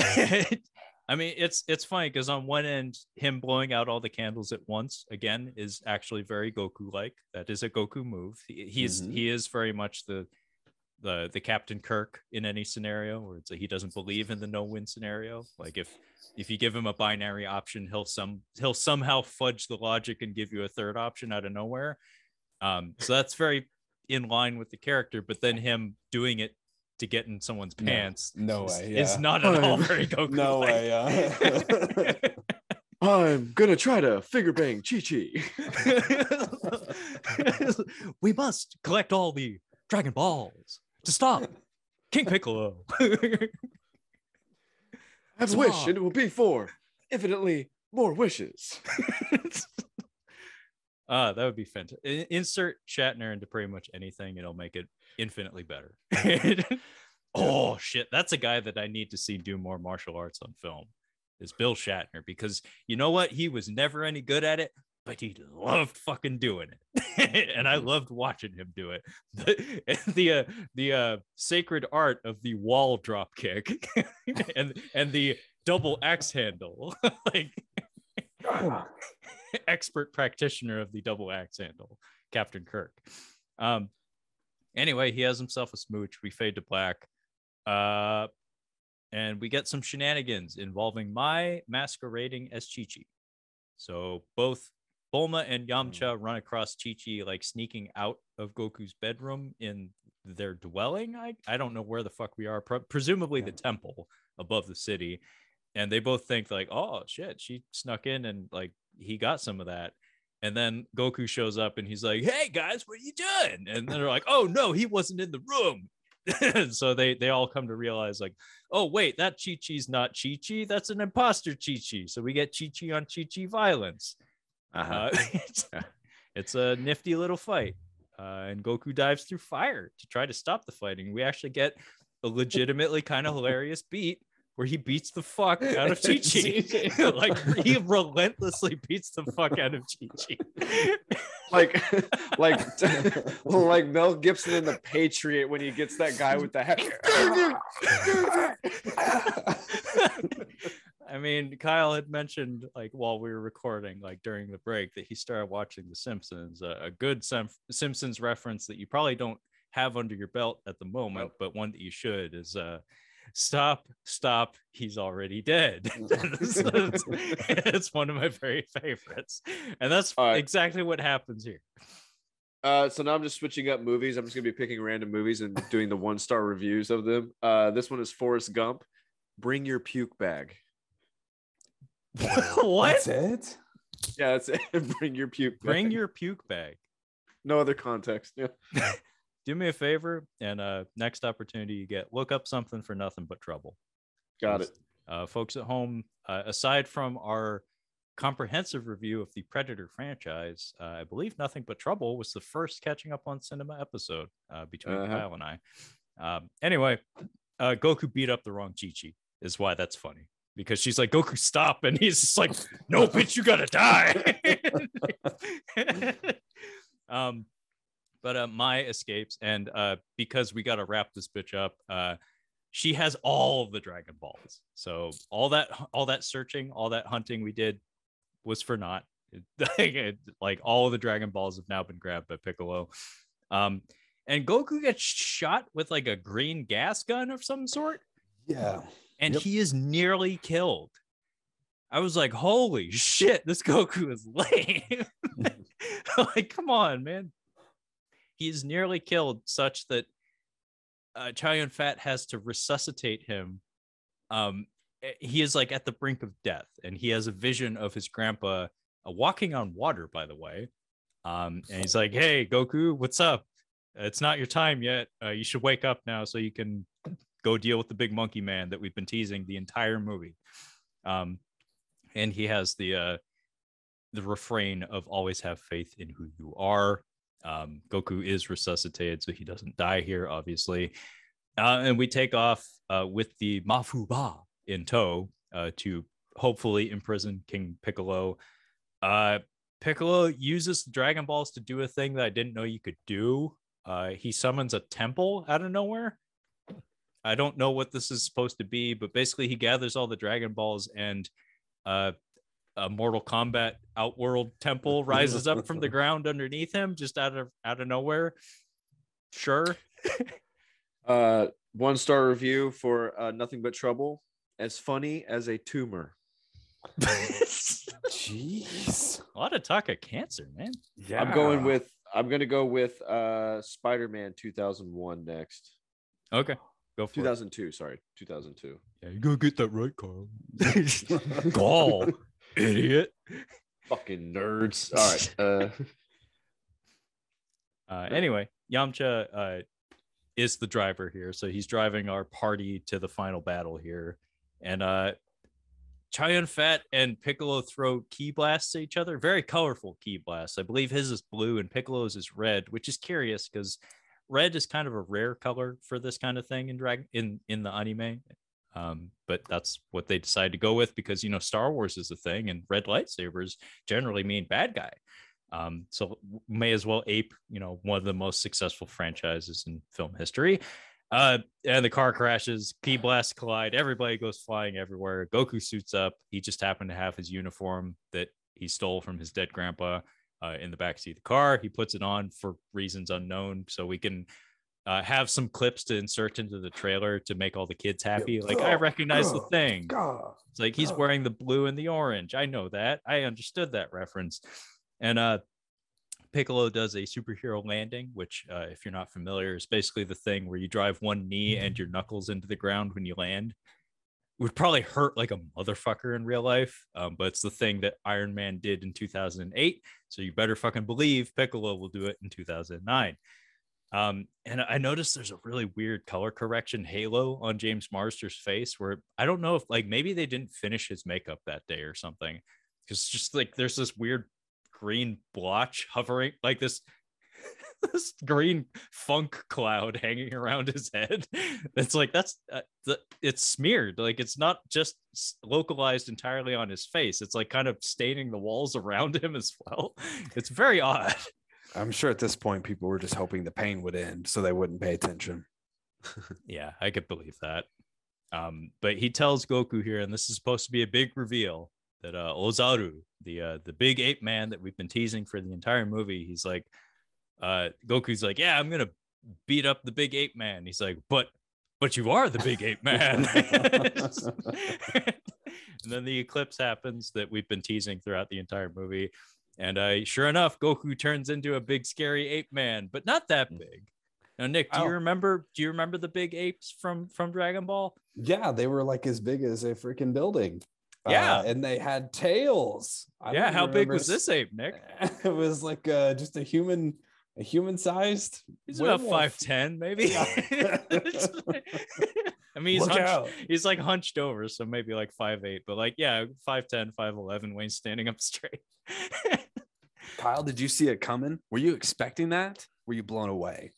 I mean, it's it's funny because on one end, him blowing out all the candles at once again is actually very Goku-like. That is a Goku move. He, he's Mhm. he is very much the the the Captain Kirk in any scenario where it's like he doesn't believe in the no-win scenario. Like if if you give him a binary option, he'll some he'll somehow fudge the logic and give you a third option out of nowhere. Um, so that's very in line with the character. But then him doing it to get in someone's pants no is, way, is not at all I'm- [laughs] very Goku. No [laughs] way, yeah. [laughs] I'm gonna try to figure bang Chi Chi. we must collect all the Dragon Balls to stop King Piccolo. I have a wish, and it will be for infinitely more wishes. [laughs] Ah, that would be fantastic. Insert Shatner into pretty much anything, it'll make it infinitely better. [laughs] oh shit, that's a guy that I need to see do more martial arts on film. Is Bill Shatner because you know what? He was never any good at it, but he loved fucking doing it, [laughs] and I loved watching him do it. The [laughs] the uh, the uh, sacred art of the wall drop kick [laughs] and and the double axe handle, like expert practitioner of the double axe handle, Captain Kirk. Um, anyway, he has himself a smooch. We fade to black. Uh, and we get some shenanigans involving Mai masquerading as Chi Chi. So both Bulma and mm. Yamcha run across Chi Chi like sneaking out of Goku's bedroom in their dwelling. I, I don't know where the fuck we are. Pre- presumably the temple above the city. And they both think like, oh shit, she snuck in and like he got some of that. And then Goku shows up and he's like, "Hey guys, what are you doing?" And then they're like, "Oh no, he wasn't in the room." [laughs] so they they all come to realize like, "Oh wait, that Chi Chi's not Chi Chi. That's an imposter Chi Chi." So we get Chi Chi on Chi Chi violence. Uh-huh. Uh, [laughs] it's, it's a nifty little fight, uh, and Goku dives through fire to try to stop the fighting. We actually get a legitimately kind of hilarious beat where he beats the fuck out of [laughs] Chi Chi. [laughs] like he relentlessly beats the fuck out of Chi Chi. like, like, like Mel Gibson in The Patriot when he gets that guy with the hat. I mean, Kyle had mentioned like while we were recording, like during the break, that he started watching The Simpsons. Uh, a good Sim- Simpsons reference that you probably don't have under your belt at the moment, but one that you should is uh, "Stop, stop, he's already dead." it's, it's- it's one of my very favorites, and that's right. exactly what happens here. Uh, so now I'm just switching up movies. I'm just gonna be picking random movies and doing the one star reviews of them. Uh, this one is Forrest Gump. Bring your puke bag. [laughs] what? That's it? Yeah, that's it. [laughs] Bring your puke. Bring your puke bag. no other context. Yeah. [laughs] Do me a favor, and uh, next opportunity you get, look up something for nothing but trouble. Got it. uh, folks at home, uh, aside from our comprehensive review of the Predator franchise, uh, I believe Nothing But Trouble was the first catching up on cinema episode uh, between Uh-huh. Kyle and I. Um, anyway, uh, Goku beat up the wrong Chi Chi, is why that's funny. Because she's like, Goku, stop. And he's just like, no, bitch, you gotta die. [laughs] um, but uh, Mai escapes, and uh, because we gotta wrap this bitch up, uh, she has all the Dragon Balls. So all that all that searching, all that hunting we did was for naught. [laughs] Like all the Dragon Balls have now been grabbed by Piccolo. Um, and Goku gets shot with like a green gas gun of some sort, Yeah. And Yep. he is nearly killed. I was like, holy shit, this Goku is [laughs] lame. [laughs] like, come on, man. He's nearly killed such that uh, Chow Yun Fat has to resuscitate him. Um, eh, he is like at the brink of death, and he has a vision of his grandpa uh, walking on water, by the way. Um, and he's like, "Hey, Goku, what's up? It's not your time yet. Uh, you should wake up now so you can go deal with the big monkey man that we've been teasing the entire movie." Um, and he has the uh, the refrain of "Always have faith in who you are." Um, Goku is resuscitated, so he doesn't die here, obviously. Uh, and we take off uh, with the Mafuba in tow uh, to hopefully imprison King Piccolo. Uh, Piccolo uses Dragon Balls to do a thing that I didn't know you could do. Uh, he summons a temple out of nowhere. I don't know what this is supposed to be, but basically he gathers all the Dragon Balls and uh, a Mortal Kombat Outworld temple [laughs] rises up from the ground underneath him, just out of out of nowhere. Sure. [laughs] uh, one star review for uh, Nothing But Trouble. As funny as a tumor. [laughs] Jeez. A lot of talk of cancer, man. Yeah. I'm going with. I'm gonna go with uh, Spider-Man 2001 next. Okay. Go for 2002. Sorry, 2002. Yeah, you gotta get that right, Carl. [laughs] Gall, idiot. Fucking nerds. All right. Uh, [laughs] Uh, anyway, Yamcha uh, is the driver here, so he's driving our party to the final battle here, and uh, Chow Yun Fat and Piccolo throw ki blasts at each other. Very colorful ki blasts. I believe his is blue and Piccolo's is red, which is curious because red is kind of a rare color for this kind of thing in drag in in the anime. Um, but that's what they decided to go with because you know Star Wars is a thing, and red lightsabers generally mean bad guy. Um, so may as well ape, you know, one of the most successful franchises in film history. Uh, and the car crashes, ki blasts collide, everybody goes flying everywhere. Goku suits up. He just happened to have his uniform that he stole from his dead grandpa uh, in the backseat of the car. He puts it on for reasons unknown, so we can uh, have some clips to insert into the trailer to make all the kids happy. Like I recognize the thing. God. It's like he's Oh. wearing the blue and the orange. I know that. I understood that reference. And uh Piccolo does a superhero landing, which uh, if you're not familiar, is basically the thing where you drive one knee and your knuckles into the ground when you land. Would probably hurt like a motherfucker in real life, um, but it's the thing that Iron Man did in 2008. So you better fucking believe Piccolo will do it in 2009. Um, and I noticed there's a really weird color correction halo on James Marsters' face where I don't know if like maybe they didn't finish his makeup that day or something. Because just like there's this weird green blotch hovering, like this [laughs] this green funk cloud hanging around his head. [laughs] It's like that's uh, the, it's smeared. Like it's not just localized entirely on his face. It's like kind of staining the walls [laughs] around him as well. It's very odd. I'm sure at this point people were just hoping the pain would end so they wouldn't pay attention. Yeah, I could believe that. Um, but he tells Goku here, and this is supposed to be a big reveal that uh, Ozaru, the uh, the big ape man that we've been teasing for the entire movie, he's like, uh, Goku's like, yeah, I'm gonna beat up the big ape man. He's like, but but you are the big ape man. [laughs] [laughs] and then the eclipse happens that we've been teasing throughout the entire movie. And uh, sure enough, Goku turns into a big scary ape man, but not that big. Now, Nick, do Oh. you remember? Do you remember the big apes from from Dragon Ball? Yeah, they were like as big as a freaking building. Yeah. Uh, and they had tails. I yeah, how big was this ape, Nick? [laughs] It was like uh, just a human, a human sized. He's about five ten, maybe. Yeah. [laughs] I mean, he's hunched, he's like hunched over, so maybe like five eight, but like yeah, 5'10, 5'11, Wayne standing up [laughs] straight. Kyle, did you see it coming? Were you expecting that? Were you blown away?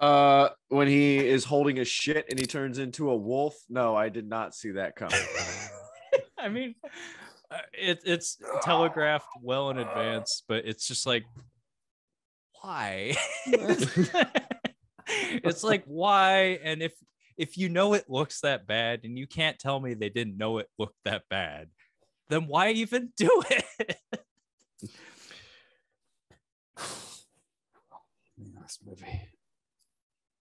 uh, when he is holding a shit and he turns into a wolf. No, I did not see that coming. [laughs] I mean, uh, it, it's telegraphed well in advance, but it's just like, why? [laughs] it's like why? And if if you know it looks that bad, and you can't tell me they didn't know it looked that bad, then why even [laughs] do it? This movie.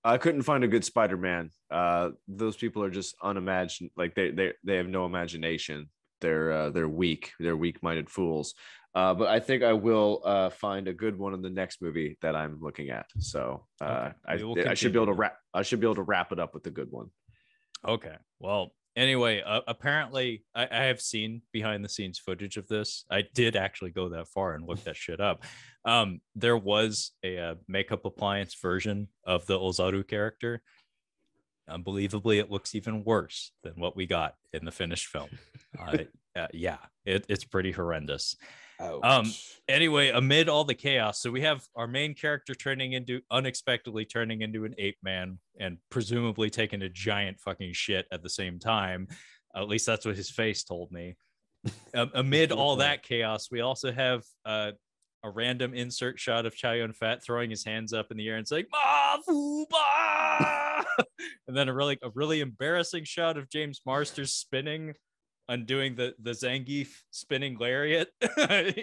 I couldn't find a good Spider-Man. Uh, those people are just unimagined. Like they they they have no imagination. They're uh, they're weak. They're weak-minded fools. Uh, but I think I will uh, find a good one in the next movie that I'm looking at. So uh, Okay, I, I should be able to wrap. I should be able to wrap it up with a good one. Okay. Well, anyway, uh, apparently I, I have seen behind the scenes footage of this. I did actually go that far and look that shit up. Um, there was a, uh makeup appliance version of the Ozaru character. Unbelievably, it looks even worse than what we got in the finished film. [laughs] Uh, uh, yeah, it, it's pretty horrendous Um, anyway, amid all the chaos, so we have our main character turning into unexpectedly turning into an ape man and presumably taking a giant fucking shit at the same time. at least that's what his face told me. [laughs] Um, amid all that chaos, we also have uh, a random insert shot of Chow Yun Fat throwing his hands up in the air and saying "Ma Fu Ba." ah! [laughs] and then a really a really embarrassing shot of James Marsters spinning, undoing the the Zangief spinning lariat [laughs]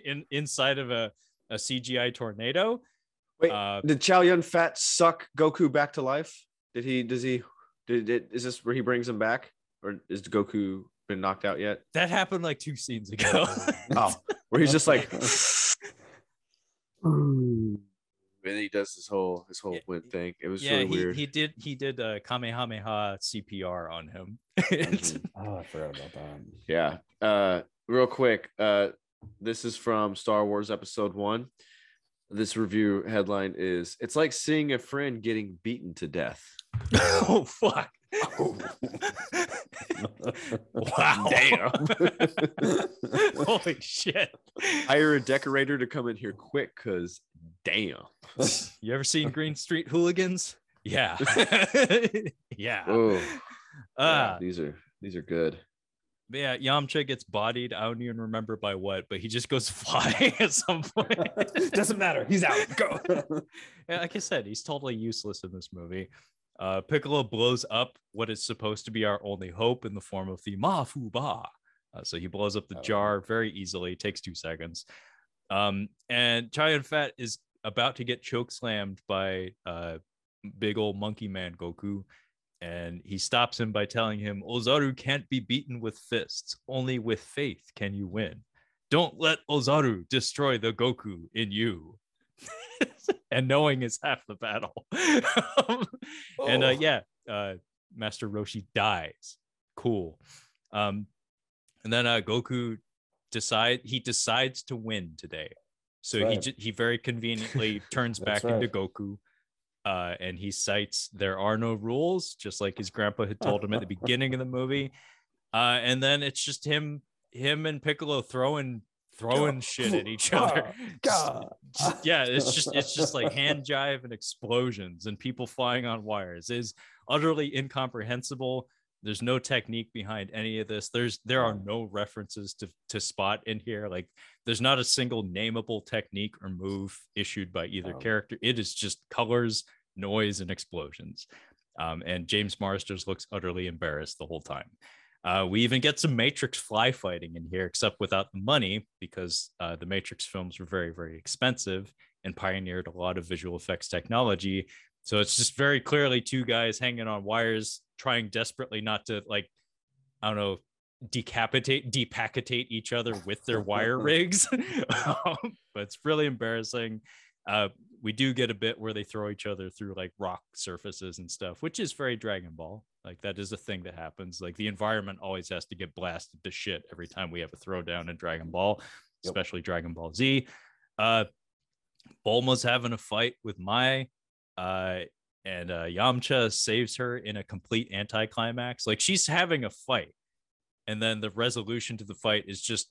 in inside of a a CGI tornado. Wait, Uh, did Chow Yun Fat suck Goku back to life? Did he? Does he? Did it? Is this where he brings him back, or is Goku been knocked out yet? That happened like two scenes ago. [laughs] Oh, where he's just like, [laughs] and he does this whole his whole Yeah, win thing. It was yeah, really he, weird. he did he did uh, Kamehameha CPR on him. [laughs] Mhm. Oh, I forgot about that. Yeah. Uh, real quick. Uh, this is from Star Wars Episode One. This review headline is: "It's like seeing a friend getting beaten to death." [laughs] oh fuck! [laughs] wow! Damn. [laughs] Holy shit! Hire a decorator to come in here quick, cause damn. [laughs] You ever seen Green Street Hooligans? Yeah, yeah. Oh, Uh, these are these are good. but yeah, Yamcha gets bodied. I don't even remember by what, but he just goes flying at some point. Doesn't matter. He's out. Go. Yeah, like I said, he's totally useless in this movie. Uh, Piccolo blows up what is supposed to be our only hope in the form of the Mafu Ba. Uh, so he blows up the Oh. jar very easily, takes two seconds. Um, and Chow Yun Fat is about to get choke slammed by uh, big old monkey man Goku. And he stops him by telling him, Ozaru can't be beaten with fists. Only with faith can you win. Don't let Ozaru destroy the Goku in you. [laughs] and knowing is half the battle. [laughs] and uh, Oh. yeah, uh, Master Roshi dies. Cool. Um, and then uh, Goku decide he decides to win today. So he right. j- he very conveniently [laughs] turns back That's into. Goku. Uh, and he cites there are no rules, just like his grandpa had told him at the beginning of the movie. Uh, and then it's just him, him and Piccolo throwing throwing shit at each other. God. yeah, it's just it's just like hand jive and explosions and people flying on wires is utterly incomprehensible. There's no technique behind any of this. There's there are no references to to spot in here. Like there's not a single nameable technique or move issued by either character. It is just colors, noise, and explosions. Um, and James Marsters looks utterly embarrassed the whole time. Uh, we even get some Matrix fly fighting in here, except without the money because uh, the Matrix films were very, very expensive and pioneered a lot of visual effects technology. So it's just very clearly two guys hanging on wires, trying desperately not to like, I don't know, decapitate, depacitate each other with their wire [laughs] rigs. [laughs] um, but it's really embarrassing. Uh, we do get a bit where they throw each other through like rock surfaces and stuff, which is very Dragon Ball. Like that is a thing that happens. Like the environment always has to get blasted to shit every time we have a throwdown in Dragon Ball, Yep. especially Dragon Ball Z. Uh, Bulma's having a fight with Mai, uh, and uh, Yamcha saves her in a complete anticlimax. Like she's having a fight, and then the resolution to the fight is just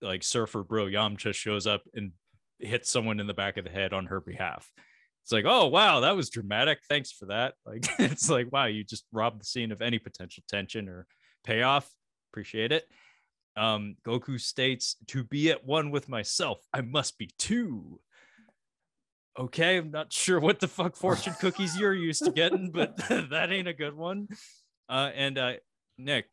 like Surfer Bro Yamcha shows up and hits someone in the back of the head on her behalf. It's like, oh wow, that was dramatic. Thanks for that. Like [laughs] it's like, wow, you just robbed the scene of any potential tension or payoff. Appreciate it. Um, Goku states, to be at one with myself, I must be two. Okay, I'm not sure what the fuck fortune [laughs] cookies you're used to getting, but [laughs] that ain't a good one. Uh, and uh, Nick,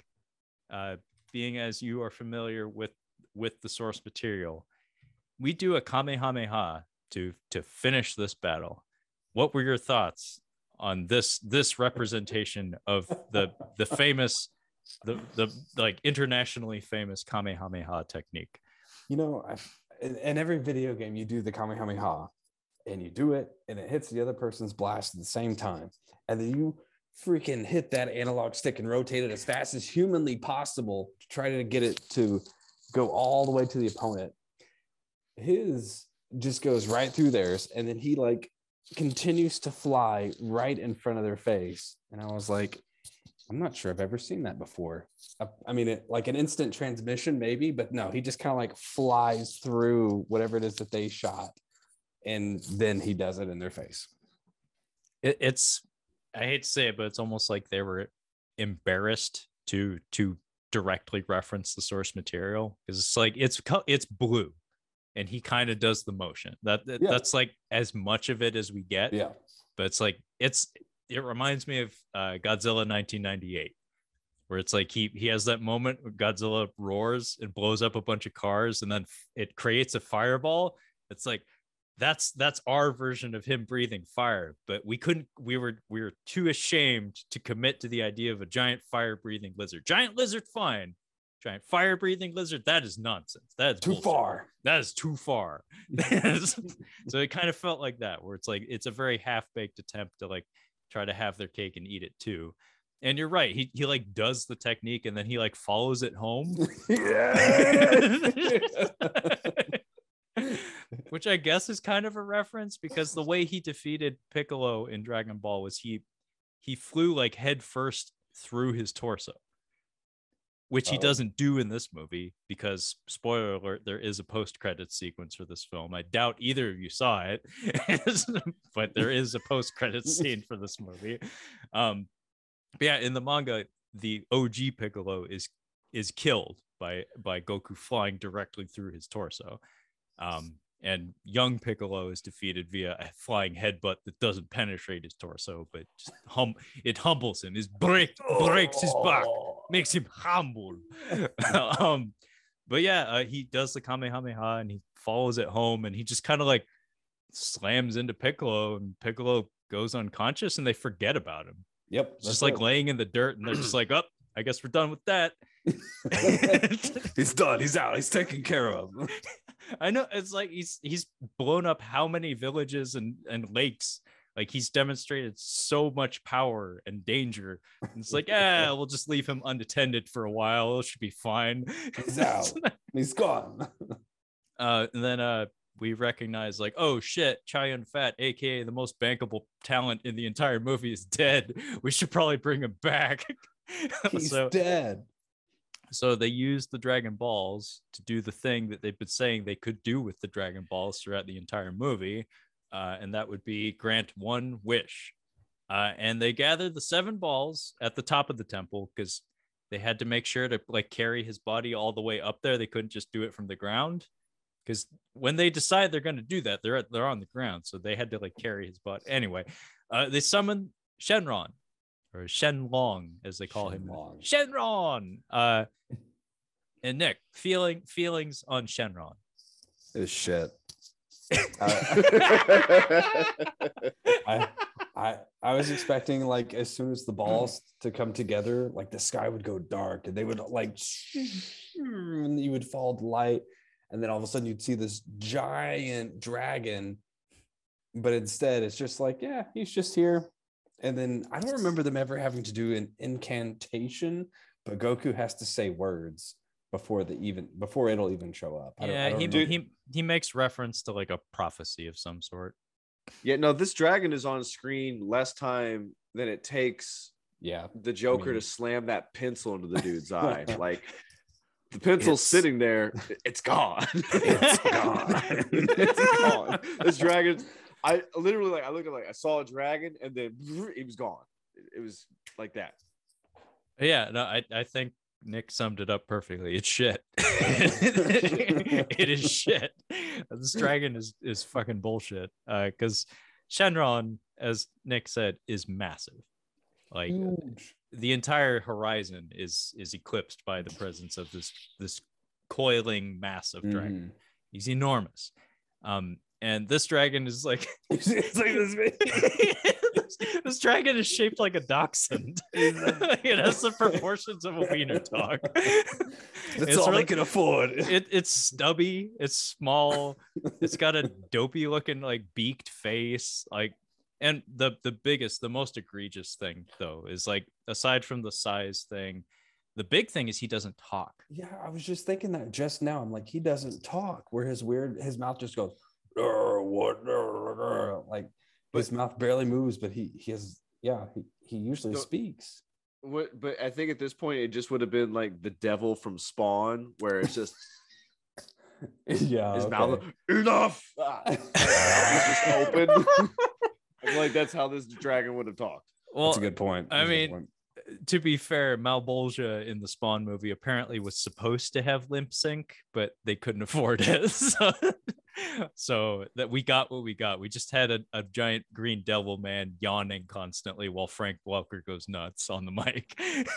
uh, being as you are familiar with with the source material, we do a kamehameha to to finish this battle. What were your thoughts on this this representation of the the famous the the like internationally famous kamehameha technique? You know, in, in every video game, you do the Kamehameha and you do it and it hits the other person's blast at the same time. And then you freaking hit that analog stick and rotate it as fast as humanly possible to try to get it to go all the way to the opponent. His just goes right through theirs. And then he like continues to fly right in front of their face. And I was like, I'm not sure I've ever seen that before. I, I mean, it, like an instant transmission, maybe, but no, he just kind of like flies through whatever it is that they shot, and then he does it in their face. It, it's I hate to say it, but it's almost like they were embarrassed to to directly reference the source material because it's like it's it's blue, and he kind of does the motion. That, that- Yeah. that's like as much of it as we get. Yeah, but it's like it's it reminds me of uh, Godzilla 1998, where it's like he he has that moment where Godzilla roars and blows up a bunch of cars, and then it creates a fireball. It's like that's that's our version of him breathing fire, but we couldn't. We were we were too ashamed to commit to the idea of a giant fire breathing lizard. Giant lizard, fine. Giant fire breathing lizard, that is nonsense. That is Too bullshit far. that is too far. [laughs] [laughs] so it kind of felt like that, where it's like it's a very half-baked attempt to like try to have their cake and eat it too. And you're right, he he like does the technique and then he like follows it home. [laughs] Which I guess is kind of a reference because the way he defeated Piccolo in Dragon Ball was he he flew like head first through his torso which he Oh. doesn't do in this movie because spoiler alert there is a post-credit sequence for this film. I doubt either of you saw it [laughs] but there is a post-credit [laughs] scene for this movie. Um but yeah in the manga the og piccolo is is killed by by goku flying directly through his torso. Um and young piccolo is defeated via a flying headbutt that doesn't penetrate his torso but just hum it humbles him his break breaks his back Oh. makes him humble. [laughs] um, but yeah, uh, he does the Kamehameha and he follows it home and he just kind of like slams into Piccolo and Piccolo goes unconscious and they forget about him. Yep. Just like it. laying in the dirt and they're just like, oh, I guess we're done with that. [laughs] [laughs] he's done. He's out. He's taken care of. I know it's like he's he's blown up how many villages and and lakes. Like he's demonstrated so much power and danger. And it's like, yeah, [laughs] we'll just leave him unattended for a while. It should be fine. [laughs] He's out. He's gone. [laughs] uh and then uh we recognize like oh shit Chow Yun Fat aka the most bankable talent in the entire movie is dead we should probably bring him back He's so dead. So they used the dragon balls to do the thing that they've been saying they could do with the dragon balls throughout the entire movie uh, and that would be grant one wish. Uh, and they gathered the seven balls at the top of the temple because they had to make sure to like carry his body all the way up there. They couldn't just do it from the ground because when they decide they're going to do that they're they're on the ground. So they had to like carry his butt anyway uh, they summoned shenron or shenlong as they call him Shenlong. Shenron. Uh, and Nick, feeling feelings on Shenron. It's shit. [laughs] I, I I was expecting like as soon as the balls to come together, like the sky would go dark and they would like and you would fall to light, and then all of a sudden you'd see this giant dragon. But instead, it's just like, yeah, he's just here. And then I don't remember them ever having to do an incantation, but Goku has to say words before the even before it'll even show up. I don't- I Yeah, don't he, remember- he he makes reference to like a prophecy of some sort. yeah, no, this dragon is on screen less time than it takes yeah. the Joker mean- to slam that pencil into the dude's [laughs] eye. Like the pencil's It's- sitting there, it's gone. [laughs] It's [laughs] gone. it's gone. This dragon, I literally like I looked at like I saw a dragon and then [laughs] it was gone. It was like that. Yeah, no, I, I think Nick summed it up perfectly. It's shit. [laughs] it is shit. This dragon is is fucking bullshit. Uh, because Shenron, as Nick said, is massive. Like Huge. the entire horizon is is eclipsed by the presence of this this coiling mass of dragon. Mhm. He's enormous. Um, and this dragon is like [laughs] it's like this [laughs] this, this dragon is shaped like a dachshund. [laughs] it has the proportions of a wiener dog. That's It's all really- they can afford. It, it's stubby. It's small. It's got a dopey looking like beaked face. Like, and the the biggest, the most egregious thing though is like aside from the size thing, the big thing is he doesn't talk. yeah, I was just thinking that just now. I'm like, he doesn't talk. Where his weird, his mouth just goes, "Arr, what, arr, arr," like his mouth barely moves, but he he has, yeah, he, he usually So- speaks. What, but I think at this point it just would have been like the devil from Spawn, where it's just [laughs] yeah, his okay. mouth enough. [laughs] Ah. Just open. [laughs] I feel like that's how this dragon would have talked. Well, That's a good point. I That's a good mean, to be fair, Malebolgia in the Spawn movie apparently was supposed to have lip sync, but they couldn't afford it. So [laughs] so that we got what we got. We just had a, a giant green devil man yawning constantly while Frank Welker goes nuts on the mic. [laughs]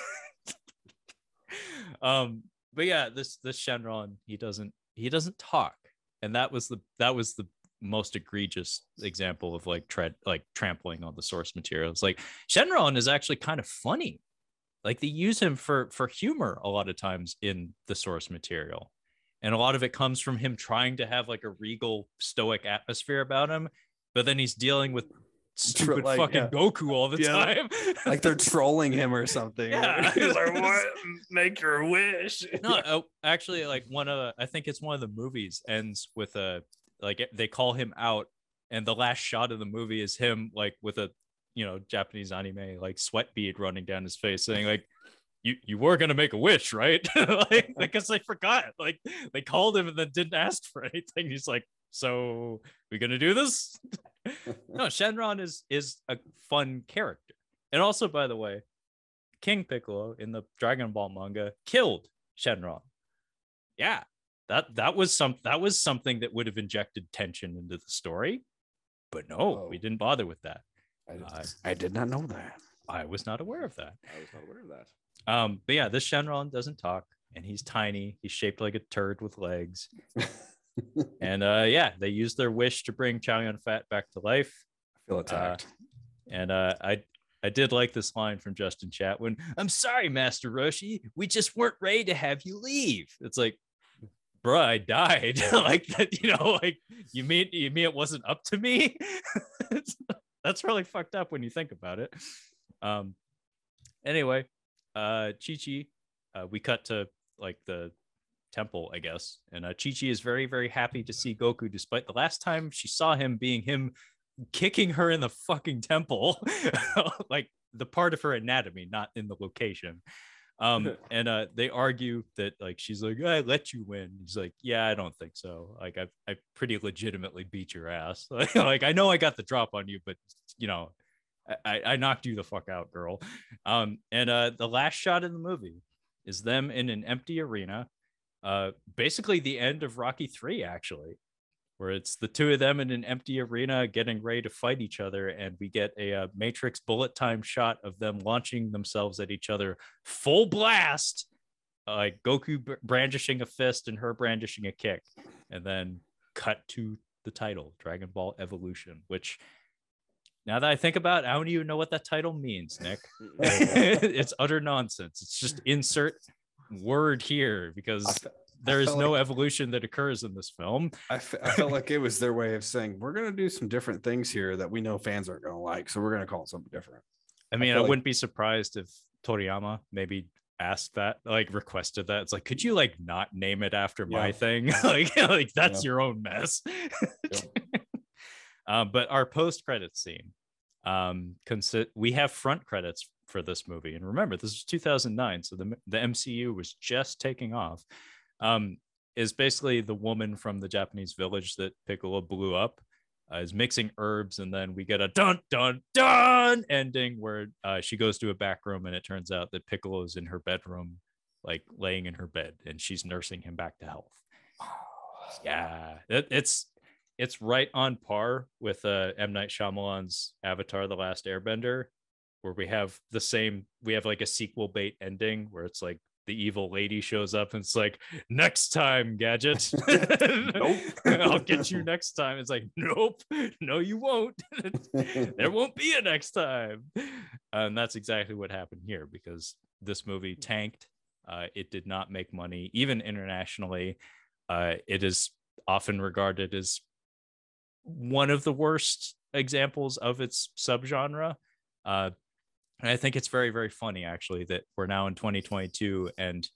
um, but yeah, this this Shenron, he doesn't he doesn't talk, and that was the that was the most egregious example of like tread like trampling on the source materials. Like Shenron is actually kind of funny. Like they use him for for humor a lot of times in the source material and a lot of it comes from him trying to have like a regal stoic atmosphere about him but then he's dealing with stupid like, fucking yeah. goku all the Yeah. time [laughs] like they're [laughs] trolling him or something. Yeah. [laughs] He's like, what? Make your wish. no uh, actually like one of i think it's one of the movies ends with a like they call him out and the last shot of the movie is him like with a you know japanese anime like sweat bead running down his face saying like you you were gonna make a wish right? [laughs] Like [laughs] because they forgot like they called him and then didn't ask for anything. He's like so we gonna do this? [laughs] No shenron is is a fun character. And also by the way king piccolo in the dragon ball manga killed shenron. Yeah that that was some that was something that would have injected tension into the story. But no we Oh. didn't bother with that. I, Uh, I did not know that. i was not aware of that. I was not aware of that. Um but yeah this shenron doesn't talk and he's tiny. He's shaped like a turd with legs. [laughs] And uh yeah they use their wish to bring chow yun fat back to life. I feel attacked. and uh i i did like this line from justin chatwin. I'm sorry master roshi. We just weren't ready to have you leave. It's like bruh i died. [laughs] Like that you know like you mean you mean it wasn't up to me? [laughs] That's really fucked up when you think about it. Um anyway uh chi chi uh, we cut to like the temple i guess. And uh, chi chi is very very happy to see goku despite the last time she saw him being him kicking her in the fucking temple. [laughs] Like the part of her anatomy not in the location. Um [laughs] and uh they argue that like she's like i let you win. He's like yeah i don't think so. Like i i pretty legitimately beat your ass. Like, [laughs] like i know i got the drop on you but you know I, I knocked you the fuck out, girl. Um, and uh, the last shot in the movie is them in an empty arena, uh, basically the end of Rocky Three, actually, where it's the two of them in an empty arena getting ready to fight each other, and we get a, uh Matrix bullet time shot of them launching themselves at each other full blast, uh, like Goku br- brandishing a fist and her brandishing a kick, and then cut to the title Dragon Ball Evolution, which now that I think about it, I don't even know what that title means, Nick. [laughs] [laughs] it's utter nonsense. It's just insert word here because fe- there is no like- evolution that occurs in this film. I, f- I felt like it was their way of saying we're gonna do some different things here that we know fans aren't gonna like, so we're gonna call it something different. I mean, I, like- wouldn't be surprised if Toriyama maybe asked that, like requested that. It's like, could you like not name it after my thing? [laughs] like, like that's Yeah. your own mess. Um, but our post credit scene, um, consi- we have front credits for this movie, and remember, this is 2009, so the the MCU was just taking off. Um, is basically the woman from the Japanese village that Piccolo blew up uh, is mixing herbs, and then we get a dun dun dun ending where uh, she goes to a back room, and it turns out that Piccolo's in her bedroom, like laying in her bed, and she's nursing him back to health. [sighs] Yeah, it, it's it's right on par with uh, M. Night Shyamalan's Avatar: The Last Airbender, where we have the same. We have like a sequel bait ending where it's like the evil lady shows up and it's like next time gadget. [laughs] Nope. [laughs] i'll get you next time. It's like nope. No you won't. [laughs] There won't be a next time. And that's exactly what happened here because this movie tanked. Uh, it did not make money even internationally. Uh, it is often regarded as one of the worst examples of its subgenre. Uh, and i think it's very very funny actually that we're now in 2022 and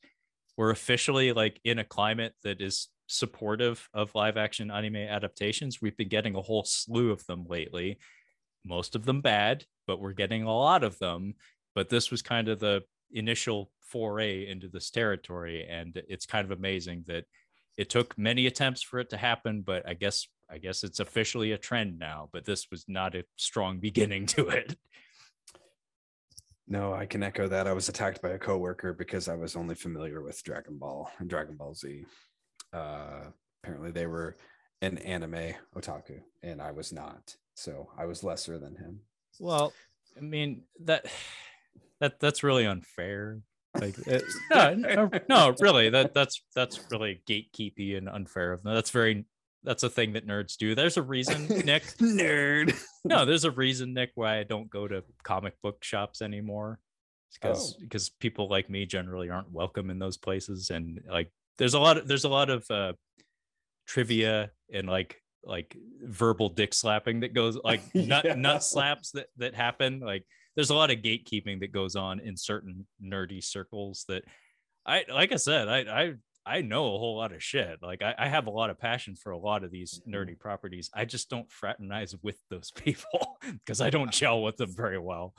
we're officially like in a climate that is supportive of live action anime adaptations. We've been getting a whole slew of them lately. Most of them bad but we're getting a lot of them. But this was kind of the initial foray into this territory and it's kind of amazing that it took many attempts for it to happen but i guess i guess it's officially a trend now but this was not a strong [laughs] beginning to it No, I can echo that. I was attacked by a coworker because I was only familiar with Dragon Ball and Dragon Ball Z. Uh, apparently, they were an anime otaku, and I was not. So I was lesser than him. Well, I mean that [sighs] that that's really unfair. Like it, no, no, no, really, that that's that's really gatekeepy and unfair of them. That's very that's a thing that nerds do. There's a reason, [laughs] Nick. Nerd. no, [laughs] there's a reason, Nick, why I don't go to comic book shops anymore. Because Oh. because people like me generally aren't welcome in those places, and like there's a lot of there's a lot of uh, trivia and like like verbal dick slapping that goes like [laughs] nut Yeah. nut slaps that that happen. Like there's a lot of gatekeeping that goes on in certain nerdy circles that I like I said I I I know a whole lot of shit. Like I, I have a lot of passion for a lot of these nerdy properties. I just don't fraternize with those [laughs] people because I don't gel with them very well.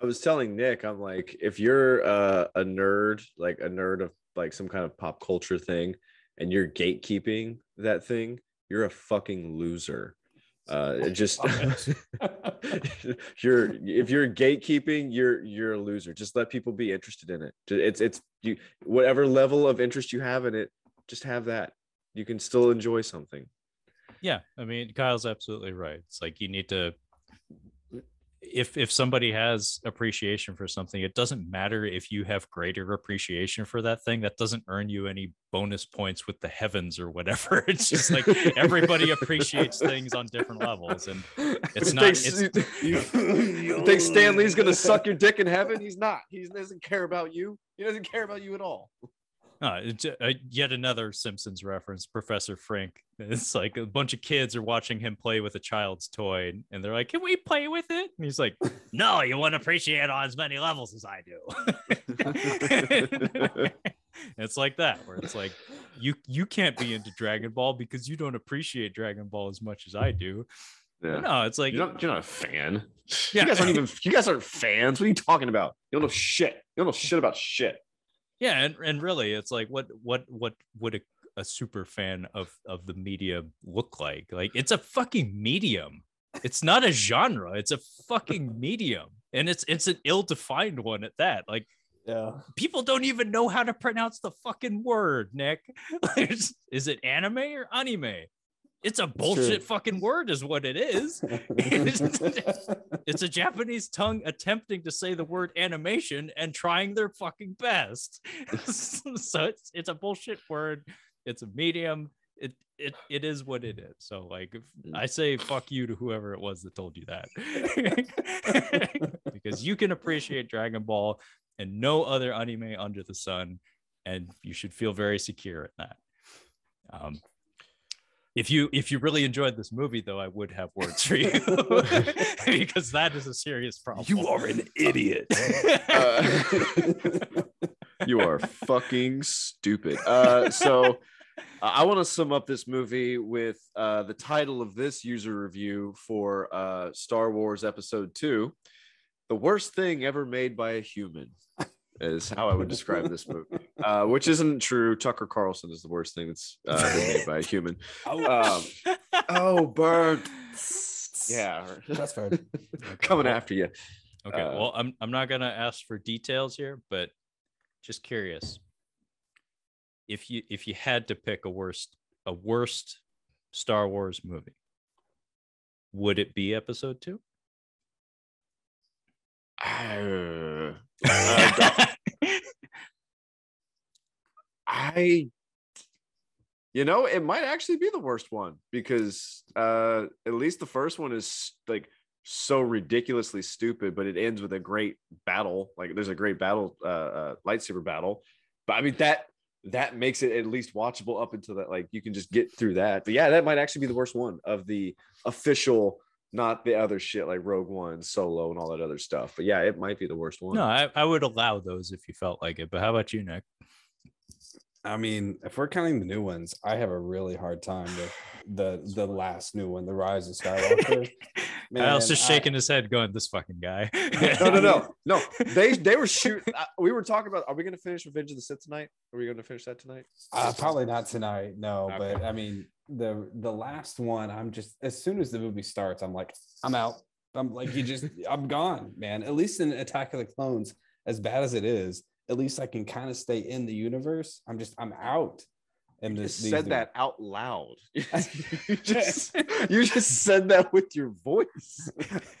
I was telling Nick, I'm like, if you're uh, a nerd, like a nerd of like some kind of pop culture thing, and you're gatekeeping that thing, you're a fucking loser. Uh, just [laughs] [laughs] you're if you're gatekeeping, you're you're a loser. Just let people be interested in it. It's it's you whatever level of interest you have in it, just have that. You can still enjoy something. Yeah, I mean Kyle's absolutely right. It's like you need to if if somebody has appreciation for something, it doesn't matter if you have greater appreciation for that thing. That doesn't earn you any bonus points with the heavens or whatever. [laughs] It's just like everybody appreciates things on different levels, and It's You not- think- you you think Stan Lee's gonna suck your dick in heaven? He's not. He doesn't care about you. He doesn't care about you at all. Uh, it's uh, yet another Simpsons reference, Professor Frink. [laughs] It's like a bunch of kids are watching him play with a child's toy, and they're like, "Can we play with it?" And he's like, [laughs] "No, you won't appreciate it on as many levels as I do." [laughs] it's like that, where it's like you you can't be into Dragon Ball because you don't appreciate Dragon Ball as much as I do. Yeah. No, it's like You're not, you're not a fan. Yeah. You guys aren't even. You guys aren't fans. What are you talking about? You don't know shit. You don't know shit about shit. Yeah and, and really it's like what what what would a, a super fan of of the media look like? Like it's a fucking medium. It's not a genre it's a fucking [laughs] medium. And it's it's an ill-defined one at that. Like Yeah. people don't even know how to pronounce the fucking word nick. [laughs] Is, is it anime or anime it's a bullshit fucking word is what it is [laughs] [laughs] it's a Japanese tongue attempting to say the word animation and trying their fucking best. [laughs] so it's it's a bullshit word. It's a medium. It it it is what it is. So like if I say fuck you to whoever it was that told you that. because you can appreciate Dragon Ball and no other anime under the sun and you should feel very secure in that. Um if you if you really enjoyed this movie though i would have words for you [laughs] [laughs] because that is a serious problem You are an [laughs] idiot. Uh, you are fucking stupid. Uh, so uh, I want to sum up this movie with uh, the title of this user review for uh, Star Wars Episode Two: "The Worst Thing Ever Made by a Human." Is how I would describe this movie, uh, which isn't true. Tucker Carlson is the worst thing that's uh, been made by a human. [laughs] Um, oh, bird. [laughs] Yeah, That's fair. [laughs] coming after you. okay uh, well i'm i'm not gonna ask for details here but just curious if you if you had to pick a worst a worst star wars movie would it be episode two Uh, uh, I, you know, it might actually be the worst one because uh, at least the first one is like so ridiculously stupid, but it ends with a great battle. Like there's a great battle, uh, uh, lightsaber battle. But I mean that that makes it at least watchable up until that. Like you can just get through that. But yeah, that might actually be the worst one of the official. Not the other shit like Rogue One, Solo, and all that other stuff. But yeah, it might be the worst one. no I, I would allow those if you felt like it but how about you nick I mean, if we're counting the new ones, I have a really hard time with the the last new one, The Rise of Skywalker. [laughs] Kyle's Man, just I- shaking his head going this fucking guy no, no, no, [laughs] no. They they were shooting. Uh, we were talking about. Are we going to finish Revenge of the Sith tonight? Are we going to finish that tonight? Uh, probably not tonight, no. Okay. But I mean, the the last one, I'm just as soon as the movie starts, I'm like, I'm out. I'm like, you just, [laughs] I'm gone, man. At least in Attack of the Clones, as bad as it is, at least I can kind of stay in the universe. I'm just, I'm out. And this- said are- that out loud. [laughs] [laughs] you just you just said that with your voice.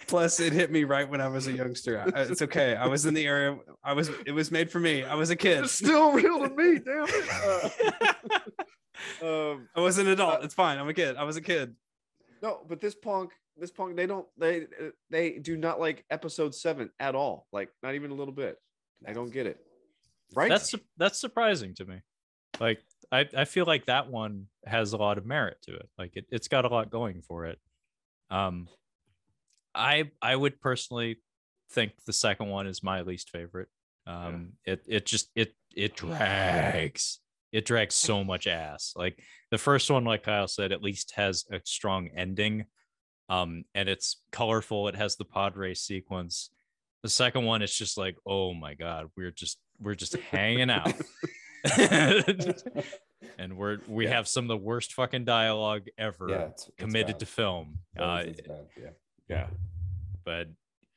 Plus, it hit me right when I was a youngster. I- It's okay. I was in the area. I was. It was made for me. I was a kid. It's still real to me, damn it. Uh, um, I was an adult. It's fine. I'm a kid. I was a kid. no, but this punk, this punk, they don't, they, they do not like episode seven at all. Like, not even a little bit. I don't get it. Right? That's that's surprising to me. Like I, I feel like that one has a lot of merit to it. Like it, it's got a lot going for it. Um I I would personally think the second one is my least favorite. Um it it just it it drags. It drags so much ass. Like the first one, like Kyle said, at least has a strong ending. Um, and it's colorful. It has the pod race sequence. The second one, it's just like, oh my god, we're just we're just hanging out. [laughs] and we're we Yeah. have some of the worst fucking dialogue ever Yeah, it's, it's committed bad. to film. Uh, Yeah. yeah, but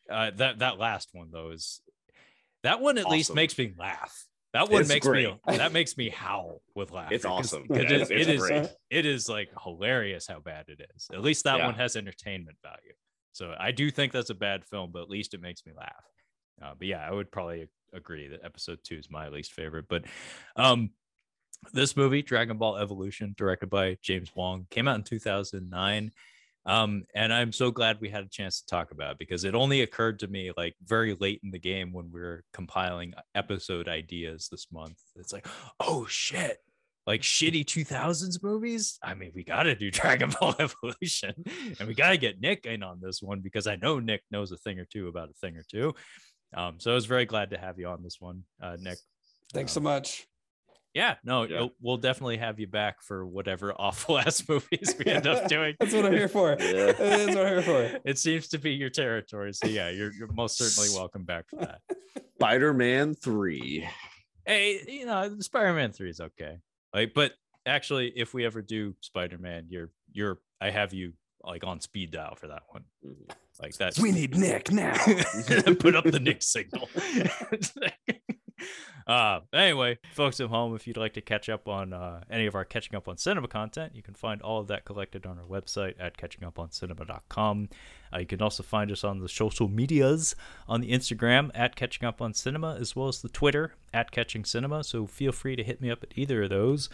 uh, that that last one though is that one at least makes me laugh. That one It's makes great. me that makes me howl with laughter. It's awesome. Yeah, it- it's, it's it, is, it is like hilarious how bad it is. At least that Yeah. one has entertainment value. So I do think that's a bad film, but at least it makes me laugh. Uh, but yeah, I would probably agree that episode two is my least favorite. But um, this movie, Dragon Ball Evolution, directed by James Wong, came out in 2009. Um, and I'm so glad we had a chance to talk about it because it only occurred to me like very late in the game when we were compiling episode ideas this month. It's like, oh shit, like shitty 2000s movies. I mean, we got to do [laughs] Dragon Ball Evolution and we got to get Nick in on this one because I know Nick knows a thing or two about a thing or two. Um, so I was very glad to have you on this one, uh, Nick. Thanks so Um, much. Yeah, no, Yeah. we'll definitely have you back for whatever [laughs] awful ass movies we end up [laughs] doing. That's what I'm here for. Yeah. [laughs] That's what I'm here for. It seems to be your territory. So yeah, you're, you're most certainly welcome back for that. Spider-Man 3. Hey, you know, Spider-Man 3 is okay. Like, but actually, if we ever do Spider-Man, you're you're I have you like on speed dial for that one. Mm-hmm. Like that. We need Nick now. put up the Nick signal. Uh, anyway, folks at home, if you'd like to catch up on uh, any of our catching up on cinema content, you can find all of that collected on our website at catchinguponcinema.com. Uh, you can also find us on the social medias on the Instagram at catching up on cinema, as well as the Twitter at catching cinema. So feel free to hit me up at either of those.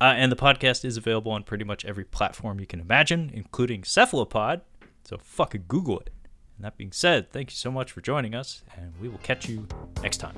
Uh, and the podcast is available on pretty much every platform you can imagine, including Cephalopod. So fucking Google it. And that being said, thank you so much for joining us, and we will catch you next time.